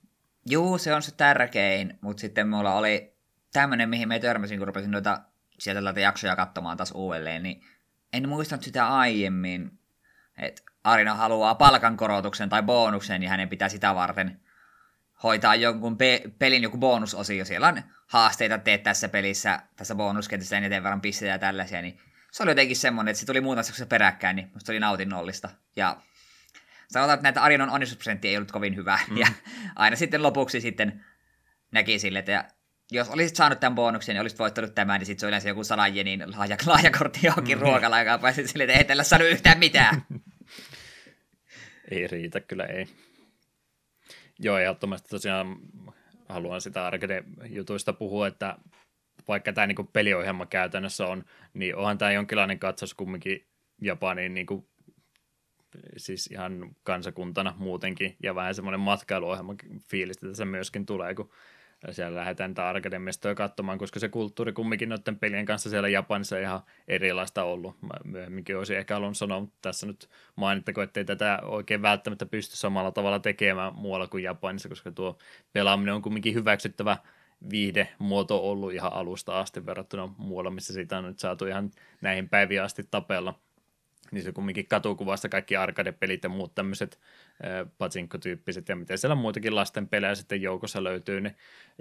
Juu, se on se tärkein, mutta sitten mulla oli tämmöinen, mihin me törmäsin, kun rupesin noita sieltä tätä jaksoja katsomaan taas uudelleen, niin en muistanut sitä aiemmin, että Arina haluaa palkankorotuksen tai bonuksen, niin hänen pitää sitä varten hoitaa jonkun pe- pelin joku bonusosio. Siellä on haasteita teet tässä pelissä, tässä bonusketissä ja eteen verran pisteitä ja tällaisia, niin se oli jotenkin semmoinen, että se tuli muutamassa peräkkäin, niin musta oli nautinnollista. Ja sanotaan, että näitä Arinon onnistusprosentti ei ollut kovin hyvä. Mm. Ja aina sitten lopuksi sitten näki sille, että jos olisit saanut tämän bonuksen, niin olisit voittanut tämän, niin sitten se on yleensä joku sadan jenin lahja, lahjakortti johonkin mm. ruokalaan, joka pääsit sille, että ei tällä saanut yhtään mitään. ei riitä, kyllä ei. Joo, ehdottomasti tosiaan haluan sitä arcade-jutuista puhua, että vaikka tämä niin peliohjelma käytännössä on, niin onhan tämä jonkinlainen katsaus kumminkin Japaniin niin kuin, siis ihan kansakuntana muutenkin, ja vähän semmoinen matkailuohjelma fiilistä tässä myöskin tulee, kun siellä lähdetään tätä arcade katsomaan, koska se kulttuuri kumminkin noiden pelien kanssa siellä Japanissa ihan erilaista ollut. Mä myöhemminkin olisin ehkä halunnut sanoa, mutta tässä nyt mainittako, ettei tätä oikein välttämättä pysty samalla tavalla tekemään muualla kuin Japanissa, koska tuo pelaaminen on kumminkin hyväksyttävä viihdemuoto ollut ihan alusta asti verrattuna muualla, missä siitä on nyt saatu ihan näihin päiviin asti tapella niin se kumminkin katukuvasta kaikki arcade-pelit ja muut tämmöiset patsinko-tyyppiset ja miten siellä muitakin lasten pelejä sitten joukossa löytyy, niin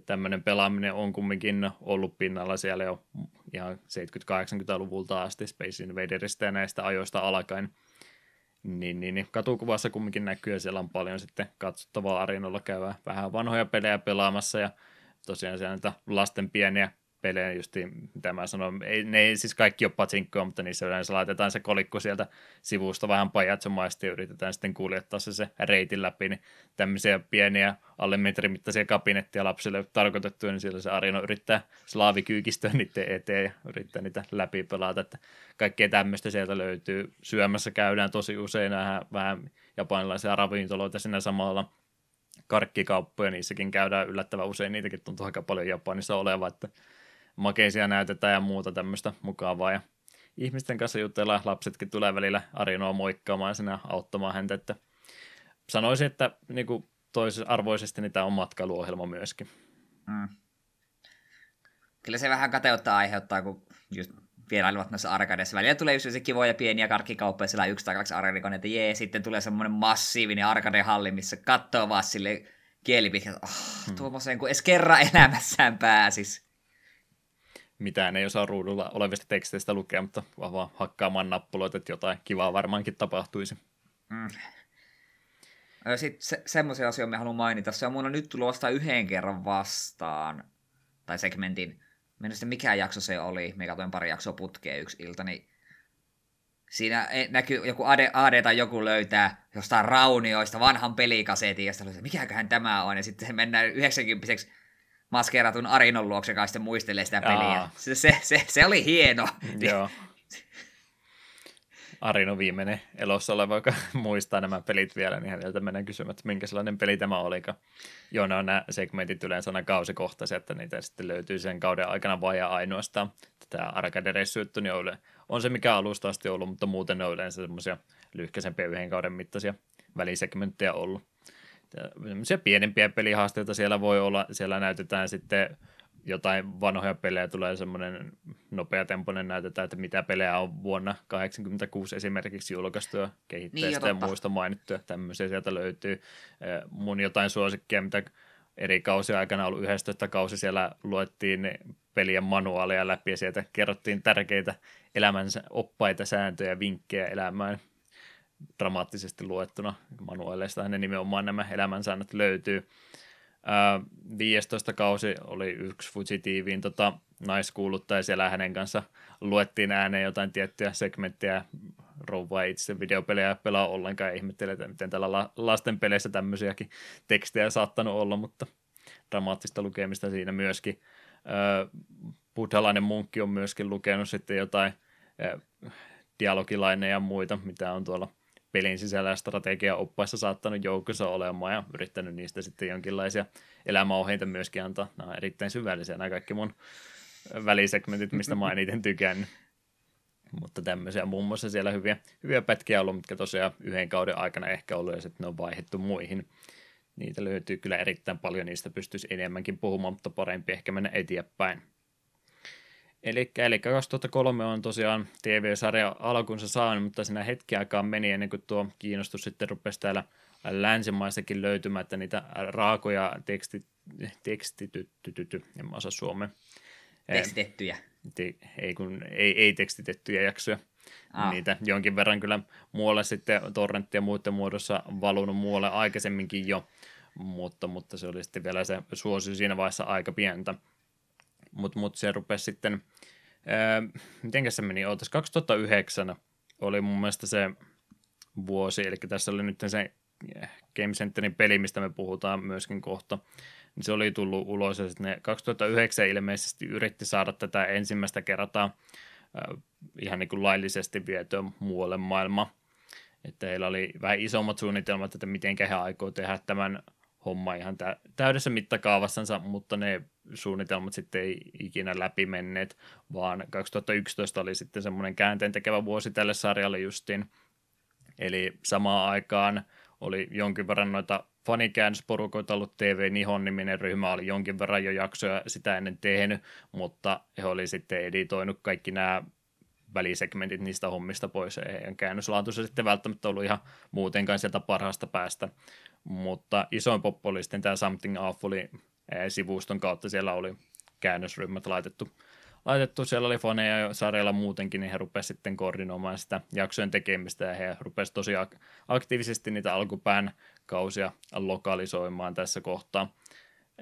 tämmöinen pelaaminen on kumminkin ollut pinnalla siellä jo ihan 70-80-luvulta asti Space Invaderista ja näistä ajoista alkaen. Niin, niin, niin katukuvassa kumminkin näkyy ja siellä on paljon sitten katsottavaa arinolla käyvää vähän vanhoja pelejä pelaamassa ja tosiaan siellä näitä lasten pieniä pelejä, just mitä mä sanoin, ei, ne ei siis kaikki ole patsinkkoa, mutta niissä yleensä laitetaan se kolikko sieltä sivusta vähän pajatsomaisesti ja yritetään sitten kuljettaa se, se reitin läpi, niin tämmöisiä pieniä alle metrin mittaisia kabinettia lapsille tarkoitettuja, niin siellä se Arino yrittää slaavikyykistöä niiden eteen ja yrittää niitä läpi pelata, että kaikkea tämmöistä sieltä löytyy. Syömässä käydään tosi usein vähän, vähän japanilaisia ravintoloita siinä samalla, karkkikauppoja, niissäkin käydään yllättävän usein, niitäkin tuntuu aika paljon Japanissa olevan, että makeisia näytetään ja muuta tämmöistä mukavaa. Ja ihmisten kanssa jutellaan, lapsetkin tulee välillä Arinoa moikkaamaan sinä auttamaan häntä, että sanoisin, että niin kuin toisarvoisesti niin tämä on matkailuohjelma myöskin. Mm. Kyllä se vähän kateutta aiheuttaa, kun just vierailevat noissa arkadeissa. Välillä tulee just se kivoja pieniä karkkikauppoja, siellä yksi tai kaksi arkadekoneita, jee, sitten tulee semmoinen massiivinen arkadehalli, missä katsoo vaan sille kielipitkät, oh, hmm. tuommoiseen kun edes kerran elämässään pääsis mitään ei osaa ruudulla olevista teksteistä lukea, mutta vaan hakkaamaan nappuloita, että jotain kivaa varmaankin tapahtuisi. Mm. Sitten se, semmoisia asioita me haluan mainita. Se on mun on nyt tullut vasta yhden kerran vastaan, tai segmentin. Mennä mikä jakso se oli. Me katsoin pari jaksoa putkeen yksi ilta, niin siinä näkyy joku AD, AD tai joku löytää jostain raunioista vanhan pelikasetin, ja sitten mikäköhän tämä on, ja sitten mennään 90 maskeeratun Arinon luokse, joka sitten muistelee sitä peliä. Se, se, se, se, oli hieno. Joo. Arino viimeinen elossa oleva, joka muistaa nämä pelit vielä, niin häneltä menee kysymään, että minkä sellainen peli tämä oli. Joo, ne on nämä segmentit yleensä aina kausikohtaisia, että niitä sitten löytyy sen kauden aikana vain ja ainoastaan. Tämä arcade niin on, on se, mikä alusta asti ollut, mutta muuten ne on yleensä semmoisia lyhkäisempiä yhden kauden mittaisia välisegmenttejä ollut semmoisia pienempiä pelihaasteita siellä voi olla, siellä näytetään sitten jotain vanhoja pelejä, tulee semmoinen nopeatempoinen näytetään, että mitä pelejä on vuonna 1986 esimerkiksi julkaistuja kehittäjistä niin, ja muista mainittuja, tämmöisiä sieltä löytyy. Mun jotain suosikkia, mitä eri kausia aikana ollut 11 kausi, siellä luettiin pelien manuaaleja läpi ja sieltä kerrottiin tärkeitä elämänsä oppaita, sääntöjä, vinkkejä elämään dramaattisesti luettuna manuaaleista ne nimenomaan nämä elämänsäännöt löytyy. Ää, 15 kausi oli yksi Fujitiiviin tota, naiskuuluttaja siellä hänen kanssa luettiin ääneen jotain tiettyjä segmenttejä. Rouva ei itse videopelejä pelaa ollenkaan ja ihmettelee, että miten tällä la- lasten peleissä tämmöisiäkin tekstejä saattanut olla, mutta dramaattista lukemista siinä myöskin. Ää, buddhalainen munkki on myöskin lukenut sitten jotain ää, dialogilaineja ja muita, mitä on tuolla pelin sisällä ja strategiaoppaissa saattanut joukossa olemaan ja yrittänyt niistä sitten jonkinlaisia elämäohjeita myöskin antaa. Nämä on erittäin syvällisiä nämä kaikki mun välisegmentit, mistä mä eniten tykännyt. Mutta tämmöisiä muun muassa siellä hyviä, hyviä pätkiä ollut, mitkä tosiaan yhden kauden aikana ehkä ollut ja sitten ne on vaihdettu muihin. Niitä löytyy kyllä erittäin paljon, niistä pystyisi enemmänkin puhumaan, mutta parempi ehkä mennä eteenpäin. Eli, eli 2003 on tosiaan TV-sarja alkunsa saanut, mutta siinä hetki aikaa meni ennen kuin tuo kiinnostus sitten rupesi täällä länsimaistakin löytymättä niitä raakoja teksti, tekstitytty, en mä osaa suomen. Tekstitettyjä. Te, ei, kun, ei, ei tekstitettyjä jaksoja. Ah. Niitä jonkin verran kyllä muualle sitten torrenttia muiden muodossa valunut muualle aikaisemminkin jo, mutta, mutta se oli sitten vielä se suosio siinä vaiheessa aika pientä. Mutta mut se rupesi sitten, ää, mitenkä se meni, Ootas 2009 oli mun mielestä se vuosi, eli tässä oli nyt se Game Centerin peli, mistä me puhutaan myöskin kohta, niin se oli tullut ulos, ja ne 2009 ilmeisesti yritti saada tätä ensimmäistä kertaa äh, ihan niin kuin laillisesti vietyä muualle maailmaan. Että heillä oli vähän isommat suunnitelmat, että miten he aikoo tehdä tämän homma ihan täydessä mittakaavassansa, mutta ne suunnitelmat sitten ei ikinä läpi menneet, vaan 2011 oli sitten semmoinen käänteen tekevä vuosi tälle sarjalle justiin. Eli samaan aikaan oli jonkin verran noita fanikäännösporukoita ollut TV Nihon niminen ryhmä, oli jonkin verran jo jaksoja sitä ennen tehnyt, mutta he oli sitten editoinut kaikki nämä välisegmentit niistä hommista pois. Heidän käännöslaatu se sitten välttämättä ollut ihan muutenkaan sieltä parhaasta päästä. Mutta isoin poppo oli sitten tämä Something Awfully sivuston kautta siellä oli käännösryhmät laitettu laitettu, siellä oli faneja sarjalla muutenkin, niin he rupesivat sitten koordinoimaan sitä jaksojen tekemistä ja he rupesivat tosi aktiivisesti niitä alkupään kausia lokalisoimaan tässä kohtaa.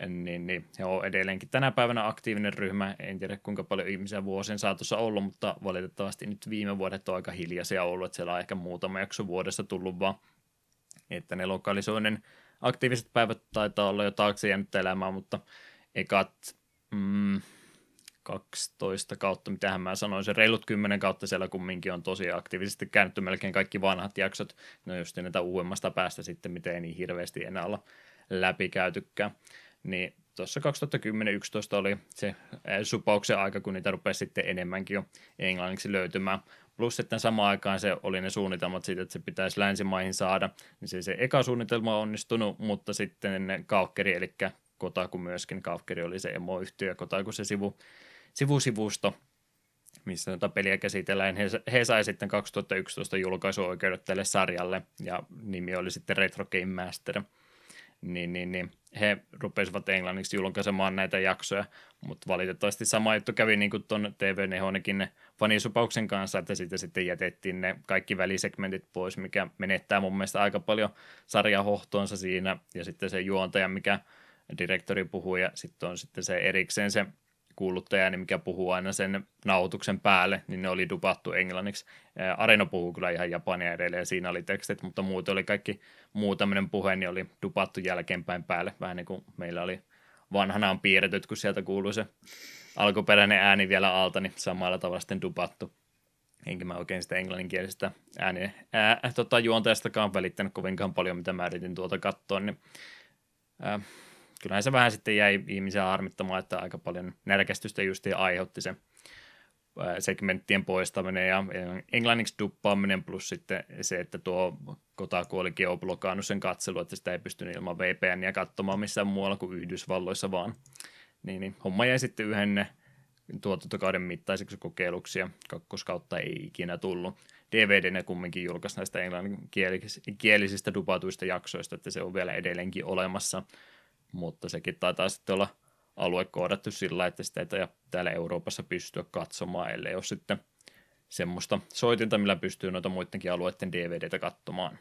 Niin, niin he on edelleenkin tänä päivänä aktiivinen ryhmä. En tiedä kuinka paljon ihmisiä vuosien saatossa ollut, mutta valitettavasti nyt viime vuodet on aika hiljaisia ollut, että siellä on ehkä muutama jakso vuodessa tullut vaan, että ne lokalisoinnin aktiiviset päivät taitaa olla jo taakse jäänyt elämää, mutta ekat mm, 12 kautta, mitähän mä sanoin, se reilut 10 kautta siellä kumminkin on tosi aktiivisesti käännetty melkein kaikki vanhat jaksot, no just näitä uudemmasta päästä sitten, miten ei niin hirveästi enää olla läpikäytykään. Niin tuossa 2010-2011 oli se supauksen aika, kun niitä rupesi sitten enemmänkin jo englanniksi löytymään. Plus sitten samaan aikaan se oli ne suunnitelmat siitä, että se pitäisi länsimaihin saada, niin se, se eka suunnitelma on onnistunut, mutta sitten Kaukkeri, eli Kotaku myöskin, Kaukkeri oli se emoyhtiö Kotaku se sivu, sivusivusto, missä tätä peliä käsitellään. He, he sai sitten 2011 julkaisuoikeudet tälle sarjalle, ja nimi oli sitten Retro Game Master. Niin, niin, niin. He rupesivat englanniksi julkaisemaan näitä jaksoja, mutta valitettavasti sama juttu kävi niin kuin tuon TV Nehonekin fanisupauksen kanssa, että siitä sitten jätettiin ne kaikki välisegmentit pois, mikä menettää mun mielestä aika paljon sarjahohtoonsa siinä, ja sitten se juontaja, mikä direktori puhuu, ja sitten on sitten se erikseen se kuuluttaja, mikä puhuu aina sen nauhoituksen päälle, niin ne oli dupattu englanniksi. Areno puhuu kyllä ihan japania edelleen ja siinä oli tekstit, mutta muuten oli kaikki muu tämmöinen puhe, niin oli dupattu jälkeenpäin päälle, vähän niin kuin meillä oli vanhanaan piirretyt, kun sieltä kuului se alkuperäinen ääni vielä alta, niin samalla tavalla sitten dupattu. Enkä mä oikein sitä englanninkielisestä ääni, ää, tota, juontajastakaan välittänyt kovinkaan paljon, mitä mä yritin tuolta katsoa, niin ää, kyllähän se vähän sitten jäi ihmisiä harmittamaan, että aika paljon nälkästystä just aiheutti se segmenttien poistaminen ja englanniksi duppaaminen plus sitten se, että tuo Kotaku oli geoblokannut sen katselu, että sitä ei pystynyt ilman VPNiä katsomaan missään muualla kuin Yhdysvalloissa vaan. Niin, niin homma jäi sitten yhden tuotantokauden mittaiseksi kokeiluksi ja kakkoskautta ei ikinä tullut. DVD ne kumminkin julkaisi näistä englanninkielisistä dupatuista jaksoista, että se on vielä edelleenkin olemassa mutta sekin taitaa sitten olla alue koodattu sillä, että sitä ei täällä Euroopassa pystyä katsomaan, ellei ole sitten semmoista soitinta, millä pystyy noita muidenkin alueiden DVDtä katsomaan.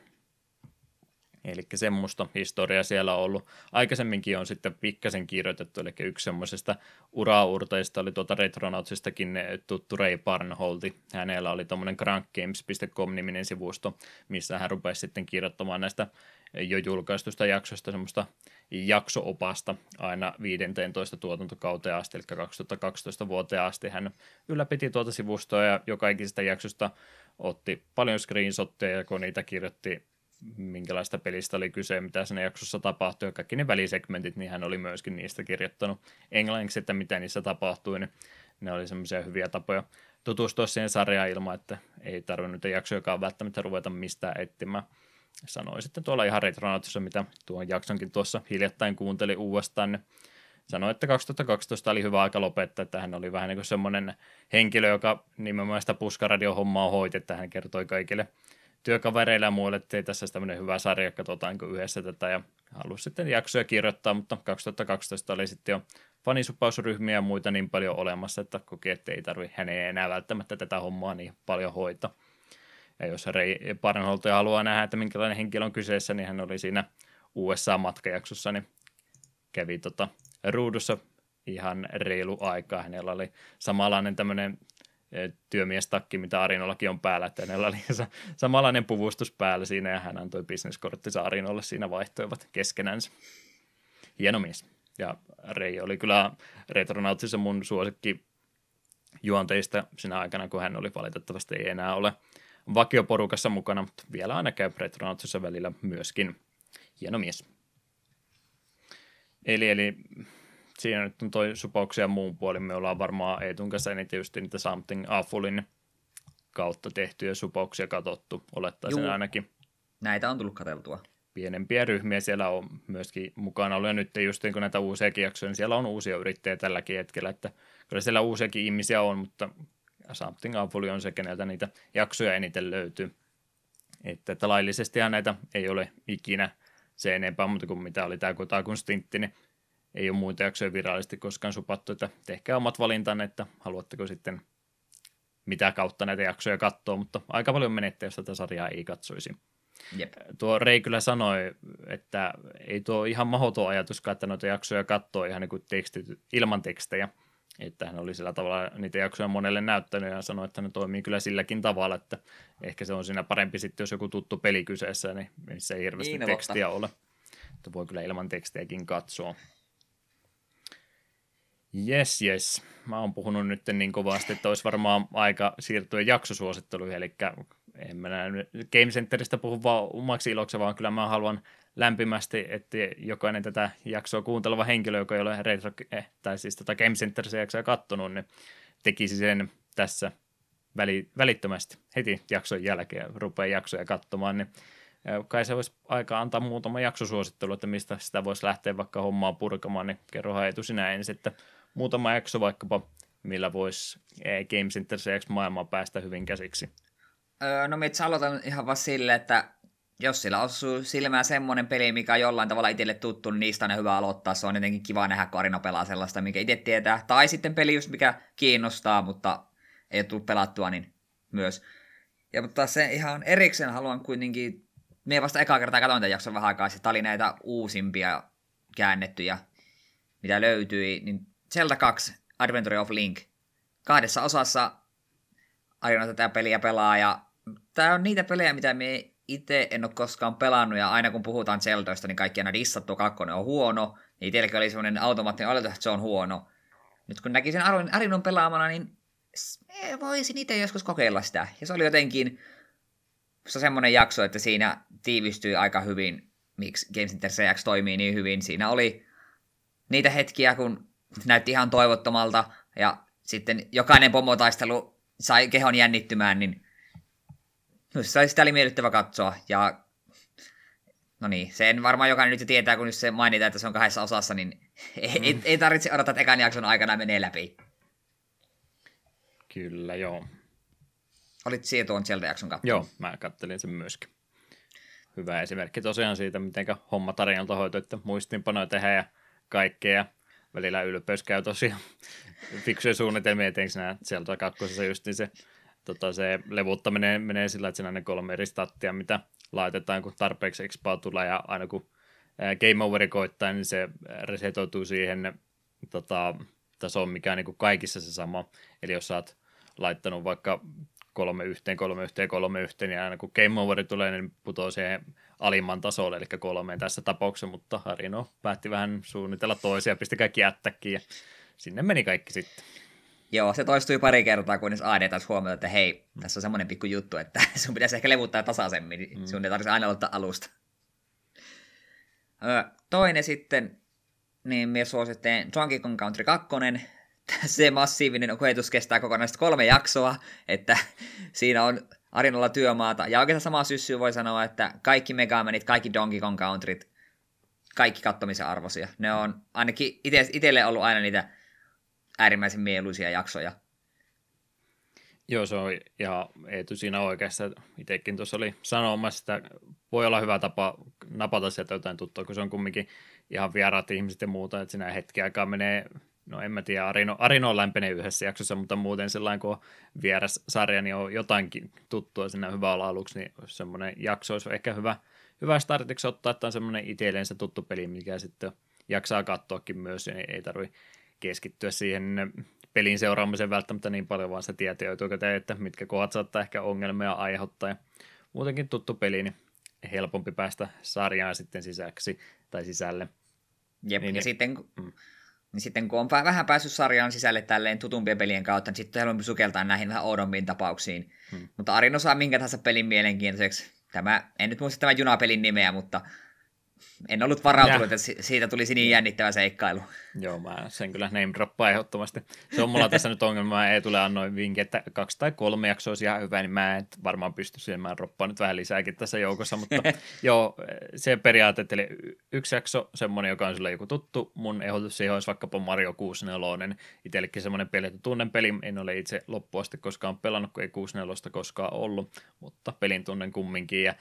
Eli semmoista historiaa siellä on ollut. Aikaisemminkin on sitten pikkasen kirjoitettu, eli yksi semmoisesta uraurteista oli tuota Retronautsistakin tuttu Ray Barnholti. Hänellä oli tuommoinen crankgames.com-niminen sivusto, missä hän rupesi sitten kirjoittamaan näistä jo julkaistusta jaksosta semmoista jaksoopasta aina 15 tuotantokauteen asti, eli 2012 vuoteen asti. Hän ylläpiti tuota sivustoa ja joka ikistä jaksosta otti paljon screenshotteja, ja kun niitä kirjoitti minkälaista pelistä oli kyse, mitä siinä jaksossa tapahtui, ja kaikki ne välisegmentit, niin hän oli myöskin niistä kirjoittanut englanniksi, että mitä niissä tapahtui, niin ne oli semmoisia hyviä tapoja tutustua siihen sarjaan ilman, että ei tarvinnut jaksojakaan välttämättä ruveta mistään etsimään. Sanoi sitten tuolla ihan retronautissa, mitä tuon jaksonkin tuossa hiljattain kuunteli uudestaan, niin sanoi, että 2012 oli hyvä aika lopettaa, että hän oli vähän niin kuin semmoinen henkilö, joka nimenomaan sitä puskaradiohommaa hoiti, että hän kertoi kaikille työkavereille ja muille, että ei tässä tämmöinen hyvä sarja, katsotaanko yhdessä tätä ja halusi sitten jaksoja kirjoittaa, mutta 2012 oli sitten jo fanisupausryhmiä ja muita niin paljon olemassa, että koki, että ei tarvi hänen enää välttämättä tätä hommaa niin paljon hoitaa. Ja jos Ray Barnholtia haluaa nähdä, että minkälainen henkilö on kyseessä, niin hän oli siinä USA-matkajaksossa, niin kävi tota ruudussa ihan reilu aikaa. Hänellä oli samanlainen tämmöinen työmiestakki, mitä Arinollakin on päällä, että hänellä oli samanlainen puvustus päällä siinä, ja hän antoi bisneskorttinsa Arinolle siinä vaihtoivat keskenänsä. Hieno mies. Ja Rei oli kyllä Retronautsissa mun suosikki juonteista sinä aikana, kun hän oli valitettavasti ei enää ole vakioporukassa mukana, mutta vielä aina käy Retronautsissa välillä myöskin. Hieno mies. Eli, eli siinä nyt on toi supauksia muun puolin. Me ollaan varmaan Eetun kanssa eniten just niitä Something Awfulin kautta tehtyjä supauksia katsottu, olettaisin Juu. ainakin. Näitä on tullut katseltua. Pienempiä ryhmiä siellä on myöskin mukana ollut, ja nyt just niin kun näitä uusia jaksoja, niin siellä on uusia yrittäjiä tälläkin hetkellä, että kyllä siellä uusiakin ihmisiä on, mutta Something Awful on se, keneltä niitä jaksoja eniten löytyy. Että, että laillisestihan näitä ei ole ikinä se enempää, mutta kuin mitä oli tämä Kotakun stintti, niin ei ole muita jaksoja virallisesti koskaan supattu, että tehkää omat valintanne, että haluatteko sitten mitä kautta näitä jaksoja katsoa, mutta aika paljon menette, jos tätä sarjaa ei katsoisi. Jep. Tuo Rei kyllä sanoi, että ei tuo ihan mahdoton ajatus, että noita jaksoja katsoo ihan niin kuin tekstit, ilman tekstejä. Että hän oli sillä tavalla niitä jaksoja monelle näyttänyt ja sanoi, että ne toimii kyllä silläkin tavalla, että ehkä se on siinä parempi sitten, jos joku tuttu peli kyseessä, niin missä ei hirveästi niin, tekstiä ole. Että voi kyllä ilman tekstejäkin katsoa. Yes, yes. Mä oon puhunut nyt niin kovasti, että olisi varmaan aika siirtyä jaksosuositteluihin, eli en mä Game Centeristä puhu vaan omaksi iloksi, vaan kyllä mä haluan lämpimästi, että jokainen tätä jaksoa kuunteleva henkilö, joka ei ole retro, eh, tai siis tota Game Centerissa jaksoa kattonut, niin tekisi sen tässä väli, välittömästi heti jakson jälkeen, rupeaa jaksoja katsomaan, niin kai se olisi aika antaa muutama jaksosuosittelu, että mistä sitä voisi lähteä vaikka hommaa purkamaan, niin kerrohan etu sinä ensin, että muutama jakso vaikkapa, millä voisi eh, Game Center CX maailmaa päästä hyvin käsiksi. Öö, no itse aloitan ihan vaan sille, että jos sillä osuu silmään semmoinen peli, mikä on jollain tavalla itselle tuttu, niin niistä on hyvä aloittaa. Se on jotenkin kiva nähdä, kun Arina pelaa sellaista, mikä itse tietää. Tai sitten peli just mikä kiinnostaa, mutta ei ole tullut pelattua, niin myös. Ja mutta se ihan erikseen haluan kuitenkin... Mie vasta ekaa kertaa katsoin tämän jakson vähän aikaa, sitten oli näitä uusimpia käännettyjä, mitä löytyi, niin Zelda 2, Adventure of Link. Kahdessa osassa Arina tätä peliä pelaa, ja tämä on niitä pelejä, mitä me itse en ole koskaan pelannut, ja aina kun puhutaan Zeldoista, niin kaikki aina dissattu kakkonen on huono, niin itselläkin oli semmoinen automaattinen oletus, että se on huono. Nyt kun näki sen Arinon pelaamana, niin voisin itse joskus kokeilla sitä. Ja se oli jotenkin se semmoinen jakso, että siinä tiivistyi aika hyvin, miksi Games Center CX toimii niin hyvin. Siinä oli niitä hetkiä, kun näytti ihan toivottomalta, ja sitten jokainen pomotaistelu sai kehon jännittymään, niin Minusta sitä oli miellyttävä katsoa, ja no niin, sen varmaan jokainen nyt tietää, kun nyt se mainitaan, että se on kahdessa osassa, niin ei, mm. ei, ei tarvitse odottaa, että ekan jakson aikana menee läpi. Kyllä, joo. Olit siihen tuon sieltä jakson katsoa? Joo, mä kattelin sen myöskin. Hyvä esimerkki tosiaan siitä, miten homma tarinalta hoituu, että muistinpanoja tehdä ja kaikkea. Välillä ylpeys käy tosiaan fiksuja suunnitelmia, etenkin nämä sieltä kakkosessa just niin se tota, se levuttaminen menee sillä, että siinä on ne kolme eri stattia, mitä laitetaan, kun tarpeeksi expaa tulee, ja aina kun game overi koittaa, niin se resetoituu siihen tota, tasoon, mikä on niin kaikissa se sama. Eli jos sä oot laittanut vaikka kolme yhteen, kolme yhteen, kolme yhteen, niin aina kun game overi tulee, niin putoo siihen alimman tasolle, eli kolmeen tässä tapauksessa, mutta Harino päätti vähän suunnitella toisia, pisti kaikki jättäkkiin, ja sinne meni kaikki sitten. Joo, se toistui pari kertaa, kunnes AD taas huomioon, että hei, tässä on semmoinen pikku juttu, että sun pitäisi ehkä levuttaa tasaisemmin, niin mm. sun ei tarvitse aina aloittaa alusta. Toinen sitten, niin minä suosittelen Donkey Kong Country 2. Se massiivinen koetus kestää kokonaisesti kolme jaksoa, että siinä on Arinalla työmaata. Ja oikeastaan sama syssy voi sanoa, että kaikki Megamanit, kaikki Donkey Kong Countryt, kaikki kattomisen arvoisia. Ne on ainakin itselle ollut aina niitä äärimmäisen mieluisia jaksoja. Joo, se on ja Eetu siinä oikeassa. Itsekin tuossa oli sanomassa, että voi olla hyvä tapa napata sieltä jotain tuttua, kun se on kumminkin ihan vieraat ihmiset ja muuta, että siinä hetki aikaa menee, no en mä tiedä, Arino, Arino on lämpenee yhdessä jaksossa, mutta muuten sellainen, kun vieras sarja, niin on jotainkin tuttua sinne hyvä olla aluksi, niin semmoinen jakso olisi ehkä hyvä, hyvä startiksi ottaa, että on semmoinen itselleen tuttu peli, mikä sitten jaksaa katsoakin myös, niin ei tarvitse keskittyä siihen pelin seuraamiseen välttämättä niin paljon, vaan se tietää etukäteen, että mitkä kohdat saattaa ehkä ongelmia aiheuttaa. Ja muutenkin tuttu peli, niin helpompi päästä sarjaan sitten sisäksi tai sisälle. Jep, niin, ja niin, sitten, mm. Niin sitten kun on vähän päässyt sarjaan sisälle tälleen tutumpien pelien kautta, niin sitten on helpompi sukeltaa näihin vähän oudompiin tapauksiin. Hmm. Mutta Arin osaa minkä tahansa pelin mielenkiintoiseksi. Tämä, en nyt muista tämän junapelin nimeä, mutta en ollut varautunut, ja. että siitä tulisi niin jännittävä seikkailu. Joo, mä sen kyllä name droppaa ehdottomasti. Se on mulla tässä nyt ongelma, ei tule annoin vinkin, että kaksi tai kolme jaksoa olisi ihan hyvä, niin mä en varmaan pysty siihen, mä droppaan nyt vähän lisääkin tässä joukossa, mutta joo, se periaate, eli yksi jakso, semmoinen, joka on sulle joku tuttu, mun ehdotus siihen olisi vaikkapa Mario 64, itsellekin semmoinen peli, että tunnen peli, en ole itse loppuasti koskaan pelannut, kun ei 64 koskaan ollut, mutta pelin tunnen kumminkin, ja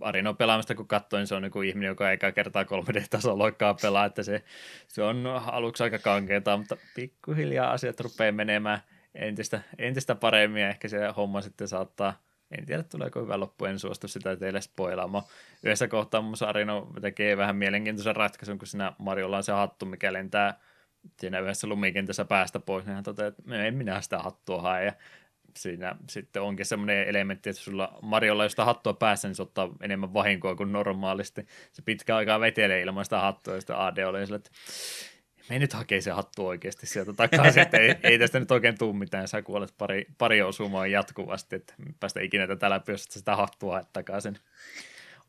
Arino pelaamista kun katsoin, se on niin kuin ihminen, joka eikä kertaa 3D-tasoloikkaa pelaa, että se, se on aluksi aika kankeeta, mutta pikkuhiljaa asiat rupeaa menemään entistä, entistä paremmin ja ehkä se homma sitten saattaa, en tiedä tuleeko hyvä loppu, en suostu sitä teille spoilaamaan. Yhdessä kohtaa mun Arino tekee vähän mielenkiintoisen ratkaisun, kun siinä Mariolla on se hattu, mikä lentää siinä yhdessä lumikentässä päästä pois, niin hän toteaa, että en minä sitä hattua hae, ja siinä sitten onkin semmoinen elementti, että sulla Mariolla josta hattua päässä, niin se ottaa enemmän vahinkoa kuin normaalisti. Se pitkä aikaa vetelee ilman sitä hattua, ja sitten AD oli sille, että me nyt hakee se hattu oikeasti sieltä takaisin, että ei, ei tästä nyt oikein tule mitään, sä kuolet pari, pari osumaa jatkuvasti, että päästä ikinä tätä läpi, jos sitä hattua haet takaisin.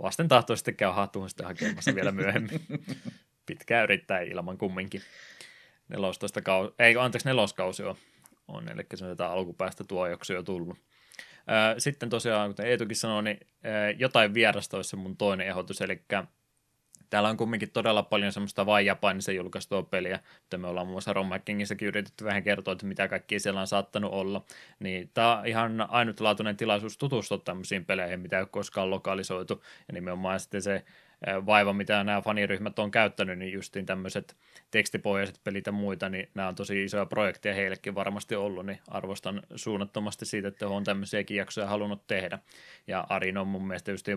Vasten tahtoa sitten käy hattuun sitten hakemassa vielä myöhemmin. Pitkään yrittää ilman kumminkin. 14 kausi, ei anteeksi neloskausi on on, eli se on tätä alkupäästä tuo jakso jo tullut. Sitten tosiaan, kuten Eetukin sanoi, niin jotain vierasta olisi se mun toinen ehdotus, eli täällä on kumminkin todella paljon semmoista vain Japanissa julkaistua peliä, että me ollaan muun muassa Rommackingissakin yritetty vähän kertoa, että mitä kaikki siellä on saattanut olla, niin tämä on ihan ainutlaatuinen tilaisuus tutustua tämmöisiin peleihin, mitä ei ole koskaan lokalisoitu, ja nimenomaan sitten se vaiva, mitä nämä faniryhmät on käyttänyt, niin justiin tämmöiset tekstipohjaiset pelit ja muita, niin nämä on tosi isoja projekteja heillekin varmasti ollut, niin arvostan suunnattomasti siitä, että on tämmöisiäkin jaksoja halunnut tehdä. Ja Arin on mun mielestä just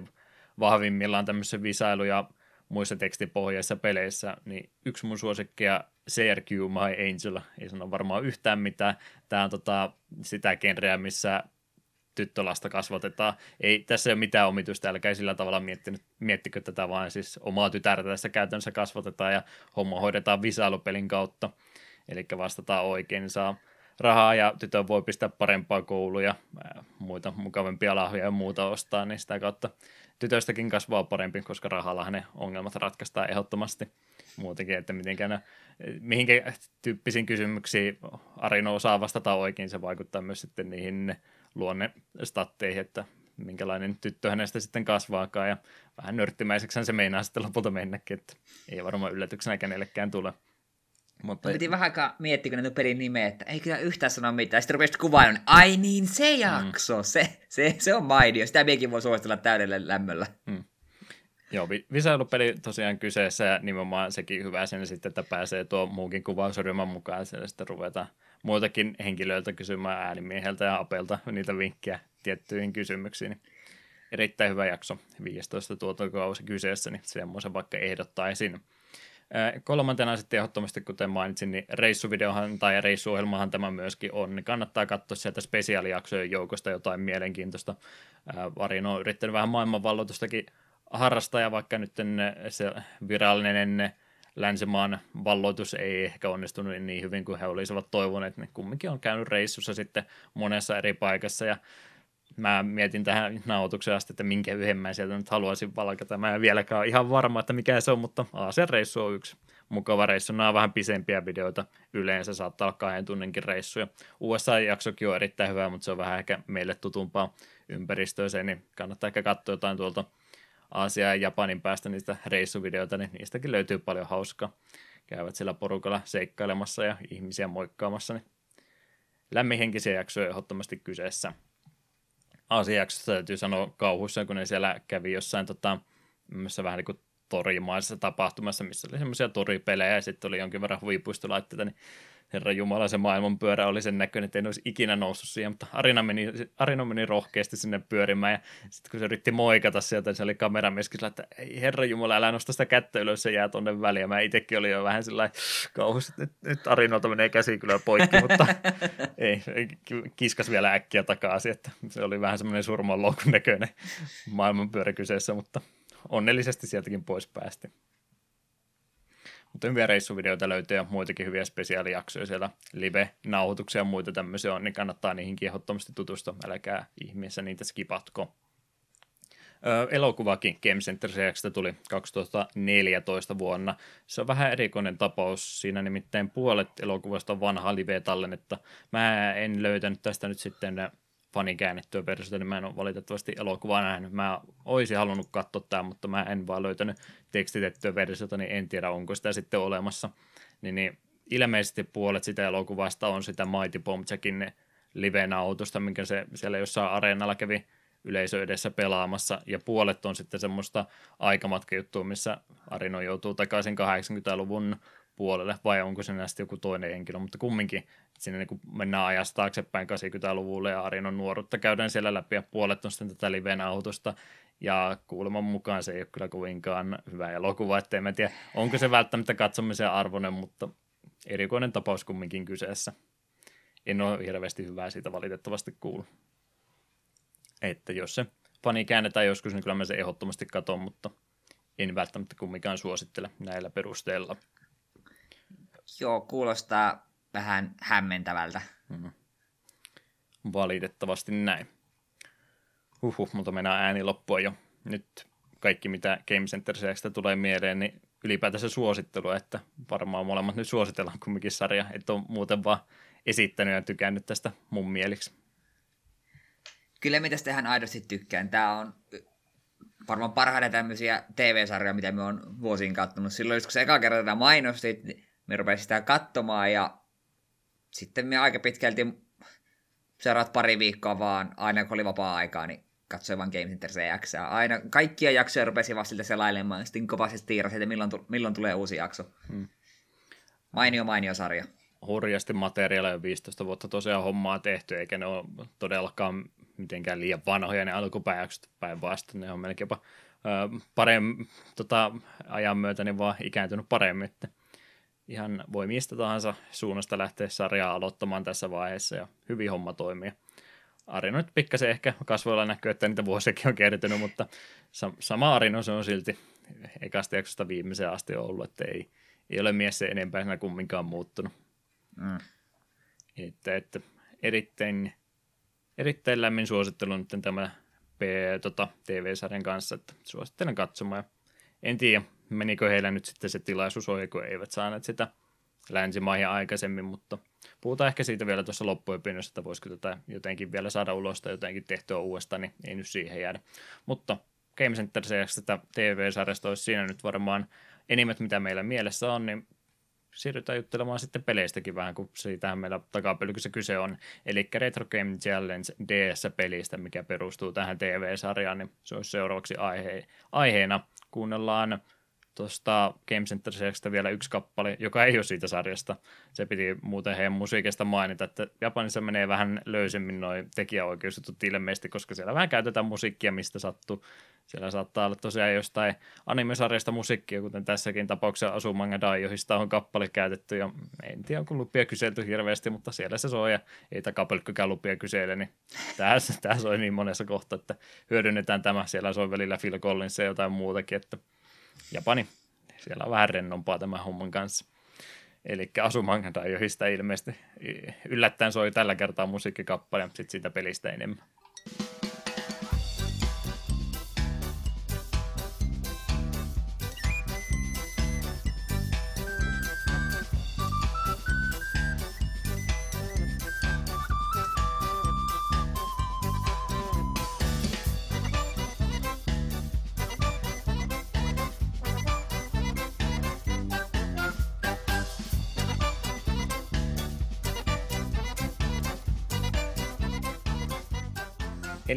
vahvimmillaan tämmöisissä visailu- ja muissa tekstipohjaisissa peleissä, niin yksi mun suosikkia CRQ My Angel, ei sano varmaan yhtään mitään. Tämä on tota, sitä genreä, missä tyttölasta kasvatetaan. Ei tässä ei ole mitään omituista, älkää sillä tavalla miettinyt, miettikö tätä, vaan siis omaa tytärtä tässä käytännössä kasvatetaan ja homma hoidetaan visailupelin kautta. Eli vastataan oikein, saa rahaa ja tytö voi pistää parempaa kouluja, muita mukavampia lahjoja ja muuta ostaa, niin sitä kautta tytöstäkin kasvaa parempi, koska rahalla ne ongelmat ratkaistaan ehdottomasti muutenkin, että mitenkään mihinkä tyyppisiin kysymyksiin Arino osaa vastata oikein, se vaikuttaa myös sitten niihin luonnestatteihin, että minkälainen tyttö hänestä sitten kasvaakaan ja vähän nörttimäiseksi se meinaa sitten lopulta mennäkin, että ei varmaan yllätyksenä kenellekään tule. Mutta... Piti vähän aikaa miettiä, kun ne pelin nimeä, että ei kyllä yhtään sanoa mitään. Sitten rupesit kuvaamaan, ai niin se jakso, mm. se, se, se on mainio. Sitä miekin voi suositella täydellä lämmöllä. Mm. Joo, visailupeli tosiaan kyseessä ja nimenomaan sekin hyvä sen sitten, että pääsee tuo muukin kuvausryhmän mukaan ja sitten ruvetaan muiltakin henkilöiltä kysymään äänimieheltä ja apelta niitä vinkkejä tiettyihin kysymyksiin. Erittäin hyvä jakso, 15 tuotokausi kyseessä, niin semmoisen vaikka ehdottaisin. Kolmantena sitten ehdottomasti, kuten mainitsin, niin reissuvideohan tai reissuohjelmahan tämä myöskin on, niin kannattaa katsoa sieltä spesiaalijaksojen joukosta jotain mielenkiintoista. Varin on yrittänyt vähän maailmanvalloitustakin harrastaa, ja vaikka nyt se virallinen länsimaan valloitus ei ehkä onnistunut niin hyvin kuin he olisivat toivoneet, niin kumminkin on käynyt reissussa sitten monessa eri paikassa ja mä mietin tähän nautukseen asti, että minkä yhden mä sieltä nyt haluaisin valkata. Mä en vieläkään ole ihan varma, että mikä se on, mutta Aasian reissu on yksi mukava reissu. Nämä on vähän pisempiä videoita yleensä, saattaa olla kahden tunninkin reissuja. USA-jaksokin on erittäin hyvä, mutta se on vähän ehkä meille tutumpaa ympäristöä niin kannattaa ehkä katsoa jotain tuolta Aasia ja Japanin päästä niistä reissuvideoita, niin niistäkin löytyy paljon hauskaa. Käyvät siellä porukalla seikkailemassa ja ihmisiä moikkaamassa, niin lämminhenkisiä jaksoja ehdottomasti kyseessä. Aasiajaksossa täytyy sanoa kauhuissa, kun ne siellä kävi jossain tota, vähän niin kuin torimaisessa tapahtumassa, missä oli semmoisia toripelejä ja sitten oli jonkin verran huipuistolaitteita, niin Herra Jumala, se maailmanpyörä oli sen näköinen, että en olisi ikinä noussut siihen, mutta Arina meni, Arina meni rohkeasti sinne pyörimään ja sitten kun se yritti moikata sieltä, niin se oli kameramieskin sillä, että ei Herra Jumala, älä nosta sitä kättä ylös, se jää tonne väliin. Mä itsekin olin jo vähän sillä kauhus, että nyt, nyt Arinolta menee käsi kyllä poikki, mutta ei, kiskas vielä äkkiä takaisin, että se oli vähän semmoinen surman näköinen maailmanpyörä kyseessä, mutta onnellisesti sieltäkin pois päästi. Mutta hyviä reissuvideoita löytyy ja muitakin hyviä spesiaalijaksoja siellä, live-nauhoituksia ja muita tämmöisiä on, niin kannattaa niihin ehdottomasti tutustua, älkää ihmeessä niitä skipatko. Öö, elokuvakin Game Center tuli 2014 vuonna. Se on vähän erikoinen tapaus. Siinä nimittäin puolet elokuvasta on vanha live-tallennetta. Mä en löytänyt tästä nyt sitten fanin käännettyä versiota, niin mä en ole valitettavasti elokuvaa nähnyt. Mä olisin halunnut katsoa tämän, mutta mä en vaan löytänyt tekstitettyä versiota, niin en tiedä, onko sitä sitten olemassa. Niin, niin ilmeisesti puolet sitä elokuvasta on sitä Mighty Bombjackin live-nautusta, minkä se siellä jossain areenalla kävi yleisö edessä pelaamassa, ja puolet on sitten semmoista aikamatkajuttua, missä Arino joutuu takaisin 80-luvun puolelle, vai onko se näistä joku toinen henkilö, mutta kumminkin sinne niin mennään ajasta taaksepäin 80-luvulle ja Arinon nuoruutta käydään siellä läpi ja puolet on sitten tätä liven autosta ja kuuleman mukaan se ei ole kyllä kovinkaan hyvä elokuva, ettei mä tiedä, onko se välttämättä katsomisen arvoinen, mutta erikoinen tapaus kumminkin kyseessä. En ole hirveästi hyvää siitä valitettavasti kuullut. Että jos se fani käännetään joskus, niin kyllä mä se ehdottomasti katon, mutta en välttämättä kumminkaan suosittele näillä perusteilla. Joo, kuulostaa vähän hämmentävältä. Mm. Valitettavasti näin. Huhhuh, mutta mennään ääni loppua jo. Nyt kaikki, mitä Game Center tulee mieleen, niin ylipäätänsä suosittelu, että varmaan molemmat nyt suositellaan kumminkin sarja, että on muuten vaan esittänyt ja tykännyt tästä mun mieliksi. Kyllä mitä tähän aidosti tykkään. Tämä on varmaan parhaita tämmöisiä TV-sarjoja, mitä me on vuosiin katsonut. Silloin, kun se eka kerta tätä mainostit, niin me rupesin sitä katsomaan ja sitten me aika pitkälti seuraat pari viikkoa vaan, aina kun oli vapaa-aikaa, niin katsoin vaan Game Center CX. Aina kaikkia jaksoja rupesin vasta siltä selailemaan, sitten kovasti tiirasin, että milloin, milloin tulee uusi jakso. Hmm. Mainio, mainio sarja. Hurjasti materiaalia 15 vuotta tosiaan hommaa tehty, eikä ne ole todellakaan mitenkään liian vanhoja ne alkupääjaksot päinvastoin. Ne on melkeinpä paremmin tota, ajan myötä niin vaan ikääntynyt paremmin. Että ihan voi mistä tahansa suunnasta lähteä sarjaa aloittamaan tässä vaiheessa ja hyvin homma toimii. Arino nyt pikkasen ehkä kasvoilla näkyy, että niitä vuosiakin on kertynyt, mutta sama Arino se on silti ekasta jaksosta viimeiseen asti ollut, että ei, ei ole mies se enempää kumminkaan muuttunut. Mm. Että, että erittäin, erittäin lämmin suosittelu nyt tämä P, tota, TV-sarjan kanssa, että suosittelen katsomaan. En tiedä, menikö heillä nyt sitten se tilaisuus ohi, kun eivät saaneet sitä länsimaihin aikaisemmin, mutta puhutaan ehkä siitä vielä tuossa loppuopinnossa, että voisiko tätä jotenkin vielä saada ulos tai jotenkin tehtyä uudestaan, niin ei nyt siihen jäädä. Mutta Game Center tätä TV-sarjasta olisi siinä nyt varmaan enimmät, mitä meillä mielessä on, niin siirrytään juttelemaan sitten peleistäkin vähän, kun siitähän meillä takapelkyssä kyse on. Eli Retro Game Challenge DS-pelistä, mikä perustuu tähän TV-sarjaan, niin se olisi seuraavaksi aihe- aiheena. Kuunnellaan tuosta Game Center vielä yksi kappale, joka ei ole siitä sarjasta. Se piti muuten heidän musiikista mainita, että Japanissa menee vähän löysemmin noin tekijäoikeusjutut ilmeisesti, koska siellä vähän käytetään musiikkia, mistä sattuu. Siellä saattaa olla tosiaan jostain animesarjasta musiikkia, kuten tässäkin tapauksessa Asumanga Daiohista on kappale käytetty, ja en tiedä, onko lupia kyselty hirveästi, mutta siellä se soi, ja ei takapelkkykään lupia kysele, niin tämä, tämä soi niin monessa kohtaa, että hyödynnetään tämä. Siellä soi välillä Phil Collins ja jotain muutakin, että Japani. Siellä on vähän rennompaa tämän homman kanssa. Eli Asumanga Daiohista ilmeisesti yllättäen soi tällä kertaa musiikkikappale, sitten siitä pelistä enemmän.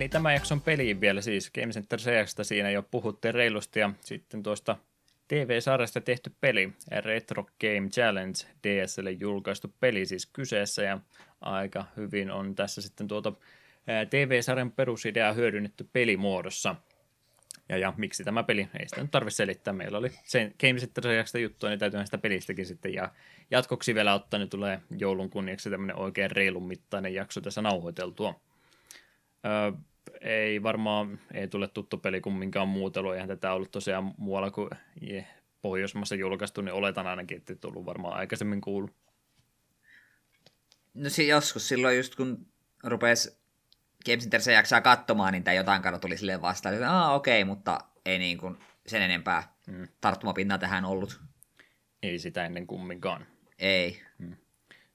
Eli tämä jakson peliin vielä siis Game Center CXstä siinä jo puhuttiin reilusti ja sitten tuosta TV-sarjasta tehty peli, Retro Game Challenge, DSL julkaistu peli siis kyseessä ja aika hyvin on tässä sitten tuota TV-sarjan perusideaa hyödynnetty pelimuodossa. Ja, ja miksi tämä peli, ei sitä nyt tarvitse selittää. Meillä oli sen Game Center juttua, niin täytyy sitä pelistäkin sitten. Ja jatkoksi vielä ottaa, niin tulee joulun kunniaksi tämmöinen oikein reilun mittainen jakso tässä nauhoiteltua. Ei varmaan, ei tule tuttu peli kumminkaan muutelu, eihän tätä ollut tosiaan muualla kuin Pohjoismassa julkaistu, niin oletan ainakin, että tullut varmaan aikaisemmin kuullut. No se joskus silloin just kun rupesi Games Center jaksaa katsomaan, niin tämä jotain kautta tuli silleen vastaan, että okei, okay, mutta ei niin kuin sen enempää mm. tarttumapintaa tähän ollut. Ei sitä ennen kumminkaan. Ei. Mm.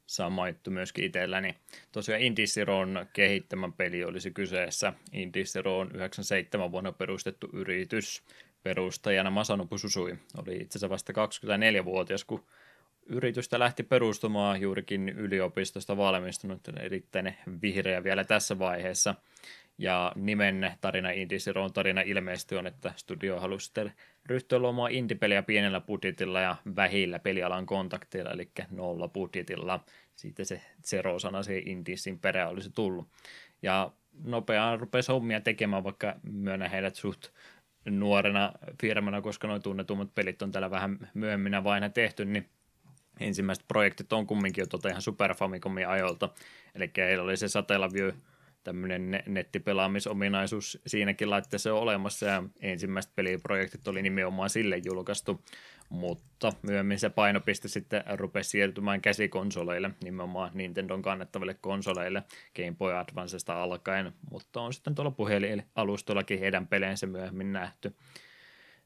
Sama juttu myöskin itselläni. Tosiaan Indisiron kehittämän peli olisi kyseessä. Indisiro on 97 vuonna perustettu yritys. Perustajana Masanobu Susui oli itse asiassa vasta 24-vuotias, kun yritystä lähti perustumaan juurikin yliopistosta valmistunut, erittäin vihreä vielä tässä vaiheessa. Ja nimen tarina Indisiron tarina ilmeisesti on, että studio halusi sitten ryhtyä luomaan indipeliä pienellä budjetilla ja vähillä pelialan kontakteilla, eli nolla budjetilla. Siitä se zero-sana se Indisin perä olisi tullut. Ja nopeaan rupesi hommia tekemään, vaikka myönnä heidät suht nuorena firmana, koska noin tunnetummat pelit on täällä vähän myöhemminä vain tehty, niin ensimmäiset projektit on kumminkin jo tota ihan Super Famicomin ajolta. Eli heillä oli se Satellaview tämmöinen nettipelaamisominaisuus siinäkin laitteessa on olemassa ja ensimmäiset peliprojektit oli nimenomaan sille julkaistu, mutta myöhemmin se painopiste sitten rupesi siirtymään käsikonsoleille, nimenomaan Nintendon kannettaville konsoleille Game Boy Advancesta alkaen, mutta on sitten tuolla puhelinalustollakin heidän peleensä myöhemmin nähty.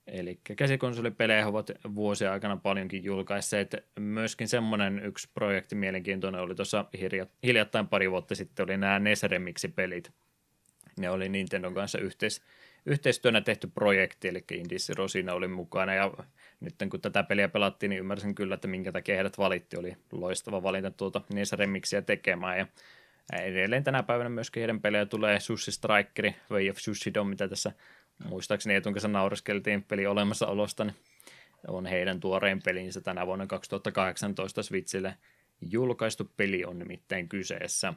Eli käsikonsolipelejä ovat vuosien aikana paljonkin julkaisseet. Myöskin semmoinen yksi projekti mielenkiintoinen oli tuossa hiljattain pari vuotta sitten, oli nämä NES Remixi-pelit. Ne oli Nintendon kanssa yhteis, yhteistyönä tehty projekti, eli Indie Rosina oli mukana, ja nyt kun tätä peliä pelattiin, niin ymmärsin kyllä, että minkä takia heidät valitti, oli loistava valinta tuota NES Remixiä tekemään, ja edelleen tänä päivänä myöskin heidän pelejä tulee Sushi Strikeri, Way of Sushido, mitä tässä muistaakseni Etun kanssa naureskeltiin peli olemassaolosta, niin on heidän tuorein pelinsä tänä vuonna 2018 Switchille julkaistu peli on nimittäin kyseessä.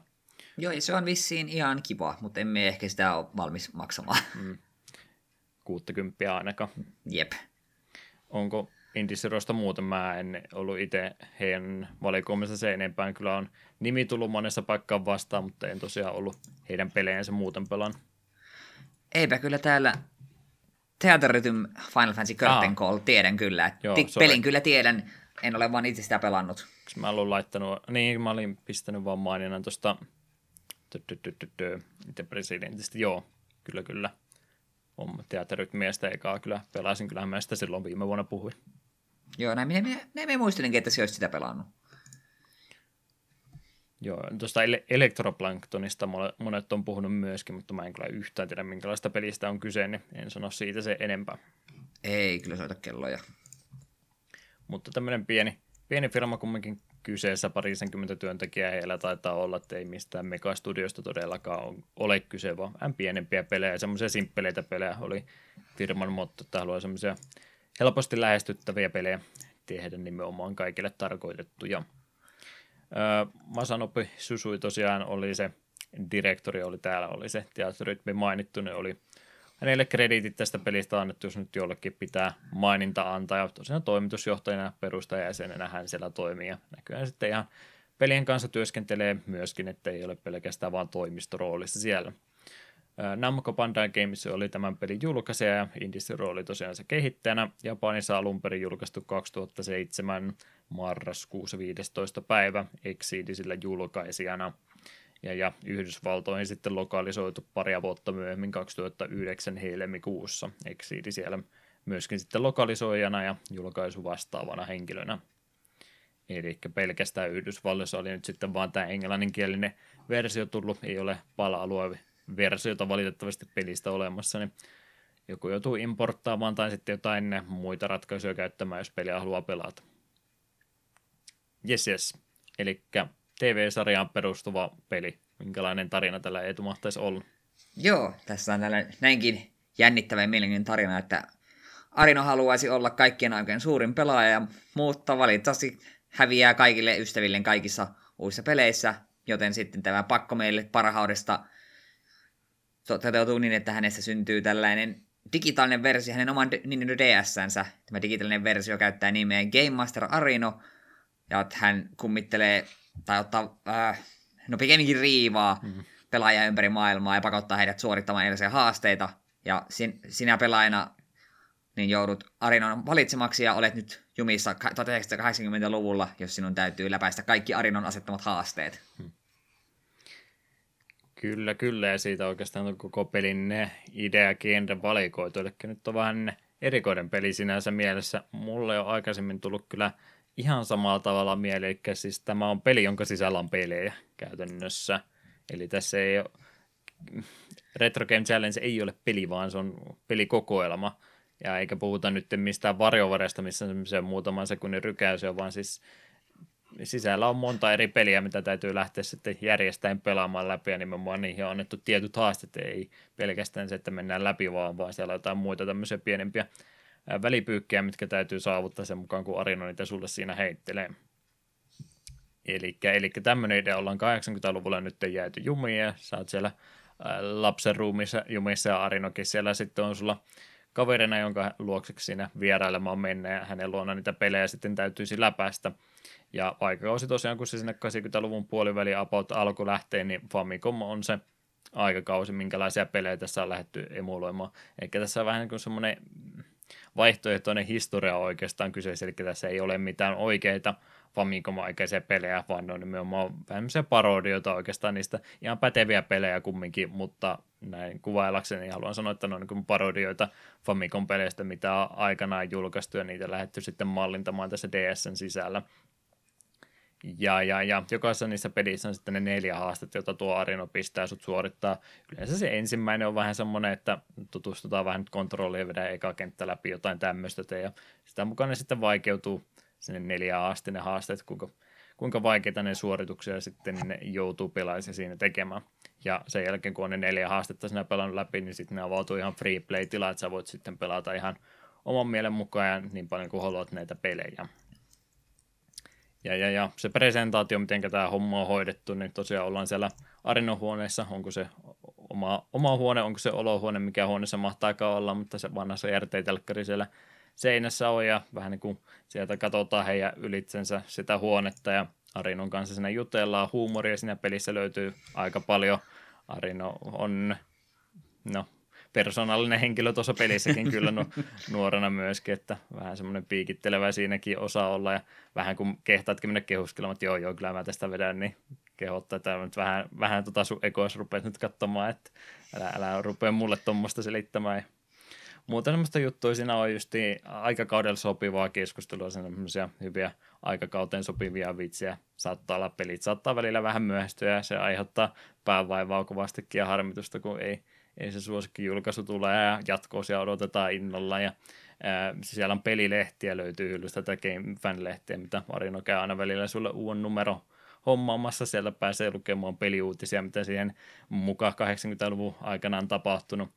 Joo, se on vissiin ihan kiva, mutta emme ehkä sitä ole valmis maksamaan. Mm. 60 ainakaan. Jep. Onko Indisirosta muuten? Mä en ollut itse heidän valikoimissa se enempää. Kyllä on nimi tullut monessa paikkaan vastaan, mutta en tosiaan ollut heidän pelejensä muuten pelan. Eipä kyllä täällä Theaterrytm Final Fantasy Curtain Call tiedän kyllä. Joo, pelin kyllä tiedän, en ole vaan itse sitä pelannut. Mä olin laittanut, niin mä olin pistänyt vaan maininnan tuosta itse presidentistä, joo, kyllä kyllä. On teatterytmiästä ekaa kyllä pelasin, kyllä mä sitä silloin viime vuonna puhuin. Joo, näin minä, näin minä muistelinkin, että se olisi sitä pelannut. Joo, tuosta Elektroplanktonista monet on puhunut myöskin, mutta mä en kyllä yhtään tiedä, minkälaista pelistä on kyse, niin en sano siitä se enempää. Ei kyllä soita kelloja. Mutta tämmöinen pieni, pieni firma kumminkin kyseessä, parisenkymmentä työntekijää heillä taitaa olla, että ei mistään megastudiosta todellakaan ole kyse, vaan vähän pienempiä pelejä, semmoisia simppeleitä pelejä oli firman motto, että haluaa semmoisia helposti lähestyttäviä pelejä tehdä nimenomaan kaikille tarkoitettuja. Masanopi Susui tosiaan oli se direktori, oli täällä, oli se teatterytmi mainittu, ne oli hänelle krediitit tästä pelistä annettu, jos nyt jollekin pitää maininta antaa. Ja tosiaan toimitusjohtajana, perustajajäsenenä hän siellä toimii. Ja näkyy sitten ihan pelien kanssa työskentelee myöskin, että ei ole pelkästään vaan toimistoroolissa siellä. Namco Bandai Games oli tämän pelin julkaisija ja Indie rooli tosiaan se kehittäjänä. Japanissa alun perin julkaistu 2007 marraskuussa 15. päivä Exceedisillä julkaisijana. Ja, ja Yhdysvaltoihin sitten lokalisoitu paria vuotta myöhemmin 2009 helmikuussa. Exceedi siellä myöskin sitten lokalisoijana ja julkaisu vastaavana henkilönä. Eli pelkästään Yhdysvalloissa oli nyt sitten vaan tämä englanninkielinen versio tullut, ei ole pala-alue versiota valitettavasti pelistä olemassa, niin joku joutuu importtaamaan tai sitten jotain muita ratkaisuja käyttämään, jos peliä haluaa pelata. Yes, yes. Eli TV-sarjaan perustuva peli. Minkälainen tarina tällä Eetu mahtaisi olla? Joo, tässä on tällainen näinkin jännittävä ja mielenkiintoinen tarina, että Arino haluaisi olla kaikkien aikojen suurin pelaaja, mutta valitettavasti häviää kaikille ystäville kaikissa uusissa peleissä, joten sitten tämä pakko meille parhaudesta toteutuu niin, että hänestä syntyy tällainen digitaalinen versio hänen oman Nintendo DS-sänsä. Tämä digitaalinen versio käyttää nimeä Game Master Arino, ja hän kummittelee, tai ottaa, äh, no pikemminkin riivaa mm-hmm. pelaajia ympäri maailmaa ja pakottaa heidät suorittamaan erilaisia haasteita. Ja sin, sinä pelaajana niin joudut Arinon valitsemaksi ja olet nyt jumissa 1980-luvulla, jos sinun täytyy läpäistä kaikki Arinon asettamat haasteet. Hmm. Kyllä, kyllä, ja siitä oikeastaan on koko pelin ne idea genre valikoitu, eli nyt on vähän erikoinen peli sinänsä mielessä. Mulle on aikaisemmin tullut kyllä ihan samalla tavalla mieleen, eli siis tämä on peli, jonka sisällä on pelejä käytännössä. Eli tässä ei ole, Retro Game Challenge ei ole peli, vaan se on pelikokoelma. Ja eikä puhuta nyt mistään varjovaresta, missä on se muutaman sekunnin rykäys, vaan siis sisällä on monta eri peliä, mitä täytyy lähteä sitten järjestäen pelaamaan läpi, ja nimenomaan niihin on annettu tietyt haastet, ei pelkästään se, että mennään läpi vaan, vaan siellä on jotain muita tämmöisiä pienempiä välipyykkejä, mitkä täytyy saavuttaa sen mukaan, kun Arino niitä sulle siinä heittelee. Eli tämmöinen idea ollaan 80-luvulla nyt jääty jumiin, ja sä oot siellä lapsen ruumissa jumissa, ja Arinokin siellä sitten on sulla kaverina, jonka luokseksi siinä vierailemaan mennä ja hänen luona niitä pelejä sitten täytyisi läpäistä. Ja aikakausi tosiaan, kun se sinne 80-luvun puoliväli about alku lähtee, niin Famicom on se aikakausi, minkälaisia pelejä tässä on lähdetty emuloimaan. Eikä tässä on vähän niin kuin semmoinen vaihtoehtoinen historia oikeastaan kyseessä, eli tässä ei ole mitään oikeita Famicom-aikaisia pelejä, vaan ne on nimenomaan vähän parodioita oikeastaan niistä ihan päteviä pelejä kumminkin, mutta näin kuvaillakseni haluan sanoa, että ne on niin parodioita Famicom-peleistä, mitä on aikanaan julkaistu ja niitä lähdetty sitten mallintamaan tässä DSn sisällä. Ja, ja, ja jokaisessa niissä pelissä on sitten ne neljä haastetta, joita tuo Arino pistää sut suorittaa. Yleensä se ensimmäinen on vähän semmoinen, että tutustutaan vähän nyt kontrollia vedään eka kenttä läpi jotain tämmöistä. Ja sitä mukaan ne sitten vaikeutuu sinne neljä asti ne haasteet, kuinka, kuinka vaikeita ne suorituksia sitten ne joutuu pelaisi siinä tekemään. Ja sen jälkeen, kun on ne neljä haastetta sinä pelannut läpi, niin sitten ne avautuu ihan free play-tila, että sä voit sitten pelata ihan oman mielen mukaan ja niin paljon kuin haluat näitä pelejä. Ja, ja, ja se presentaatio, miten tämä homma on hoidettu, niin tosiaan ollaan siellä Arinon huoneessa, onko se oma, oma huone, onko se olohuone, mikä huoneessa mahtaa olla, mutta se vanhassa RT-telkkari siellä seinässä on ja vähän niin kuin sieltä katsotaan heidän ylitsensä sitä huonetta ja Arinon kanssa siinä jutellaan. Huumoria siinä pelissä löytyy aika paljon. Arino on, no, persoonallinen henkilö tuossa pelissäkin kyllä nu, nuorena myöskin, että vähän semmoinen piikittelevä siinäkin osa olla ja vähän kun kehtaatkin mennä kehuskelemaan, että joo joo, kyllä mä tästä vedän, niin kehottaa, että nyt vähän, vähän tota sun ekois rupeat nyt katsomaan, että älä, älä rupea mulle tuommoista selittämään ja muuta semmoista juttuja siinä on just aikakaudella sopivaa keskustelua, semmoisia hyviä aikakauteen sopivia vitsiä. Saattaa olla pelit, saattaa välillä vähän myöhästyä ja se aiheuttaa päävaivaa kovastikin ja harmitusta, kun ei, ei se suosikki julkaisu tule ja jatkoosia odotetaan innolla ja ää, siellä on pelilehtiä löytyy hyllystä tätä Game Fan-lehtiä, mitä Marino käy aina välillä sulle uuden numero hommaamassa. Sieltä pääsee lukemaan peliuutisia, mitä siihen mukaan 80-luvun aikana on tapahtunut.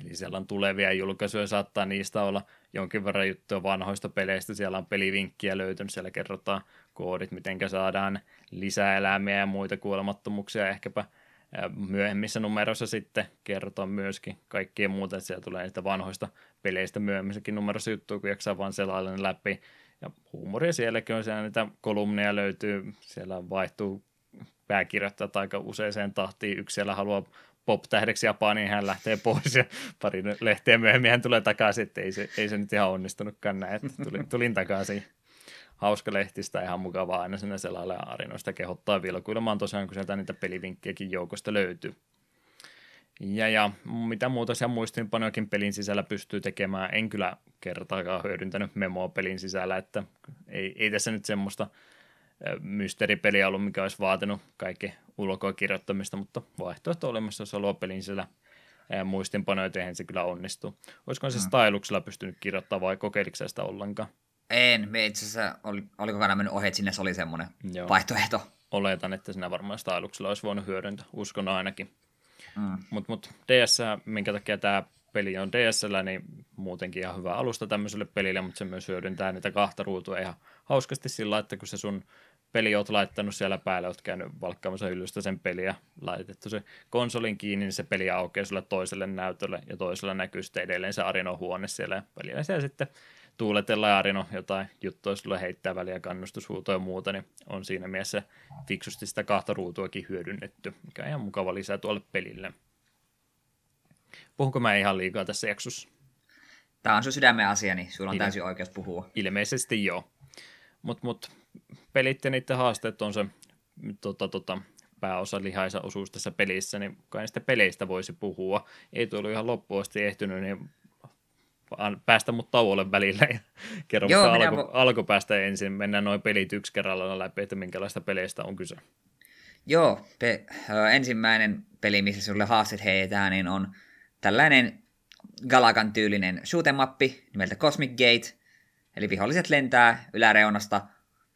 Eli siellä on tulevia julkaisuja, saattaa niistä olla jonkin verran juttuja vanhoista peleistä. Siellä on pelivinkkiä löytynyt, siellä kerrotaan koodit, miten saadaan lisäelämiä ja muita kuolemattomuuksia. Ehkäpä myöhemmissä numeroissa sitten kerrotaan myöskin kaikkien muuta, että siellä tulee niitä vanhoista peleistä myöhemmissäkin numeroissa juttuja, kun jaksaa vaan selailla läpi. Ja huumoria sielläkin on, siellä niitä kolumneja löytyy, siellä vaihtuu pääkirjoittajat aika useaseen tahtiin. Yksi siellä haluaa pop-tähdeksi Japaniin, hän lähtee pois ja pari lehteä myöhemmin hän tulee takaisin, että ei se, ei se nyt ihan onnistunutkaan näin, että tulin, tulin takaisin. Hauska lehtistä, ihan mukavaa aina sinne selalle arinoista kehottaa vilkuilemaan tosiaan, kun sieltä niitä pelivinkkejäkin joukosta löytyy. Ja, ja mitä muuta siellä muistinpanojakin pelin sisällä pystyy tekemään, en kyllä kertaakaan hyödyntänyt memoa pelin sisällä, että ei, ei tässä nyt semmoista mysteeripeliä ollut, mikä olisi vaatinut kaikki ulkoa kirjoittamista, mutta vaihtoehto olemassa, jos haluaa pelin siellä muistinpanoja tehdä, se kyllä onnistuu. Olisiko se mm. styluksella pystynyt kirjoittamaan vai kokeiliko sitä ollenkaan? En, me itse asiassa oli, oliko kokonaan mennyt ohi, että sinne oli semmoinen Joo. vaihtoehto. Oletan, että sinä varmaan styluksella olisi voinut hyödyntää, uskon ainakin. Mm. Mutta mut DS, minkä takia tämä peli on DSL, niin muutenkin ihan hyvä alusta tämmöiselle pelille, mutta se myös hyödyntää niitä kahta ruutua ihan hauskasti sillä, että kun se sun peli oot laittanut siellä päälle, oot käynyt valkkaamassa hyllystä sen peliä, laitettu se konsolin kiinni, niin se peli aukeaa sulle toiselle näytölle ja toisella näkyy sitten edelleen se Arino huone siellä ja välillä siellä sitten tuuletella ja Arino jotain juttua sulle heittää väliä kannustushuutoja ja muuta, niin on siinä mielessä fiksusti sitä kahta ruutuakin hyödynnetty, mikä on ihan mukava lisää tuolle pelille. Puhunko mä ihan liikaa tässä jaksossa? Tämä on sun sydämen asia, niin sulla on Ilme- täysin oikeus puhua. Ilmeisesti joo. Mutta mut, pelit ja niiden haasteet on se tota, tota, pääosa lihaisa osuus tässä pelissä, niin kai niistä peleistä voisi puhua. Ei tullut ihan loppuun asti ehtynyt, niin päästä mut tauolle välillä ja kerro Joo, alku, vo... alkupäästä ensin. Mennään noin pelit yksi kerralla läpi, että minkälaista peleistä on kyse. Joo, pe- ensimmäinen peli, missä sulle haasteet heitetään, niin on tällainen Galagan tyylinen shoot'em nimeltä Cosmic Gate, eli viholliset lentää yläreunasta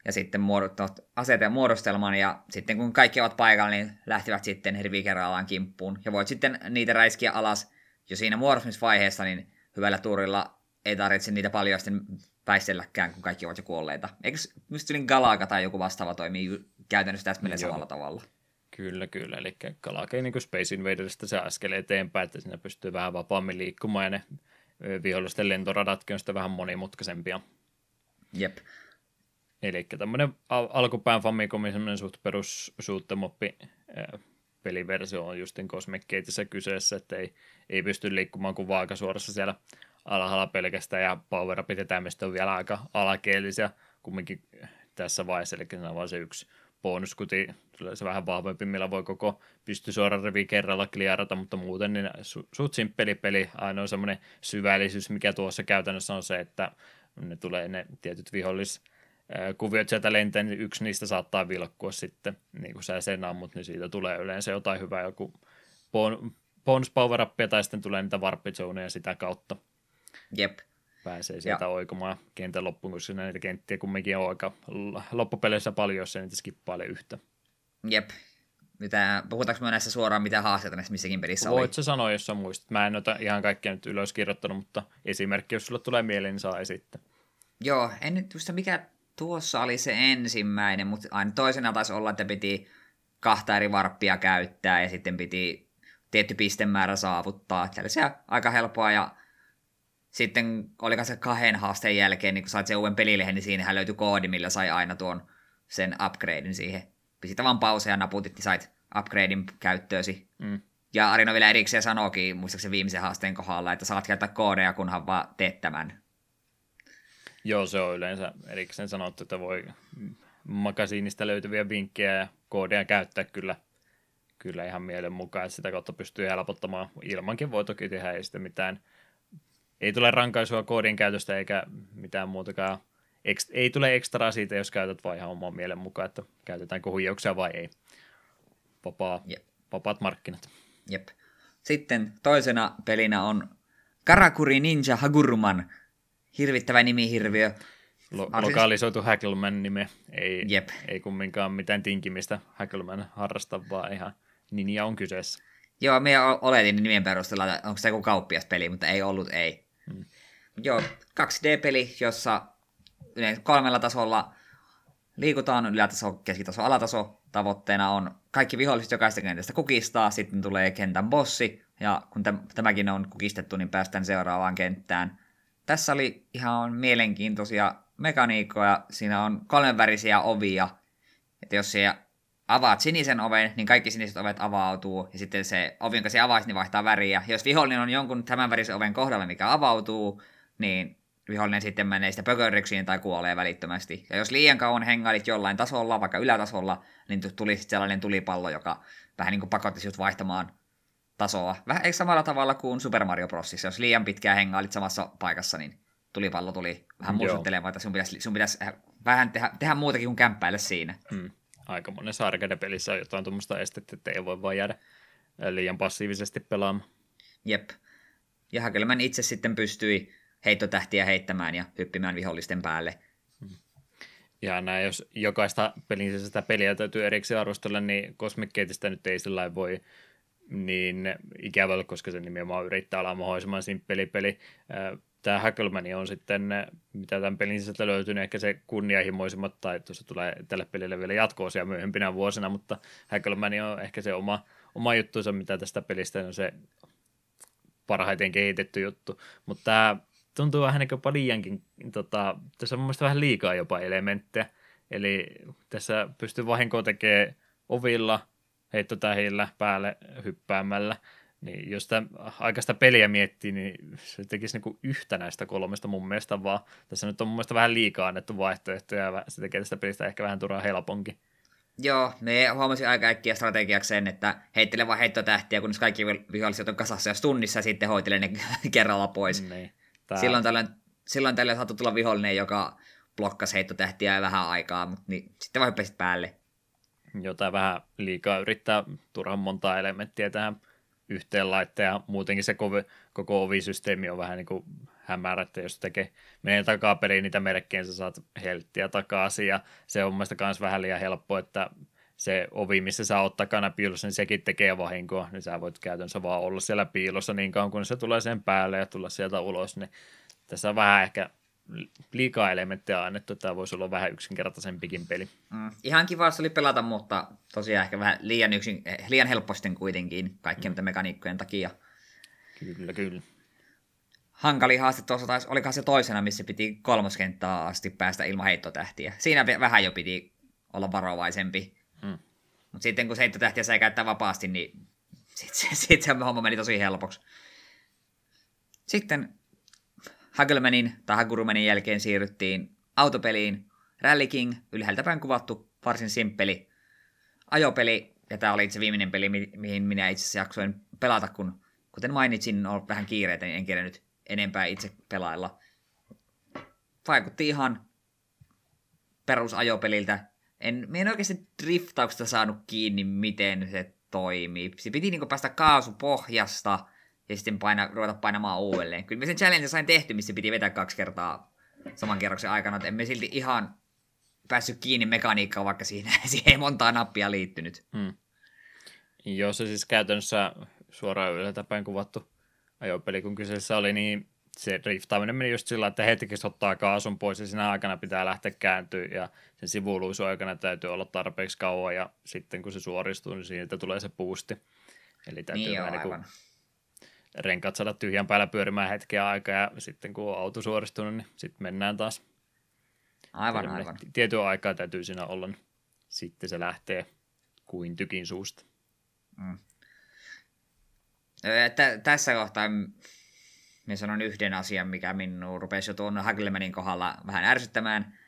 ja sitten muodottavat aseteen muodostelman, ja sitten kun kaikki ovat paikalla, niin lähtevät sitten rivi kerrallaan kimppuun, ja voit sitten niitä räiskiä alas jo siinä muodostumisvaiheessa, niin hyvällä tuurilla ei tarvitse niitä paljon sitten väistelläkään, kun kaikki ovat jo kuolleita. Eikö myös Galaga tai joku vastaava toimii käytännössä täsmälleen samalla tavalla? Kyllä, kyllä. Eli kalakei niin kuin Space Invaderista se askel eteenpäin, että siinä pystyy vähän vapaammin liikkumaan ja ne vihollisten lentoradatkin on sitten vähän monimutkaisempia. Jep. Eli tämmöinen al- alkupään Famicomin semmoinen suht perus peliversio on justin Cosmic Gateissa kyseessä, että ei, ei pysty liikkumaan kuin vaakasuorassa siellä alhaalla pelkästään ja power upit ja on vielä aika alakeellisia kumminkin tässä vaiheessa, eli se on vain se yksi bonuskuti, se vähän vahvempi, millä voi koko pystysuoran rivi kerralla kliarata, mutta muuten niin su- suht simppeli peli. Ainoa semmoinen syvällisyys, mikä tuossa käytännössä on se, että ne tulee ne tietyt vihollis kuviot sieltä lentää, niin yksi niistä saattaa vilkkua sitten, niin kuin sä sen ammut, niin siitä tulee yleensä jotain hyvää, joku bon, bonus power tai sitten tulee niitä warp sitä kautta. Jep pääsee sieltä ja. oikomaan kentän loppuun, koska näitä kenttiä kumminkin on aika loppupeleissä paljon, jos se niitä skippaile yhtä. Jep. Mitä, puhutaanko me näissä suoraan, mitä haasteita näissä missäkin pelissä Voit oli? sä sanoa, jos sä muistat. Mä en ota ihan kaikkea nyt ylös kirjoittanut, mutta esimerkki, jos sulla tulee mieleen, niin saa esittää. Joo, en nyt muista mikä tuossa oli se ensimmäinen, mutta aina toisena taisi olla, että piti kahta eri varppia käyttää ja sitten piti tietty pistemäärä saavuttaa. Tällaisia aika helppoa ja sitten oliko se kahden haasteen jälkeen, niin kun sait sen uuden pelilehen, niin siinähän löytyi koodi, millä sai aina tuon sen upgradein siihen. Pisit vaan pause ja naputit, niin sait upgradein käyttöösi. Mm. Ja Arino vielä erikseen sanoikin, muistaakseni viimeisen haasteen kohdalla, että saat käyttää koodeja, kunhan vaan teet tämän. Joo, se on yleensä erikseen sanottu, että voi makasiinista löytyviä vinkkejä ja koodeja käyttää kyllä, kyllä ihan mielen mukaan, että sitä kautta pystyy helpottamaan. Ilmankin voi toki tehdä, ei sitten mitään ei tule rankaisua koodin käytöstä eikä mitään muutakaan. ei tule ekstraa siitä, jos käytät vain ihan oman mielen mukaan, että käytetäänkö huijauksia vai ei. Vapaa, Jep. Vapaat markkinat. Jep. Sitten toisena pelinä on Karakuri Ninja Hagurman. Hirvittävä hirviö. Lo- lokalisoitu Hackleman nime. Ei, Jep. ei kumminkaan mitään tinkimistä Hackleman harrasta, vaan ihan ninja on kyseessä. Joo, me oletin nimen perusteella, että onko se joku kauppiaspeli, mutta ei ollut, ei. Hmm. Joo, 2D-peli, jossa yleensä kolmella tasolla liikutaan, ylätaso, keskitaso, alataso. Tavoitteena on kaikki viholliset jokaista kentästä kukistaa, sitten tulee kentän bossi, ja kun tämäkin on kukistettu, niin päästään seuraavaan kenttään. Tässä oli ihan mielenkiintoisia mekaniikkoja, siinä on kolmenvärisiä ovia, että jos se avaat sinisen oven, niin kaikki siniset ovet avautuu, ja sitten se ovi, jonka se avaisi, niin vaihtaa väriä. Jos vihollinen on jonkun tämän värisen oven kohdalla, mikä avautuu, niin vihollinen sitten menee sitä pökörryksiin tai kuolee välittömästi. Ja jos liian kauan hengailit jollain tasolla, vaikka ylätasolla, niin tuli sitten sellainen tulipallo, joka vähän niin kuin pakotti sinut vaihtamaan tasoa. Vähän eikö samalla tavalla kuin Super Mario Bros. Jos liian pitkään hengailit samassa paikassa, niin tulipallo tuli vähän muistuttelemaan, että sun pitäisi, sun pitäisi vähän tehdä, tehdä muutakin kuin kämppäillä siinä. Hmm aika monen arcade-pelissä on jotain tuommoista estettä, että ei voi vaan jäädä liian passiivisesti pelaamaan. Jep. Ja Hakelman itse sitten pystyi heittotähtiä heittämään ja hyppimään vihollisten päälle. Ja näin, jos jokaista pelin peliä täytyy erikseen arvostella, niin Cosmic Gateista nyt ei sillä voi niin ikävällä, koska se nimenomaan yrittää olla mahdollisimman simppeli peli. Tämä Hackelman on sitten, mitä tämän pelin sisältä löytyy, niin ehkä se kunnianhimoisimmat, tai tuossa tulee tälle pelille vielä jatkoosia myöhempinä vuosina, mutta Hackelman on ehkä se oma, oma juttuunsa, mitä tästä pelistä on se parhaiten kehitetty juttu. Mutta tämä tuntuu vähän niin kuin liiankin, tota, tässä on mun vähän liikaa jopa elementtejä. Eli tässä pystyy vahinkoa tekemään ovilla, heittotähillä, päälle hyppäämällä. Niin jos sitä aikaista peliä miettii, niin se tekisi niinku yhtä näistä kolmesta mun mielestä vaan. Tässä nyt on mun mielestä vähän liikaa annettu vaihtoehtoja ja se tekee tästä pelistä ehkä vähän turhaa helponkin. Joo, me huomasin aika äkkiä strategiaksi sen, että heittele vaan heittotähtiä, kunnes kaikki viholliset on kasassa jos tunnissa ja sitten hoitele ne kerralla pois. Niin. Tää... Silloin tällöin, silloin tällöin saattoi tulla vihollinen, joka blokkasi heittotähtiä vähän aikaa, mutta niin, sitten vaan hyppäsit päälle. Jotain vähän liikaa yrittää turhan montaa elementtiä tähän yhteen laittaa ja muutenkin se koko, koko ovisysteemi on vähän niin kuin hämärä, että jos tekee, menee takapeliin niitä merkkejä, sä saat helttiä takaisin. Ja se on mielestäni myös vähän liian helppo, että se ovi, missä sä oot takana piilossa, niin sekin tekee vahinkoa, niin sä voit käytännössä vaan olla siellä piilossa niin kauan, kun se tulee sen päälle ja tulla sieltä ulos, niin tässä on vähän ehkä liikaa elementtejä annettu, että tämä voisi olla vähän yksinkertaisempikin peli. Mm, ihan kiva se oli pelata, mutta tosiaan ehkä vähän liian, yksin, eh, liian helposti kuitenkin kaikkien mm. mekaniikkojen takia. Kyllä, kyllä. Hankali haaste tuossa taisi, olikohan se toisena, missä piti kolmoskenttää asti päästä ilman heittotähtiä. Siinä vähän jo piti olla varovaisempi. Mm. Mutta sitten kun se heittotähtiä sai käyttää vapaasti, niin sitten sit se homma meni tosi helpoksi. Sitten Hagelmanin tai Hagurumanin jälkeen siirryttiin autopeliin. Rally King, ylhäältä päin kuvattu, varsin simppeli ajopeli, ja tämä oli itse viimeinen peli, mi- mihin minä itse asiassa jaksoin pelata, kun kuten mainitsin, on vähän kiireitä, niin en kerännyt enempää itse pelailla. Vaikutti ihan perusajopeliltä. En, en oikeasti driftauksesta saanut kiinni, miten se toimii. Se piti niin päästä kaasupohjasta ja sitten paina, ruveta painamaan uudelleen. Kyllä me sen challenge sain tehty, missä piti vetää kaksi kertaa saman kerroksen aikana, että emme silti ihan päässyt kiinni mekaniikkaan, vaikka siinä, siihen ei montaa nappia liittynyt. Hmm. Joo, se siis käytännössä suoraan ylhäältä päin kuvattu ajopeli, kun kyseessä oli, niin se driftaaminen meni just sillä, että hetki ottaa kaasun pois ja siinä aikana pitää lähteä kääntyä ja sen sivuluisu aikana täytyy olla tarpeeksi kauan ja sitten kun se suoristuu, niin siitä tulee se boosti. Eli täytyy niin vähän niin renkaat saada tyhjän päällä pyörimään hetkeä aikaa ja sitten kun on auto suoristunut, niin sitten mennään taas. Aivan, Tiedämme, aivan. Tietyn aikaa täytyy siinä olla, niin sitten se lähtee kuin tykin suusta. Mm. Tä, tässä kohtaa minä sanon yhden asian, mikä minun rupesi jo tuon Hagelmanin kohdalla vähän ärsyttämään.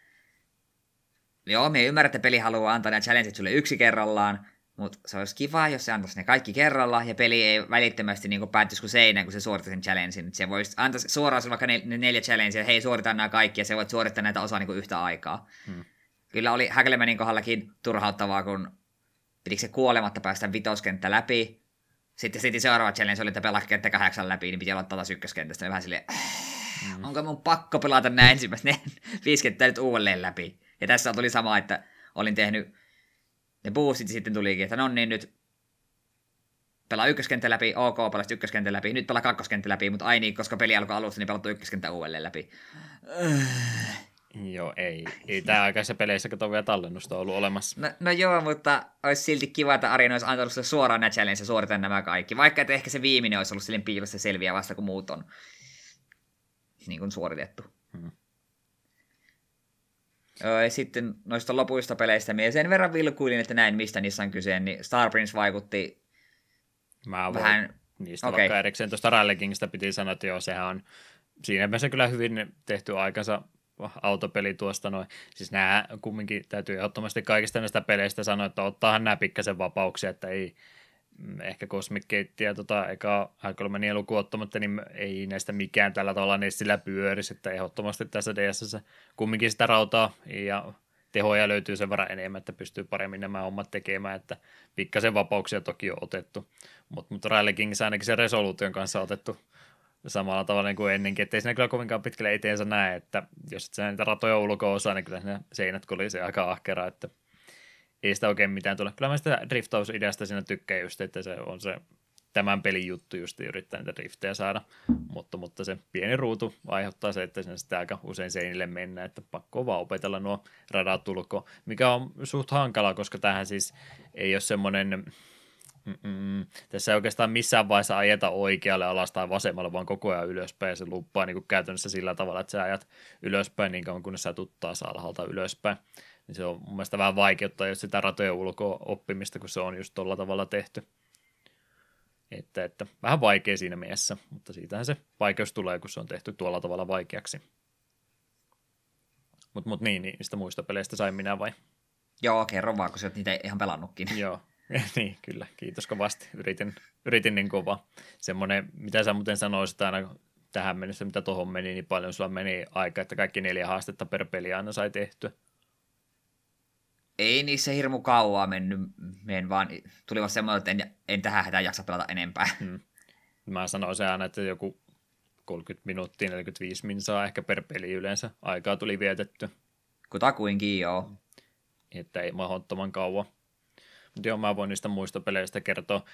Joo, me ymmärrän, että peli haluaa antaa nämä challengeit sulle yksi kerrallaan, mutta se olisi kiva, jos se antaisi ne kaikki kerralla, ja peli ei välittömästi niin päättyisi kuin seinään, kun se suorittaa sen challengein. Se voisi antaa suoraan vaikka ne, ne neljä challengea, hei suorita nämä kaikki, ja se voit suorittaa näitä osaa niin yhtä aikaa. Hmm. Kyllä oli Hagelmanin kohdallakin turhauttavaa, kun pitikö se kuolematta päästä vitoskenttä läpi, sitten, sitten seuraava challenge oli, että pelaa kenttä kahdeksan läpi, niin piti aloittaa taas ykköskentästä. Ja vähän silleen, mm. onko mun pakko pelata nämä ensimmäiset ne viisi kenttää nyt uudelleen läpi. Ja tässä tuli sama, että olin tehnyt ne boostit, sitten tulikin, että no niin nyt pelaa ykköskenttä läpi, ok, pelasit ykköskenttä läpi, nyt pelaa kakkoskenttä läpi, mutta ai niin, koska peli alkoi alusta, niin pelattu ykköskenttä uudelleen läpi. Joo, ei. Ei tämä aikaisessa peleissä kato vielä tallennusta ollut olemassa. No, no joo, mutta olisi silti kiva, että Arina olisi antanut suoraan nämä challenge suorita nämä kaikki. Vaikka että ehkä se viimeinen olisi ollut silleen piilossa selviä vasta, kun muut on niin kuin suoritettu. Ja sitten noista lopuista peleistä minä sen verran vilkuilin, että näin mistä niissä on kyse, niin Star Prince vaikutti Mä voin vähän... niistä okay. vaikka erikseen tuosta Rally Kingistä piti sanoa, että joo, sehän on siinä mielessä kyllä hyvin tehty aikansa autopeli tuosta noin. Siis nämä kumminkin täytyy ehdottomasti kaikista näistä peleistä sanoa, että ottaahan nämä pikkasen vapauksia, että ei ehkä Cosmic Gate ja tota, eka H3 lukuun ottamatta, niin ei näistä mikään tällä tavalla sillä pyörisi, että ehdottomasti tässä DSS kumminkin sitä rautaa ja tehoja löytyy sen verran enemmän, että pystyy paremmin nämä hommat tekemään, että pikkasen vapauksia toki on otettu, mutta mut Rally Kings ainakin se resoluution kanssa otettu samalla tavalla niin kuin ennenkin, ettei siinä kyllä kovinkaan pitkälle eteensä näe, että jos et sä niitä ratoja ulkoa osaa, niin kyllä ne seinät kolisee aika ahkera, että ei sitä oikein mitään tule. Kyllä mä sitä driftausideasta siinä tykkään just, että se on se tämän pelin juttu just yrittää niitä riftejä saada, mutta, mutta se pieni ruutu aiheuttaa se, että sen sitten aika usein seinille mennä, että pakko vaan opetella nuo radat ulkoa, mikä on suht hankala, koska tähän siis ei ole semmoinen, Mm-mm. Tässä ei oikeastaan missään vaiheessa ajeta oikealle alas tai vasemmalle, vaan koko ajan ylöspäin, ja se luppaa niin käytännössä sillä tavalla, että sä ajat ylöspäin niin kauan, kunnes sä tuttaa alhaalta ylöspäin. Niin se on mun mielestä vähän vaikeuttaa jos sitä ratojen ulkoa oppimista, kun se on just tuolla tavalla tehty. Että, että vähän vaikea siinä mielessä, mutta siitähän se vaikeus tulee, kun se on tehty tuolla tavalla vaikeaksi. Mutta mut niin, niin, niistä muista peleistä sain minä vai? Joo, kerro vaan, kun sä oot niitä ihan pelannutkin. Joo, niin, kyllä. Kiitos kovasti. Yritin, yritin niin kova. Semmoinen, mitä sä muuten sanoisit aina tähän mennessä, mitä tuohon meni, niin paljon sulla meni aika, että kaikki neljä haastetta per peli aina sai tehtyä. Ei niissä hirmu kauaa mennyt, men vaan tuli vaan semmoinen, että en, en tähän hätään jaksa pelata enempää. Hmm. Mä sanoisin aina, että joku 30 minuuttia, 45 minsaa ehkä per peli yleensä aikaa tuli vietetty. Kutakuinkin, joo. Että ei mahdottoman kauan. Mutta joo, mä voin niistä muista peleistä kertoa.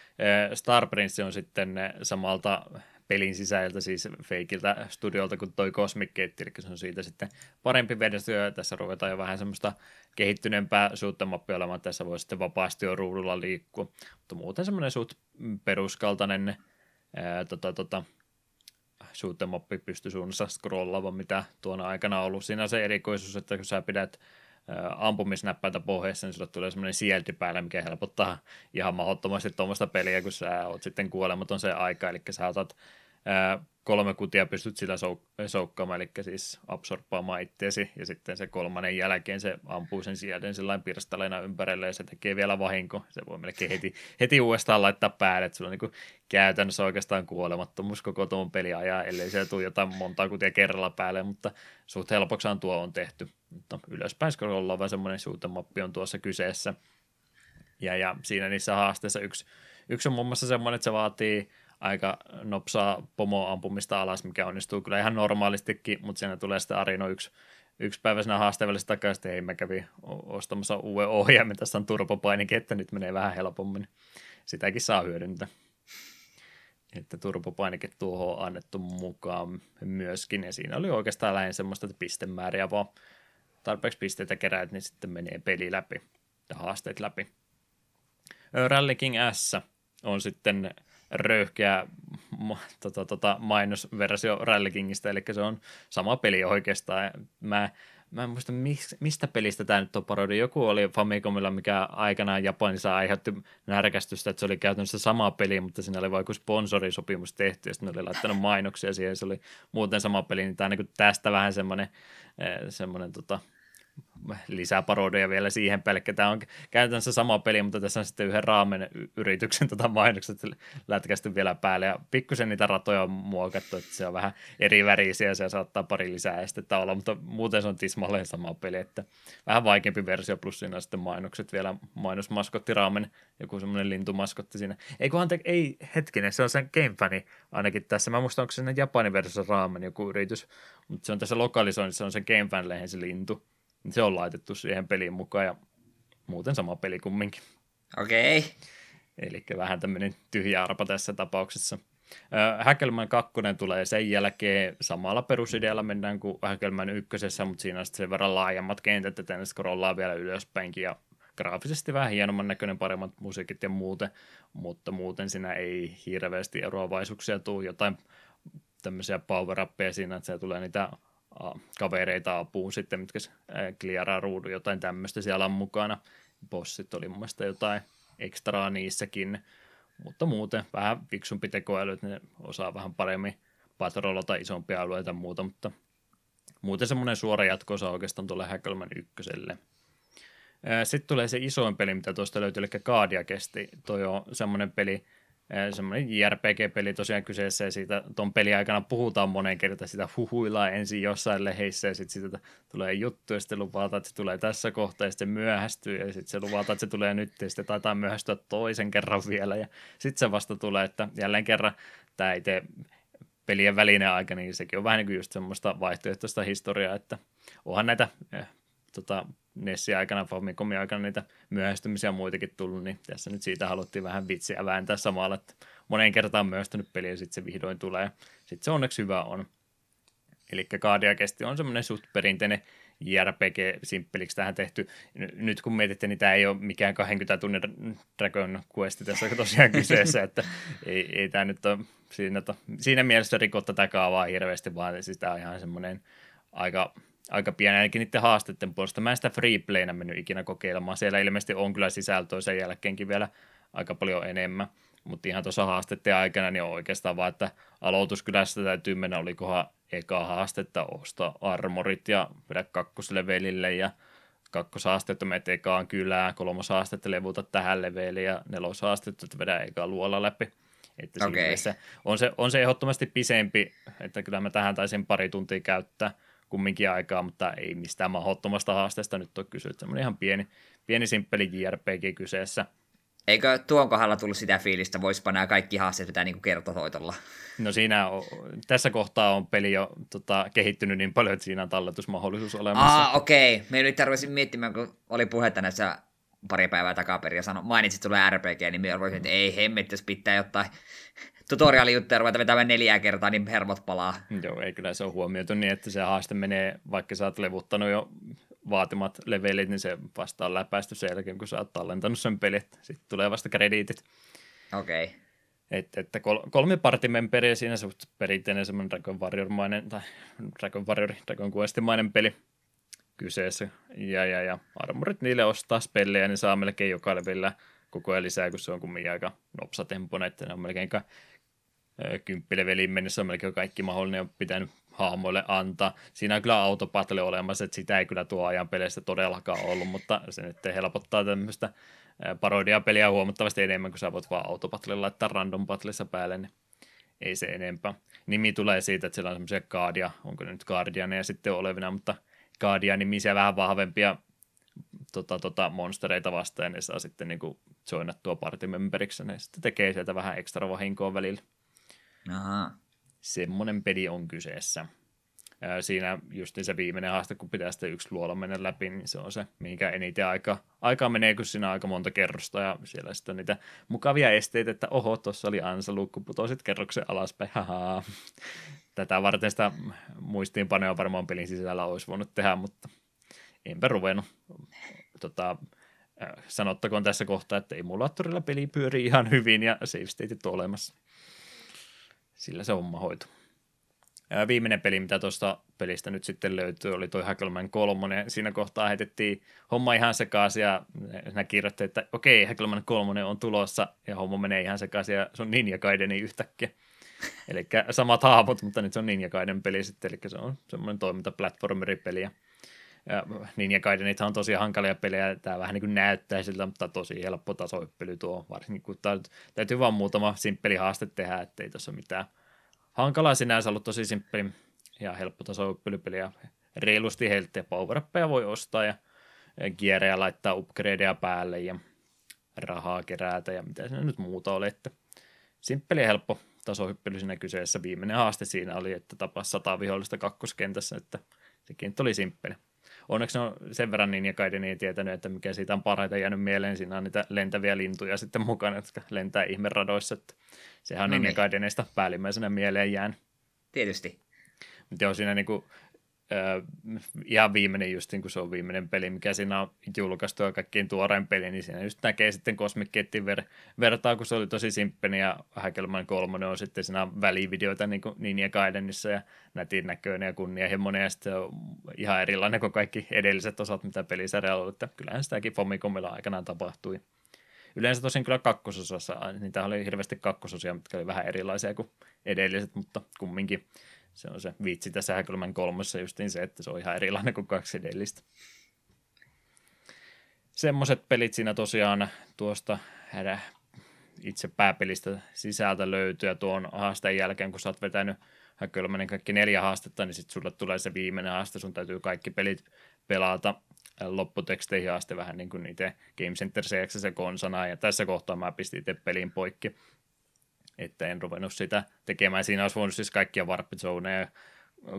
Star Prince on sitten samalta pelin sisältä, siis feikiltä studiolta kuin toi Cosmic Gate, eli se on siitä sitten parempi ja tässä ruvetaan jo vähän semmoista kehittyneempää suuttemappia olemaan, tässä voi sitten vapaasti jo ruudulla liikkua, mutta muuten semmoinen suut peruskaltainen ää, tota, tota, suuttemappi pystysuunnassa scrollaava, mitä tuona aikana on ollut. Siinä se erikoisuus, että kun sä pidät ampumisnäppäitä pohjassa, niin sulle tulee semmoinen sielti päälle, mikä helpottaa ihan mahdottomasti tuommoista peliä, kun sä oot sitten kuolematon se aika, eli sä otat kolme kutia pystyt sillä souk- soukkaamaan, eli siis absorbbaamaan itseesi, ja sitten se kolmannen jälkeen se ampuu sen sielden sellainen pirstaleena ympärille, ja se tekee vielä vahinko. Se voi melkein heti, heti uudestaan laittaa päälle, että sulla on niin käytännössä oikeastaan kuolemattomuus koko tuon peli ajaa, ellei se tule jotain montaa kutia kerralla päälle, mutta suht helpoksaan tuo on tehty. Mutta ylöspäin scrollaa vaan semmoinen suutemappi on tuossa kyseessä. Ja, ja siinä niissä haasteissa yksi, yksi on muun muassa semmoinen, että se vaatii aika nopsaa pomo-ampumista alas, mikä onnistuu kyllä ihan normaalistikin, mutta siinä tulee sitten Arino yksi, yksi päivä siinä haastevälissä takaisin, että hei mä kävin ostamassa uuden ohjaimen, tässä on turbopainikin, että nyt menee vähän helpommin. Sitäkin saa hyödyntää. Että turbopainike tuohon on annettu mukaan myöskin, ja siinä oli oikeastaan lähinnä semmoista pistemääriä, vaan tarpeeksi pisteitä keräät, niin sitten menee peli läpi ja haasteet läpi. Rally King S on sitten röyhkeä tota, tota, mainosversio Rally Kingistä, eli se on sama peli oikeastaan. Mä, mä en muista, mistä pelistä tämä nyt on parodia. Joku oli Famicomilla, mikä aikanaan Japanissa aiheutti närkästystä, että se oli käytännössä sama peli, mutta siinä oli vaikka sponsorisopimus tehty, ja sitten oli laittanut mainoksia siihen, se oli muuten sama peli, niin tämä on niin tästä vähän semmoinen, eh, semmoinen tota, lisää parodia vielä siihen pelkkä. Tämä on käytännössä sama peli, mutta tässä on sitten yhden raamen yrityksen tota mainokset lätkästy vielä päälle ja pikkusen niitä ratoja on muokattu, että se on vähän eri värisiä ja se saattaa pari lisää estettä olla, mutta muuten se on tismalleen sama peli, että vähän vaikeampi versio plus siinä sitten mainokset vielä mainosmaskotti raamen, joku semmoinen lintumaskotti siinä. Ei kun ante, ei hetkinen, se on sen Game ainakin tässä. Mä muistan, onko se Japanin versio raamen joku yritys, mutta se on tässä lokalisoinnissa, se on se Game Fan se lintu se on laitettu siihen peliin mukaan ja muuten sama peli kumminkin. Okei. Okay. Eli vähän tämmöinen tyhjä arpa tässä tapauksessa. Häkelmän 2 tulee sen jälkeen samalla perusidealla mennään kuin Häkelmän ykkösessä, mutta siinä on sitten sen verran laajemmat kentät, että tänne scrollaa vielä ylöspäinkin ja graafisesti vähän hienomman näköinen, paremmat musiikit ja muuten, mutta muuten siinä ei hirveästi eroavaisuuksia tule, jotain tämmöisiä power siinä, että se tulee niitä kavereita apuun sitten, mitkä kliaraa ruudun, jotain tämmöistä siellä on mukana. Bossit oli mun mielestä jotain ekstraa niissäkin, mutta muuten vähän fiksumpi tekoäly, että ne osaa vähän paremmin patrollata isompia alueita ja muuta, mutta muuten semmoinen suora jatko-osa oikeastaan tulee Häkelmän ykköselle. Sitten tulee se isoin peli, mitä tuosta löytyy, eli Kaadia kesti. Toi on semmoinen peli, semmoinen JRPG-peli tosiaan kyseessä, ja siitä tuon pelin aikana puhutaan monen kertaan, sitä huhuillaan ensin jossain leheissä, ja sitten siitä tulee juttu, ja sitten luvataan, että se tulee tässä kohtaa, ja sitten myöhästyy, ja sitten se luvataan, että se tulee nyt, ja sitten taitaa myöhästyä toisen kerran vielä, ja sitten se vasta tulee, että jälleen kerran tämä itse pelien välinen aika, niin sekin on vähän niin kuin just semmoista vaihtoehtoista historiaa, että onhan näitä eh, tota, Nessin aikana, Famicomin aikana niitä myöhästymisiä muitakin tullut, niin tässä nyt siitä haluttiin vähän vitsiä vääntää samalla, että moneen kertaan myöhästynyt peli ja sitten se vihdoin tulee. Sitten se onneksi hyvä on. Eli Kaadia kesti on semmoinen suht perinteinen JRPG-simppeliksi tähän tehty. Nyt kun mietitte, niin tämä ei ole mikään 20 tunnin Dragon Quest tässä tosiaan kyseessä, että ei, ei tämä nyt ole siinä, to, siinä mielessä rikko tätä kaavaa hirveästi, vaan siis tämä on ihan semmoinen aika, aika pieni ainakin niiden haasteiden puolesta. Mä en sitä freeplayna mennyt ikinä kokeilemaan. Siellä ilmeisesti on kyllä sisältöä sen jälkeenkin vielä aika paljon enemmän. Mutta ihan tuossa haasteiden aikana niin on oikeastaan vaan, että aloituskylässä täytyy mennä, olikohan eka haastetta ostaa armorit ja vedä kakkoslevelille ja kakkoshaastetta menet ekaan kylään, kolmoshaastetta levuta tähän leveliin ja neloshaastetta vedä ekaan luola läpi. Että okay. on, se, on se ehdottomasti pisempi, että kyllä mä tähän taisin pari tuntia käyttää kumminkin aikaa, mutta ei mistään mahdottomasta haasteesta nyt ole kysynyt. Semmoinen ihan pieni, pieni simppeli JRPG kyseessä – Eikö tuon kohdalla tullut sitä fiilistä, voisipa nämä kaikki haasteet vetää niin kertotoitolla? No siinä on, tässä kohtaa on peli jo tota, kehittynyt niin paljon, että siinä on talletusmahdollisuus olemassa. Ah, okei. Okay. Me nyt tarvitsin miettimään, kun oli puhetta näissä pari päivää takaperin ja sano, mainitsit tulee RPG, niin me arvoisin, että ei hemmet, jos pitää jotain tutoriaalijuttuja ruveta vetämään neljää kertaa, niin hermot palaa. Joo, ei kyllä se ole huomioitu niin, että se haaste menee, vaikka sä oot levuttanut jo vaatimat levelit, niin se vasta on läpäisty sen jälkeen, kun sä oot tallentanut sen pelin. Sitten tulee vasta krediitit. Okei. Okay. Et, että kol, kolme partimemberiä siinä se perinteinen semmoinen Dragon Warrior-mainen, tai Dragon Warrior, Dragon Quest-mainen peli kyseessä. Ja, ja, ja armorit niille ostaa spellejä, niin saa melkein joka levelillä koko ajan lisää, kun se on kumminkin aika nopsatempoinen, että ne on melkein kymppileveliin mennessä on melkein kaikki mahdollinen on pitänyt hahmoille antaa. Siinä on kyllä autopatle olemassa, että sitä ei kyllä tuo ajan peleissä todellakaan ollut, mutta se nyt helpottaa tämmöistä parodiapeliä huomattavasti enemmän, kun sä voit vaan autopatle laittaa random patlessa päälle, niin ei se enempää. Nimi tulee siitä, että siellä on semmoisia kaadia, onko ne nyt Guardianeja sitten olevina, mutta Guardian-nimisiä vähän vahvempia tota, tota, monstereita vastaan, ja ne saa sitten niin joinattua partimemberiksi, ne sitten tekee sieltä vähän ekstra vahinkoa välillä. Aha. Semmoinen peli on kyseessä. Siinä just se viimeinen haaste, kun pitää sitten yksi luola mennä läpi, niin se on se, mihinkä eniten aika, aikaa menee, kun siinä on aika monta kerrosta ja siellä sitten on niitä mukavia esteitä, että oho, tuossa oli ansalukku, putosit kerroksen alaspäin, haha. Tätä varten sitä muistiinpanoja varmaan pelin sisällä olisi voinut tehdä, mutta enpä ruvennut. Tota, sanottakoon tässä kohtaa, että emulaattorilla peli pyörii ihan hyvin ja save stateit on olemassa sillä se homma hoitu. Ja viimeinen peli, mitä tuosta pelistä nyt sitten löytyy, oli toi Hackelman 3. Siinä kohtaa heitettiin homma ihan sekaisin ja nämä kirjoitti, että okei, Hackelman 3 on tulossa ja homma menee ihan sekaisin ja se on Ninja Gaideni yhtäkkiä. Eli samat hahmot, mutta nyt se on Ninja Gaiden peli sitten, eli se on semmoinen toimintaplatformeripeli ja Ninja Gaidenithan on tosi hankalia pelejä, tämä vähän niin kuin näyttää siltä, mutta tosi helppo tasoippely tuo, varsinkin kun tää, täytyy vaan muutama simppeli haaste tehdä, ettei ole mitään hankalaa sinänsä ollut tosi simppeli ja helppo tasoippelypeli ja reilusti heiltä ja power voi ostaa ja kierejä laittaa upgradeja päälle ja rahaa kerätä ja mitä siinä nyt muuta oli, että simppeli ja helppo tasohyppely siinä kyseessä. Viimeinen haaste siinä oli, että tapas sata vihollista kakkoskentässä, että sekin oli simppeli onneksi on sen verran niin ja Kaiden niin tietänyt, että mikä siitä on parhaiten jäänyt mieleen. Siinä on niitä lentäviä lintuja sitten mukana, jotka lentää ihmeradoissa. Että sehän on no niin, niin. Päällimmäisenä mieleen jään. Tietysti. Mutta joo, siinä niinku äh, ihan viimeinen just niin kuin se on viimeinen peli, mikä siinä on julkaistu ja kaikkiin tuoreen peli, niin siinä just näkee sitten Cosmic ver- vertaa, kun se oli tosi simppeni ja Häkelman kolmonen on sitten siinä välivideoita niin kuin Ninja Gaidenissa ja nätin näköinen ja kunnianhimoinen ja sitten on ihan erilainen kuin kaikki edelliset osat, mitä pelisarjalla on, että kyllähän sitäkin Famicomilla aikanaan tapahtui. Yleensä tosin kyllä kakkososassa, niitä oli hirveästi kakkososia, mitkä oli vähän erilaisia kuin edelliset, mutta kumminkin se on se vitsi tässä Häkelmän kolmossa justiin se, että se on ihan erilainen kuin kaksi edellistä. Semmoiset pelit siinä tosiaan tuosta hädä itse pääpelistä sisältä löytyy ja tuon haasteen jälkeen, kun sä oot vetänyt Häkelmänen kaikki neljä haastetta, niin sitten sulle tulee se viimeinen haaste, sun täytyy kaikki pelit pelata lopputeksteihin asti vähän niin kuin itse Game Center CX konsana, ja tässä kohtaa mä pistin itse pelin poikki, että en ruvennut sitä tekemään. Siinä olisi voinut siis kaikkia warp zoneja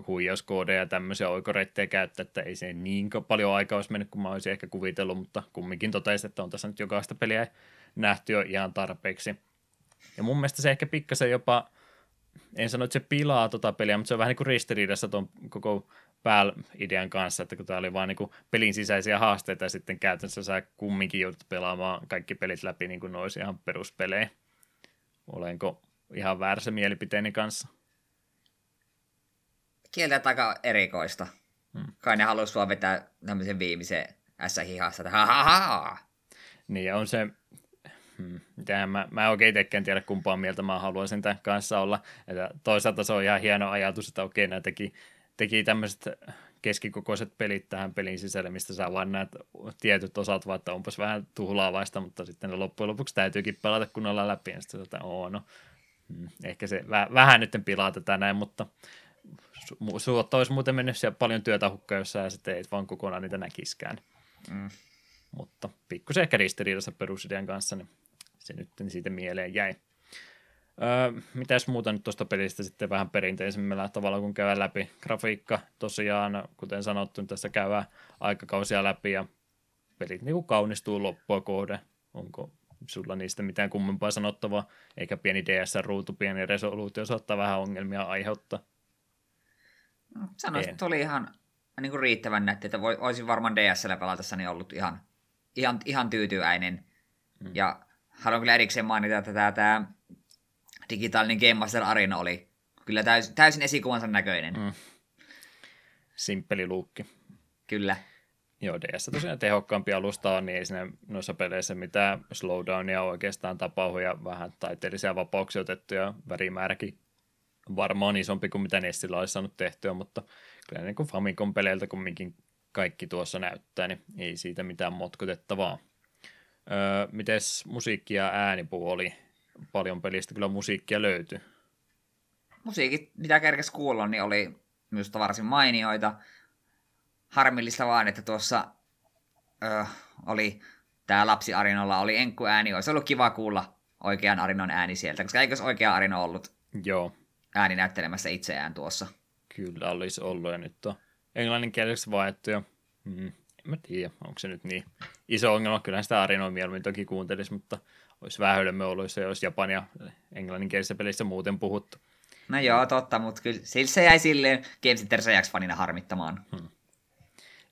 huijauskoodeja ja tämmöisiä oikoreittejä käyttää, että ei se niin paljon aikaa olisi mennyt kuin mä olisin ehkä kuvitellut, mutta kumminkin totesi, että on tässä nyt jokaista peliä nähty jo ihan tarpeeksi. Ja mun mielestä se ehkä pikkasen jopa, en sano, että se pilaa tota peliä, mutta se on vähän niin kuin ristiriidassa tuon koko PAL-idean kanssa, että kun tämä oli vain niin pelin sisäisiä haasteita ja sitten käytännössä sä kumminkin joudut pelaamaan kaikki pelit läpi niin kuin ne olisi ihan peruspelejä. Olenko ihan väärässä mielipiteeni kanssa? Kieltä aika erikoista. Hmm. Kai ne haluaisi sua vetää tämmöisen viimeisen S-hihassa, että ha. Niin, on se, Hmm. Mä, mä en oikein itsekään tiedä kumpaa mieltä mä haluaisin tämän kanssa olla. Että toisaalta se on ihan hieno ajatus, että okei, nämä teki, teki tämmöiset keskikokoiset pelit tähän pelin sisälle, mistä sä vaan näet tietyt osat, vaan että onpas vähän tuhlaavaista, mutta sitten ne loppujen lopuksi täytyykin pelata kunnolla läpi, ja sitten että oo, no, hmm, ehkä se väh, vähän nyt pilaa tätä näin, mutta su, suotta olisi muuten mennyt siellä paljon työtä hukkaan, jos sä sitten ei vaan kokonaan niitä näkiskään. Mm. Mutta pikkusen ehkä ristiriidassa perusidean kanssa, niin se nyt siitä mieleen jäi. Öö, mitäs muuta nyt tuosta pelistä sitten vähän perinteisemmällä tavalla, kun käydään läpi. Grafiikka tosiaan, kuten sanottu, niin tässä käydään aikakausia läpi ja pelit niin kuin kaunistuu loppua kohde. Onko sulla niistä mitään kummempaa sanottavaa, eikä pieni DS-ruutu, pieni resoluutio saattaa vähän ongelmia aiheuttaa. Sanoisin, että oli ihan niin kuin riittävän nätti, että voi, olisin varmaan DSL pelatessani ollut ihan, ihan, ihan tyytyväinen. Mm. Ja haluan kyllä erikseen mainita, että tämä, tämä digitaalinen Game Master Arena oli kyllä täys, täysin esikuvansa näköinen. Mm. Simppeli luukki. Kyllä. Joo, DS tosiaan tehokkaampi alusta on, niin ei siinä noissa peleissä mitään slowdownia oikeastaan tapahdu ja vähän taiteellisia vapauksia otettu ja värimääräkin varmaan isompi kuin mitä Nestillä olisi saanut tehtyä, mutta kyllä niin kuin Famicom-peleiltä kumminkin kaikki tuossa näyttää, niin ei siitä mitään motkotettavaa. Öö, mites musiikki ja äänipuu oli? Paljon pelistä kyllä musiikkia löytyi. Musiikit, mitä kerkes kuulla, niin oli minusta varsin mainioita. Harmillista vaan, että tuossa öö, oli tämä lapsi Arinolla oli enkku ääni. Olisi ollut kiva kuulla oikean Arinon ääni sieltä, koska eikös oikea Arino ollut Joo. ääni näyttelemässä itseään tuossa? Kyllä olisi ollut ja nyt on englanninkieliseksi vaettu ja mm, en mä tiedä, onko se nyt niin iso ongelma. Kyllähän sitä Arinoa mieluummin toki kuuntelisi, mutta olisi vähän hölmö ollut, jos japania englanninkielisissä pelissä muuten puhuttu. No joo, totta, mutta kyllä sillä se jäi silleen Game Center fanina harmittamaan. Hmm.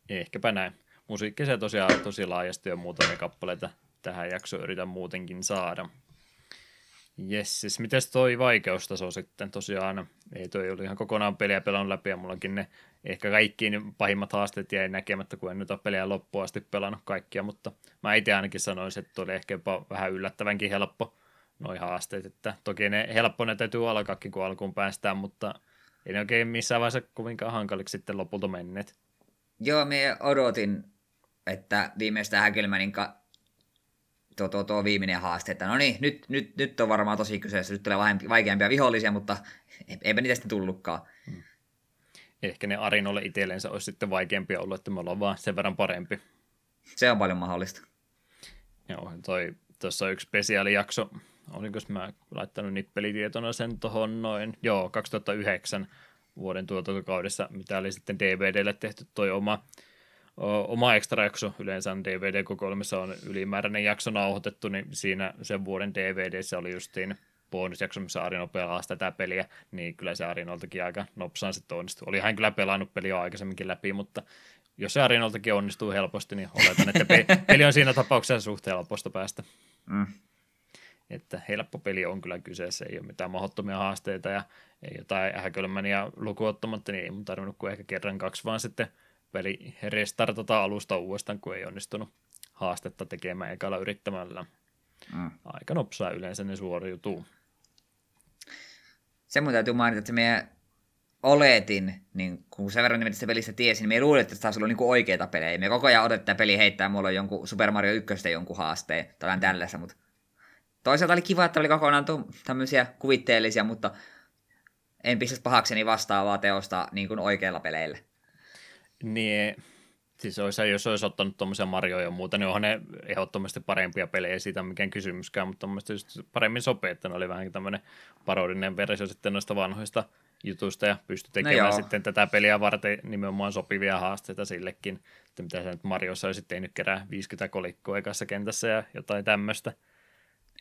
Ehkäpä näin. Musiikki se tosiaan tosi laajasti ja muutamia kappaleita tähän jaksoon yritän muutenkin saada. Jes, siis mites toi vaikeustaso sitten tosiaan, ei toi oli ihan kokonaan peliä pelannut läpi ja mullakin ne ehkä kaikkiin pahimmat haasteet jäi näkemättä, kun en nyt ole peliä loppuun asti pelannut kaikkia, mutta mä itse ainakin sanoisin, että oli ehkä jopa vähän yllättävänkin helppo noi haasteet, että toki ne helppo ne täytyy alkaakin, kun alkuun päästään, mutta ei ne oikein missään vaiheessa kovinkaan hankaliksi sitten lopulta menneet. Joo, me odotin, että viimeistä Häkelmänin tuo, tuo, tuo viimeinen haaste, että no niin, nyt, nyt, nyt on varmaan tosi kyseessä, nyt tulee vaikeampia vihollisia, mutta eipä niitä sitten tullutkaan. Hmm. Ehkä ne Arinolle itsellensä olisi sitten vaikeampia ollut, että me ollaan vaan sen verran parempi. Se on paljon mahdollista. Joo, toi, tuossa yksi spesiaalijakso, olinko mä laittanut nippelitietona sen tuohon noin, joo, 2009 vuoden tuotantokaudessa, mitä oli sitten DVDlle tehty toi oma oma extra jakso, yleensä DVD-kokoelmissa on ylimääräinen jakso nauhoitettu, niin siinä sen vuoden DVDssä oli justiin bonusjakso, missä Arino pelaa tätä peliä, niin kyllä se Arinoltakin aika nopsaan sitten onnistui. Oli hän kyllä pelannut peliä aikaisemminkin läpi, mutta jos se Arinoltakin onnistuu helposti, niin oletan, että peli on siinä tapauksessa suht helposta päästä. Mm. Että helppo peli on kyllä kyseessä, ei ole mitään mahdottomia haasteita ja ei jotain häkölmäniä lukuottamatta, niin ei mun tarvinnut kuin ehkä kerran kaksi, vaan sitten peli restartata alusta uudestaan, kun ei onnistunut haastetta tekemään ekalla yrittämällä. Mm. Aika nopsaa yleensä ne suoriutuu. Se mun täytyy mainita, että me oletin, niin kun sen verran nimeltä pelistä tiesin, niin me luulin, että taas ollut niin oikeita pelejä. Me koko ajan odotetaan peli heittää mulla on jonkun Super Mario 1 jonkun haasteen, tai tällaista, mutta toisaalta oli kiva, että oli kokonaan tämmöisiä kuvitteellisia, mutta en pistäisi pahakseni vastaavaa teosta niin kuin oikeilla peleillä. Niin, Siis olisi, jos olisi ottanut tuommoisia Marjoja ja muuta, niin onhan ne ehdottomasti parempia pelejä, siitä on mikään kysymyskään, mutta mielestäni paremmin sopii, että ne oli vähän tämmöinen parodinen versio sitten noista vanhoista jutuista ja pystyi no tekemään no sitten tätä peliä varten nimenomaan sopivia haasteita sillekin, että mitä se nyt Mariossa olisi tehnyt kerää 50 kolikkoa ekassa kentässä ja jotain tämmöistä.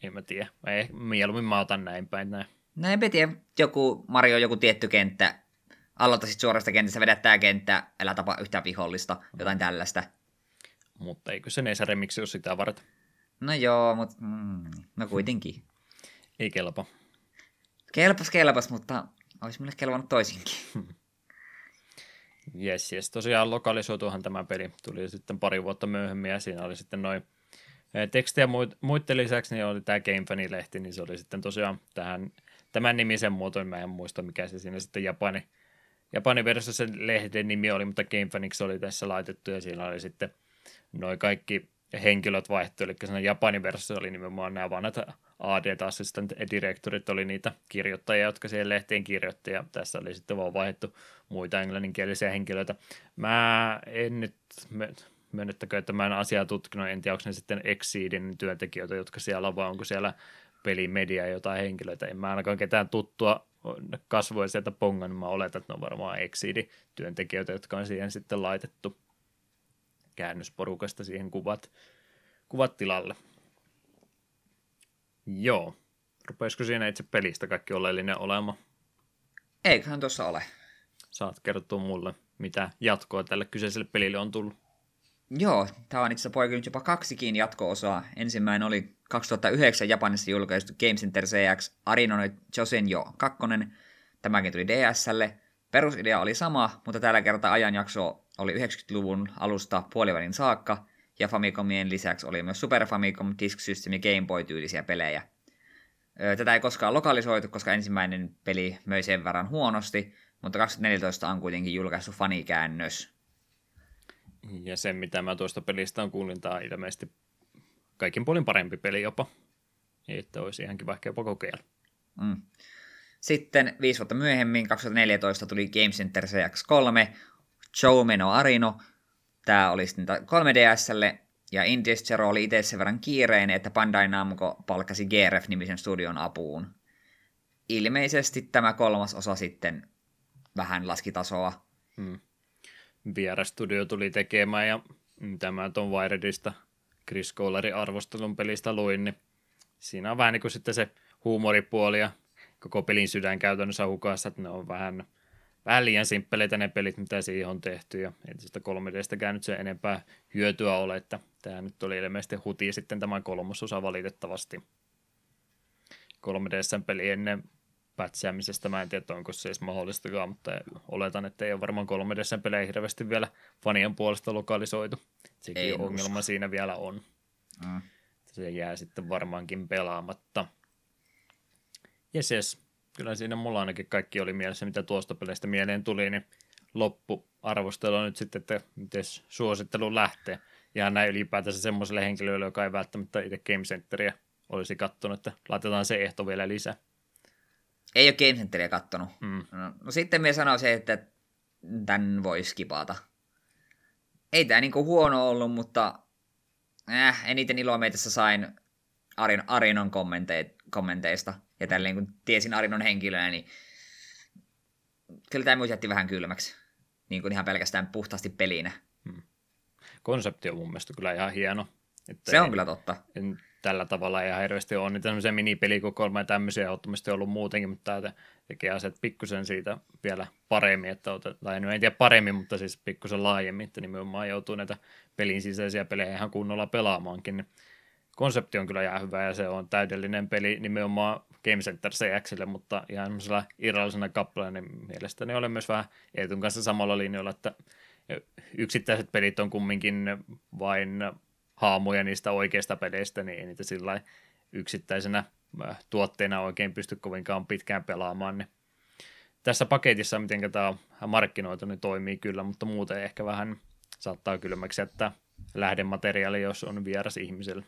En mä tiedä. Ei, mieluummin mä otan näin päin näin. No en tiedä, joku Mario joku tietty kenttä, aloittaisit suorasta kentästä, vedät tää kenttä, älä tapa yhtään vihollista, jotain tällaista. Mutta eikö se Remix ole sitä varten? No joo, mutta mm, no kuitenkin. Ei kelpa. Kelpas, kelpas, mutta olisi mulle kelvannut toisinkin. Jes, jes. Tosiaan lokalisoituhan tämä peli. Tuli sitten pari vuotta myöhemmin ja siinä oli sitten noin tekstiä muiden lisäksi, niin oli tämä GameFani-lehti, niin se oli sitten tosiaan tähän, tämän nimisen muotoin, mä en muista mikä se siinä sitten Japani, Japani versiossa sen lehden nimi oli, mutta GameFanix oli tässä laitettu ja siinä oli sitten noin kaikki henkilöt vaihtu, eli siinä Japanin versiossa oli nimenomaan nämä vanhat AD Assistant Directorit oli niitä kirjoittajia, jotka siihen lehteen kirjoitti, ja tässä oli sitten vaan vaihdettu muita englanninkielisiä henkilöitä. Mä en nyt myönnettäkö, että mä en asiaa tutkinut, en tiedä, onko ne sitten Exceedin työntekijöitä, jotka siellä on, vai onko siellä pelimedia jotain henkilöitä. En mä ainakaan ketään tuttua kasvoja sieltä pongan, niin mä oletan, että ne on varmaan Exceedin työntekijöitä, jotka on siihen sitten laitettu käännösporukasta siihen kuvat, kuvat tilalle. Joo. Rupeisiko siinä itse pelistä kaikki oleellinen olema? Eiköhän tuossa ole. Saat kertoa mulle, mitä jatkoa tälle kyseiselle pelille on tullut. Joo, tämä on itse asiassa jopa kaksikin jatko-osaa. Ensimmäinen oli 2009 Japanissa julkaistu Game Center CX Arino Josen jo 2. Tämäkin tuli DSlle. Perusidea oli sama, mutta tällä kertaa ajanjakso oli 90-luvun alusta puolivälin saakka, ja Famicomien lisäksi oli myös Super Famicom, Disk System ja Game Boy-tyylisiä pelejä. Tätä ei koskaan lokalisoitu, koska ensimmäinen peli möi sen verran huonosti, mutta 2014 on kuitenkin julkaistu fanikäännös. Ja se, mitä mä tuosta pelistä on kuulin, tämä on ilmeisesti kaikin puolin parempi peli jopa. Että olisi ihan kiva jopa kokeilla. Mm. Sitten viisi vuotta myöhemmin, 2014, tuli Game Center CX3, Showmeno Arino. Tämä oli sitten 3DSlle, ja Indies oli itse sen verran kiireinen, että Bandai Namco palkkasi GRF-nimisen studion apuun. Ilmeisesti tämä kolmas osa sitten vähän laski tasoa. Hmm. Studio tuli tekemään, ja tämä tuon Wiredista Chris Collarin arvostelun pelistä luin, niin siinä on vähän niin kuin sitten se huumoripuoli ja koko pelin sydän käytännössä hukassa, että ne on vähän, vähän liian simppeleitä ne pelit, mitä siihen on tehty, ja ei tästä 3Dstäkään nyt se enempää hyötyä ole, että tämä nyt oli ilmeisesti huti sitten tämä kolmososa valitettavasti. 3DSn peli ennen pätsäämisestä, mä en tiedä, onko se edes mahdollistakaan, mutta oletan, että ei ole varmaan 3DSn pelejä hirveästi vielä fanien puolesta lokalisoitu. Sekin ei ongelma usko. siinä vielä on. Mm. Se jää sitten varmaankin pelaamatta. Jes, jes. Kyllä siinä mulla ainakin kaikki oli mielessä, mitä tuosta peleistä mieleen tuli, niin loppuarvostelu nyt sitten, että miten suosittelu lähtee. Ja näin ylipäätänsä semmoiselle henkilölle, joka ei välttämättä itse Game Centeria olisi kattonut, että laitetaan se ehto vielä lisää. Ei ole Game Centeria kattonut. Mm. No, no sitten me sanoisin, että tämän voi skipata. Ei tämä niinku huono ollut, mutta äh, eniten iloa meitässä sain Arin, Arinon kommenteista ja tälleen kun tiesin Arinon henkilönä, niin kyllä tämä jätti vähän kylmäksi. Niin kuin ihan pelkästään puhtaasti pelinä. Hmm. Konsepti on mun mielestä kyllä ihan hieno. Että se on kyllä totta. En, tällä tavalla ihan hirveästi on niitä semmoisia minipelikokoelmia ja tämmöisiä ehdottomasti ollut muutenkin, mutta tämä tekee asiat pikkusen siitä vielä paremmin, että otet, tai en tiedä paremmin, mutta siis pikkusen laajemmin, että nimenomaan joutuu näitä pelin sisäisiä pelejä ihan kunnolla pelaamaankin. Niin konsepti on kyllä ihan hyvä ja se on täydellinen peli nimenomaan Game Center CXille, mutta ihan semmoisella irrallisena kappaleena niin mielestäni olen myös vähän Eetun kanssa samalla linjalla, että yksittäiset pelit on kumminkin vain haamuja niistä oikeista peleistä, niin ei niitä sillä yksittäisenä äh, tuotteena oikein pysty kovinkaan pitkään pelaamaan. Niin tässä paketissa, miten tämä markkinoitu, niin toimii kyllä, mutta muuten ehkä vähän saattaa kylmäksi jättää lähdemateriaali, jos on vieras ihmiselle.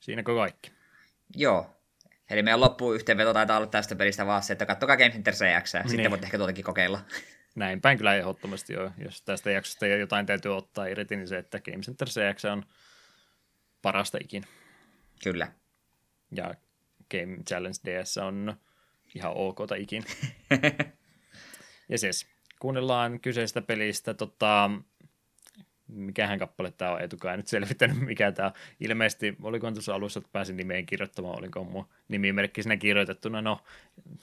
Siinäkö kaikki? Joo. Eli meidän loppuyhteenveto taitaa olla tästä pelistä vaan se, että kattokaa Game Center CX, niin. sitten voit ehkä tuotakin kokeilla. Näin päin kyllä ehdottomasti jo. Jos tästä jaksosta jotain täytyy ottaa irti, niin se, että Game Center CX on parasta ikinä. Kyllä. Ja Game Challenge DS on ihan ok ikinä. ja siis, kuunnellaan kyseistä pelistä tota, mikähän kappale tämä on etukaan nyt selvittänyt, mikä tämä on. Ilmeisesti, oliko tuossa alussa, että pääsin nimeen kirjoittamaan, oliko mun nimimerkki siinä kirjoitettuna. No,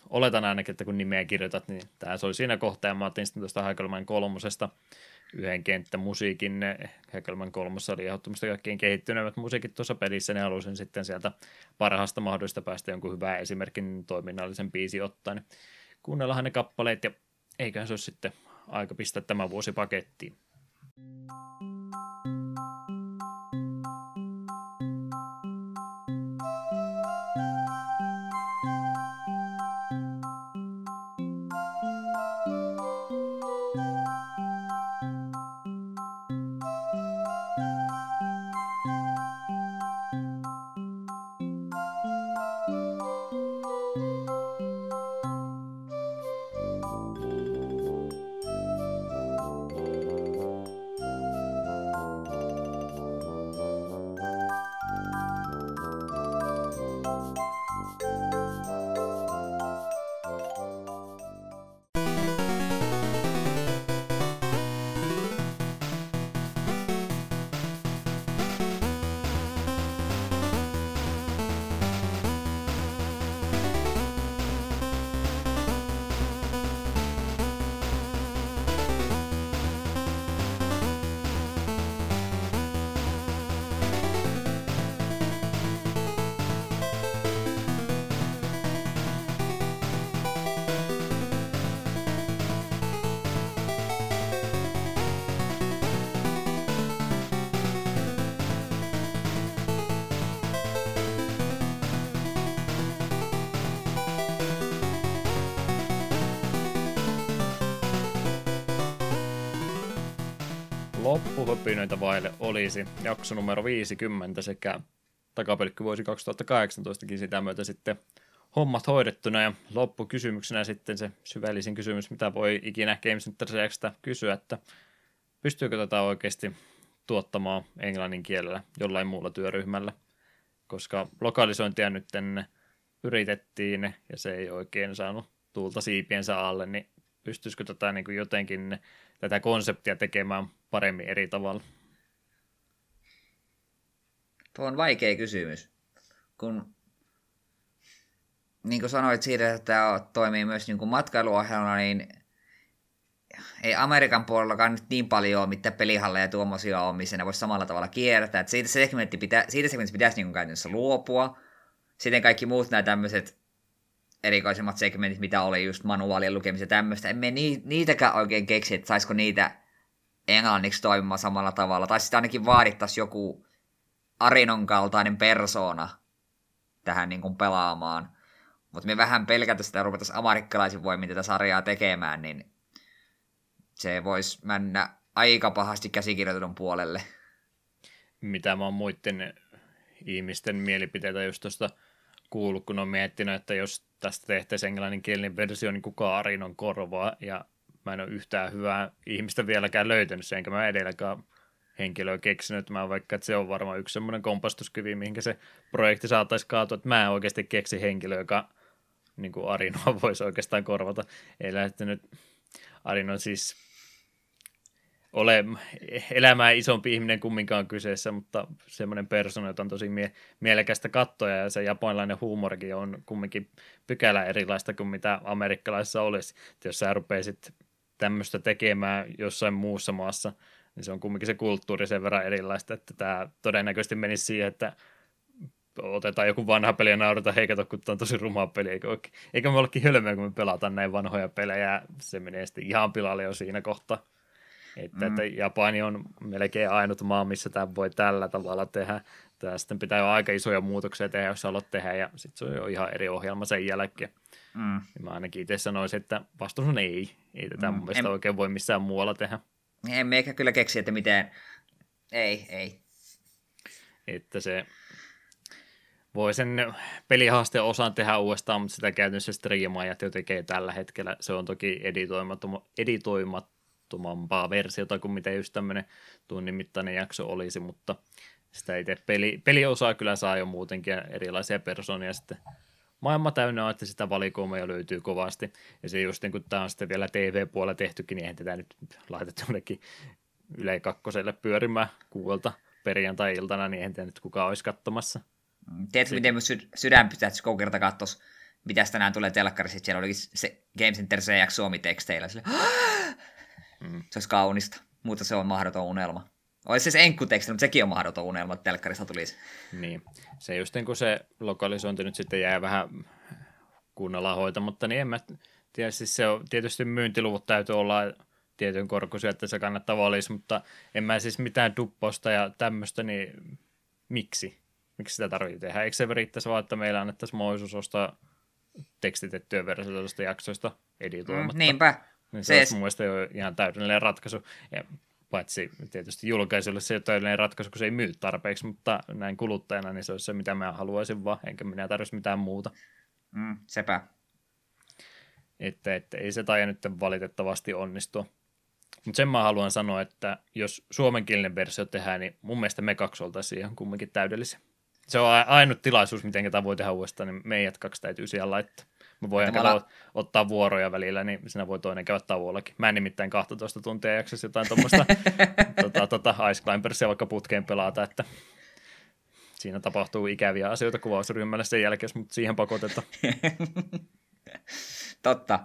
oletan ainakin, että kun nimeä kirjoitat, niin tämä se oli siinä kohtaa, ja mä otin sitten tuosta Haikelman kolmosesta yhden kenttämusiikin. Haikelman kolmossa oli ehdottomasti kaikkein kehittyneimmät musiikit tuossa pelissä, niin halusin sitten sieltä parhaasta mahdollista päästä jonkun hyvää esimerkin toiminnallisen biisi ottaen. Kuunnellahan ne kappaleet, ja eiköhän se ole sitten aika pistää tämä vuosi pakettiin. Loppuhöpinöitä vaille olisi jakso numero 50 sekä takapelkky vuosi 2018kin sitä myötä sitten hommat hoidettuna. Ja loppukysymyksenä sitten se syvällisin kysymys, mitä voi ikinä Game Center kysyä, että pystyykö tätä oikeasti tuottamaan englannin kielellä jollain muulla työryhmällä, koska lokalisointia nyt yritettiin ja se ei oikein saanut tuulta siipiensä alle, niin pystyisikö tätä niin kuin jotenkin tätä konseptia tekemään paremmin eri tavalla? Tuo on vaikea kysymys, kun niin kuin sanoit siitä, että tämä toimii myös niin kuin matkailuohjelma, niin ei Amerikan puolellakaan nyt niin paljon ole mitään pelihalleja tuommoisia on, missä ne voisi samalla tavalla kiertää. Että siitä, segmentti pitä, siitä segmentti pitäisi niin käytännössä luopua. Sitten kaikki muut nämä tämmöiset erikoisemmat segmentit, mitä oli just manuaalien lukemisen tämmöistä. Emme ni, niitäkään oikein keksi, että saisiko niitä englanniksi toimimaan samalla tavalla. Tai sitten ainakin vaadittaisiin joku Arinon kaltainen persona tähän niin kuin pelaamaan. Mutta me vähän pelkätä sitä ruvettaisiin amerikkalaisin voimin tätä sarjaa tekemään, niin se voisi mennä aika pahasti käsikirjoitetun puolelle. Mitä mä oon muiden ihmisten mielipiteitä just tuosta kuullut, kun on miettinyt, että jos tästä tehtäisiin englanninkielinen versio, niin kuka Arinon korvaa, ja mä en ole yhtään hyvää ihmistä vieläkään löytänyt enkä mä edelläkään henkilöä keksinyt, mä vaikka, että se on varmaan yksi semmoinen kompastuskivi, mihinkä se projekti saataisiin kaatua, että mä en oikeasti keksi henkilöä, joka niin kuin Arinoa voisi oikeastaan korvata. Ei lähtenyt, Arino siis ole elämää isompi ihminen kumminkaan kyseessä, mutta semmoinen persona, jota on tosi mie- mielekästä kattoja ja se japanilainen huumorikin on kumminkin pykälä erilaista kuin mitä amerikkalaisessa olisi. Et jos sä rupeisit tämmöistä tekemään jossain muussa maassa, niin se on kumminkin se kulttuuri sen verran erilaista, että tämä todennäköisesti menisi siihen, että otetaan joku vanha peli ja naurata heikata, kun tämä on tosi rumaa peli, eikö, eikä me olekin hölmöä, kun me pelataan näin vanhoja pelejä, se menee sitten ihan pilalle jo siinä kohtaa. Että, mm. että Japani on melkein ainut maa, missä tämä voi tällä tavalla tehdä. Tämä sitten pitää jo aika isoja muutoksia tehdä, jos haluat tehdä, ja sitten se on jo ihan eri ohjelma sen jälkeen. Mm. Mä ainakin itse sanoisin, että vastaus on ei. Ei tätä mm. mun mielestä en... oikein voi missään muualla tehdä. En meikä kyllä keksi, että miten... Ei, ei. Että se... voi sen pelihaasteen osan tehdä uudestaan, mutta sitä käytännössä striimaajat jo tekee tällä hetkellä. Se on toki editoimattomampaa versiota kuin mitä just tämmöinen tunnin mittainen jakso olisi, mutta sitä itse peli, peliosaa kyllä saa jo muutenkin ja erilaisia persoonia sitten maailma täynnä on, että sitä valikoimaa löytyy kovasti. Ja se just niin kun tämä on sitten vielä TV-puolella tehtykin, niin eihän tätä nyt laitettu jonnekin Yle kakkoselle pyörimään kuuelta perjantai-iltana, niin eihän nyt kukaan olisi katsomassa. Tiedätkö, miten sy- sydän pysähtyi koko kerta kattos, mitä tänään tulee telkkarissa, siellä olikin se Game Center CX Suomi-teksteillä. Sille, mm. Se olisi kaunista, mutta se on mahdoton unelma. Olisi se enkkuteksti, mutta sekin on mahdoton unelma, että telkkarista tulisi. Niin, se just niin kuin se lokalisointi nyt sitten jää vähän kunnalla hoita, mutta niin en mä tiedä, siis se on, tietysti myyntiluvut täytyy olla tietyn korkuisia, että se kannattaa olisi, mutta en mä siis mitään dupposta ja tämmöistä, niin miksi? Miksi sitä tarvitsee tehdä? Eikö se riittäisi vaan, että meillä annettaisiin mahdollisuus ostaa tekstitettyä versioita jaksoista editoimatta? Mm, niinpä. Niin se, se olisi mun mielestä jo ihan täydellinen ratkaisu. Ja paitsi tietysti julkaisulle se täydellinen ratkaisu, kun se ei myy tarpeeksi, mutta näin kuluttajana niin se olisi se, mitä mä haluaisin vaan, enkä minä tarvitsisi mitään muuta. Mm, sepä. Että, että ei se taida nyt valitettavasti onnistua. Mutta sen mä haluan sanoa, että jos suomenkielinen versio tehdään, niin mun mielestä me kaksi oltaisiin ihan kumminkin täydellisiä. Se on ainut tilaisuus, miten tämä voi tehdä uudestaan, niin meidät kaksi täytyy siellä laittaa. Mä voin la- ottaa vuoroja välillä, niin sinä voi toinen käydä tauollakin. Mä en nimittäin 12 tuntia jaksaisi jotain tuommoista tota, tota, Ice Climbersia vaikka putkeen pelata, että siinä tapahtuu ikäviä asioita kuvausryhmällä sen jälkeen, mutta siihen pakoteta. Totta.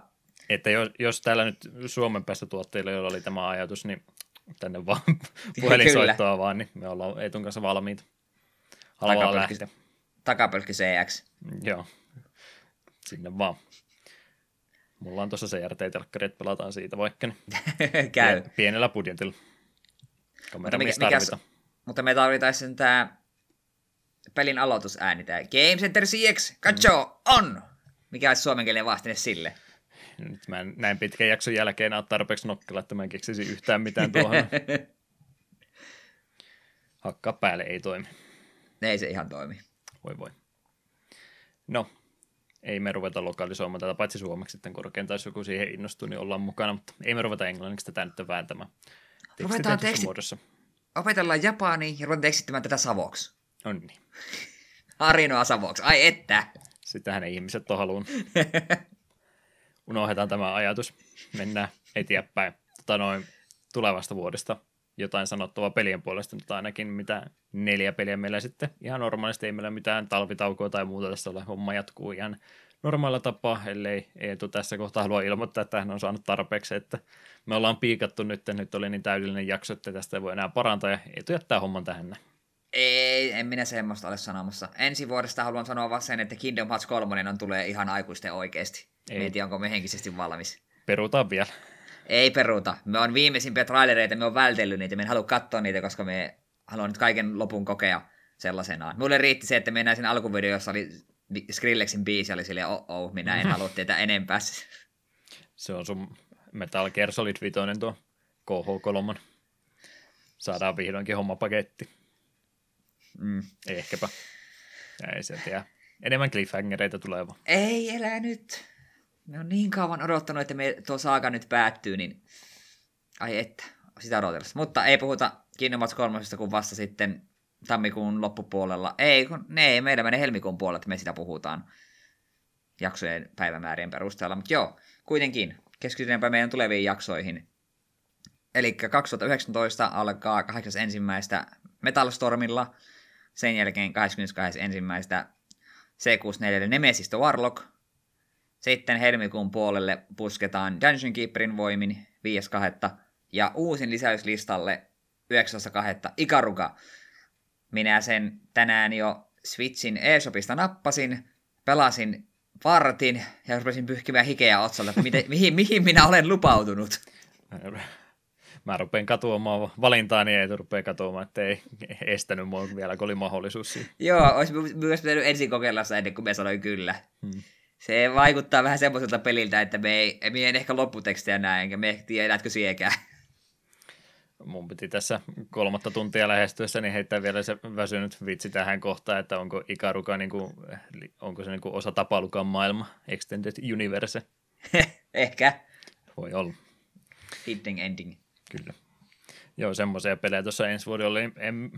Että jos, jos täällä nyt Suomen päästä tuotteilla, joilla oli tämä ajatus, niin tänne vaan puhelinsoittoa vaan, niin me ollaan Eetun kanssa valmiita. Takapölkki, takapölkki CX. Joo, sinne vaan. Mulla on tuossa CRT-telkkari, että pelataan siitä vaikka. Niin. Käy. Pienellä budjetilla. Kamera, mutta, mikä, mikä, mutta me tarvitaan tämä pelin aloitusääni, tämä Game Center CX, katso, mm. on! Mikä olisi suomenkielinen vastine sille? Nyt mä en näin pitkän jakson jälkeen ole tarpeeksi nokkela, että mä en keksisi yhtään mitään tuohon. Hakkaa päälle ei toimi. Ei se ihan toimi. Voi voi. No, ei me ruveta lokalisoimaan tätä, paitsi suomeksi sitten korkeintaan, jos joku siihen innostuu, niin ollaan mukana, mutta ei me ruveta englanniksi tätä nyt vääntämään. Ruvetaan teksti... muodossa. Opetellaan japani ja ruvetaan tekstittämään tätä savoksi. On niin. Arinoa savoksi, ai että. Sitähän ei ihmiset ole halunnut. Unohdetaan tämä ajatus. Mennään eteenpäin. Tota noin tulevasta vuodesta jotain sanottavaa pelien puolesta, mutta ainakin mitä neljä peliä meillä sitten ihan normaalisti ei meillä mitään talvitaukoa tai muuta tässä ole. Homma jatkuu ihan normaalilla tapaa, ellei Eetu tässä kohtaa halua ilmoittaa, että hän on saanut tarpeeksi, että me ollaan piikattu nyt, nyt oli niin täydellinen jakso, että tästä ei voi enää parantaa ja Eetu jättää homman tähän. Ei, en minä semmoista ole sanomassa. Ensi vuodesta haluan sanoa vaan sen, että Kingdom Hearts 3 on tulee ihan aikuisten oikeasti. Ei. Mietin, onko me henkisesti valmis. Perutaan vielä. Ei peruta. Me on viimeisimpiä trailereita, me on vältellyt niitä, me en halua katsoa niitä, koska me haluan nyt kaiken lopun kokea sellaisenaan. Mulle riitti se, että mennään siinä alkuvideossa oli Skrillexin biisi, oli silleen, oh, oh minä en halua tietää enempää. Se on sun Metal Gear Solid 5 tuo KH3. Saadaan vihdoinkin homma paketti. Mm. Ehkäpä. Ei se tiedä. Enemmän cliffhangereita tulee vaan. Ei elä nyt me on niin kauan odottanut, että me tuo saaga nyt päättyy, niin ai että, sitä odotellessa. Mutta ei puhuta Kingdom 3, kun vasta sitten tammikuun loppupuolella. Ei, kun ne ei, meidän menee helmikuun puolella, että me sitä puhutaan jaksojen päivämäärien perusteella. Mutta joo, kuitenkin keskitytäänpä meidän tuleviin jaksoihin. Eli 2019 alkaa 8. ensimmäistä Metal Stormilla, sen jälkeen 22. ensimmäistä C64 Nemesis Warlock, sitten helmikuun puolelle pusketaan Dungeon Keeperin voimin 5.2. Ja uusin lisäyslistalle 19.2. Ikaruga. Minä sen tänään jo Switchin eShopista nappasin, pelasin vartin ja rupesin pyyhkimään hikeä otsalle, että miten, mihin, mihin minä olen lupautunut. Mä rupean katuamaan valintaani ja ei rupea katuamaan, että ei estänyt mua vielä, kun oli mahdollisuus siihen. Joo, olisi myös pitänyt ensin kokeilla ennen kuin me sanoin kyllä. Hmm se vaikuttaa vähän semmoiselta peliltä, että me ei, me ei ehkä lopputekstejä näe, enkä me tiedä, elätkö siekään. mun piti tässä kolmatta tuntia lähestyessä niin heittää vielä se väsynyt vitsi tähän kohtaan, että onko Ikaruka niin kuin, onko se niin kuin osa Tapalukan maailma, Extended Universe. Ehkä. Voi olla. Hidden ending. Kyllä. Joo, semmoisia pelejä tuossa ensi vuodella oli. En,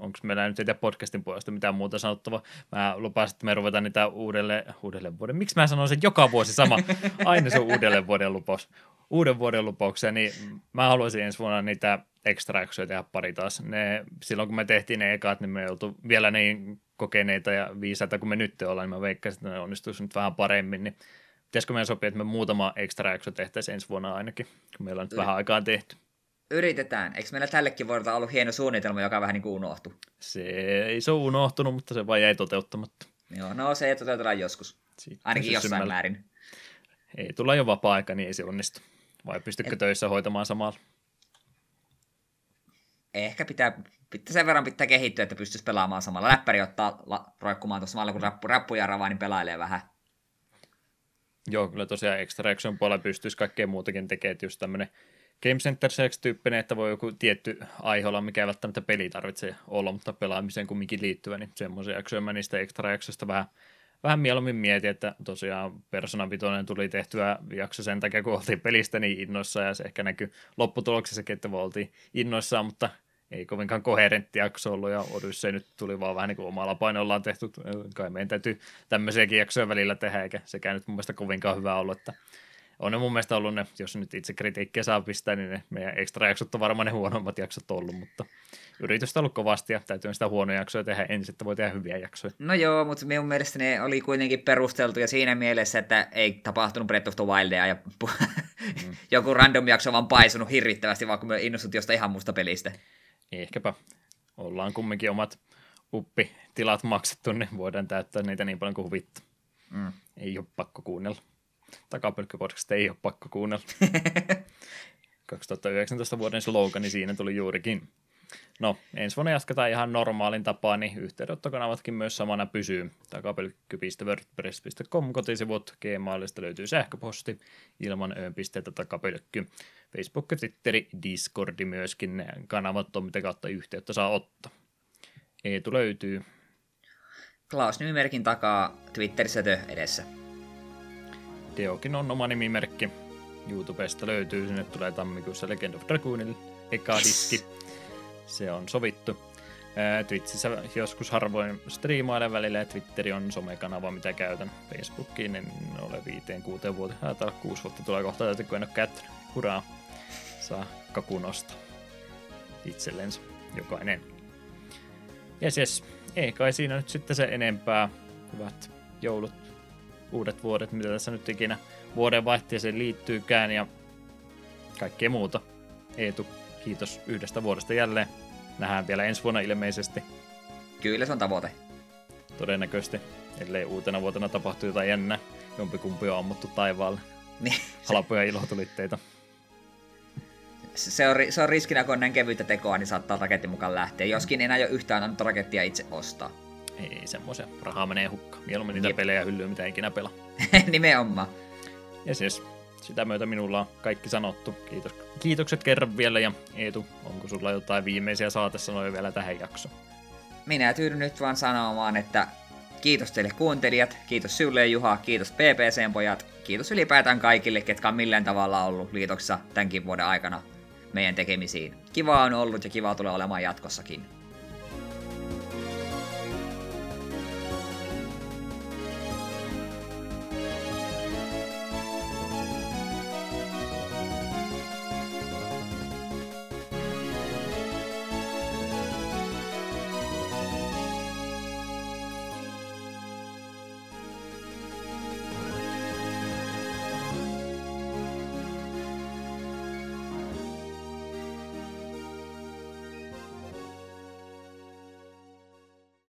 onko meillä nyt itse podcastin puolesta mitään muuta sanottavaa. Mä lupasin, että me ruvetaan niitä uudelle, uudelle vuoden. Miksi mä sanon sen joka vuosi sama? Aina se on uudelle vuoden lupaus. Uuden vuoden lupauksia, niin mä haluaisin ensi vuonna niitä extra tehdä pari taas. Ne, silloin kun me tehtiin ne ekat, niin me ei oltu vielä niin kokeneita ja viisaita kuin me nyt ollaan, niin mä veikkasin, että ne onnistuisi nyt vähän paremmin. Niin pitäisikö meidän sopia, että me muutama extra tehtäisiin ensi vuonna ainakin, kun meillä on nyt vähän aikaa tehty. Yritetään. Eikö meillä tällekin vuodelta ollut hieno suunnitelma, joka vähän niin kuin unohtui? Se ei se ole unohtunut, mutta se vaan jäi toteuttamatta. Joo, no se ei toteutetaan joskus. Siitä Ainakin jossain symmälä. määrin. Ei tulla jo vapaa-aika, niin ei se onnistu. Vai pystykö Et... töissä hoitamaan samalla? Ehkä pitää, pitää sen verran pitää kehittyä, että pystyisi pelaamaan samalla. Läppäri ottaa la, roikkumaan tuossa samalla, kun rappu, rappuja ravaa, niin pelailee vähän. Joo, kyllä tosiaan Extra Action puolella pystyisi kaikkea muutakin tekemään, että just tämmöinen Game Center tyyppinen, että voi joku tietty aihe olla, mikä ei välttämättä peli tarvitse olla, mutta pelaamiseen kumminkin liittyvä, niin semmoisia jaksoja mä niistä extra jaksoista vähän, vähän mieluummin mietin, että tosiaan Persona 5 tuli tehtyä jakso sen takia, kun oltiin pelistä niin innoissa, ja se ehkä näkyy lopputuloksessakin, että oltiin innoissaan, mutta ei kovinkaan koherentti jakso ollut, ja Odyssey nyt tuli vaan vähän niin kuin omalla painollaan tehty, kai meidän täytyy tämmöisiäkin jaksoja välillä tehdä, eikä sekään nyt mun mielestä kovinkaan hyvä ollut, että on ne mun mielestä ollut ne, jos nyt itse kritiikkiä saa pistää, niin ne meidän ekstra jaksot on varmaan ne huonommat jaksot ollut, mutta yritystä on ollut kovasti ja täytyy sitä huonoja jaksoja tehdä ensin, että voi tehdä hyviä jaksoja. No joo, mutta minun mielestä ne oli kuitenkin perusteltu ja siinä mielessä, että ei tapahtunut Breath of the Wildia ja mm. joku random jakso vaan paisunut hirvittävästi, vaikka me innostut jostain ihan muusta pelistä. Ehkäpä. Ollaan kumminkin omat uppitilat maksettu, niin voidaan täyttää niitä niin paljon kuin huvittaa. Mm. Ei ole pakko kuunnella. Takapölkkypodcast ei ole pakko kuunnella. 2019 vuoden slogani siinä tuli juurikin. No, ensi vuonna jatketaan ihan normaalin tapaan, niin yhteydenottokanavatkin myös samana pysyy. Takapölkky.wordpress.com kotisivut, Gmailista löytyy sähköposti, ilman öönpisteitä takapölkky. Facebook, Twitteri, Discordi myöskin, kanavat on mitä kautta yhteyttä saa ottaa. Eetu löytyy. Klaus nimimerkin takaa Twitterissä tö edessä. Deokin on oma nimimerkki. YouTubesta löytyy, sinne tulee tammikuussa Legend of Dragoonille eka diski. Se on sovittu. Twitchissä joskus harvoin striimailen välillä ja Twitteri on somekanava, mitä käytän. Facebookiin en ole viiteen, kuuteen vuoteen, ajatella kuusi vuotta tulee kohta täytyy, kun en ole käyttänyt. Huraa, saa kakunosta itsellensä jokainen. Jes, jes. Ei kai siinä nyt sitten se enempää. Hyvät joulut uudet vuodet, mitä tässä nyt ikinä vuodenvaihteeseen liittyykään ja kaikkea muuta. Eetu, kiitos yhdestä vuodesta jälleen. Nähdään vielä ensi vuonna ilmeisesti. Kyllä se on tavoite. Todennäköisesti, ellei uutena vuotena tapahtuu jotain jännää. Jompikumpi on ammuttu taivaalle. Niin. Halpoja ilotulitteita. Se on, se on riskinä, kun on näin kevyttä tekoa, niin saattaa raketti mukaan lähteä. Joskin enää jo yhtään annettu rakettia itse ostaa ei semmoisia. Rahaa menee hukka. Mieluummin niitä Jep. pelejä hyllyä, mitä ikinä pelaa. Nimenomaan. Ja siis sitä myötä minulla on kaikki sanottu. Kiitos. Kiitokset kerran vielä ja Eetu, onko sulla jotain viimeisiä saatesanoja vielä tähän jaksoon? Minä tyydyn nyt vaan sanomaan, että kiitos teille kuuntelijat, kiitos Sylle Juha, kiitos PPCn pojat, kiitos ylipäätään kaikille, ketkä on millään tavalla ollut liitoksessa tämänkin vuoden aikana meidän tekemisiin. Kiva on ollut ja kiva tulee olemaan jatkossakin.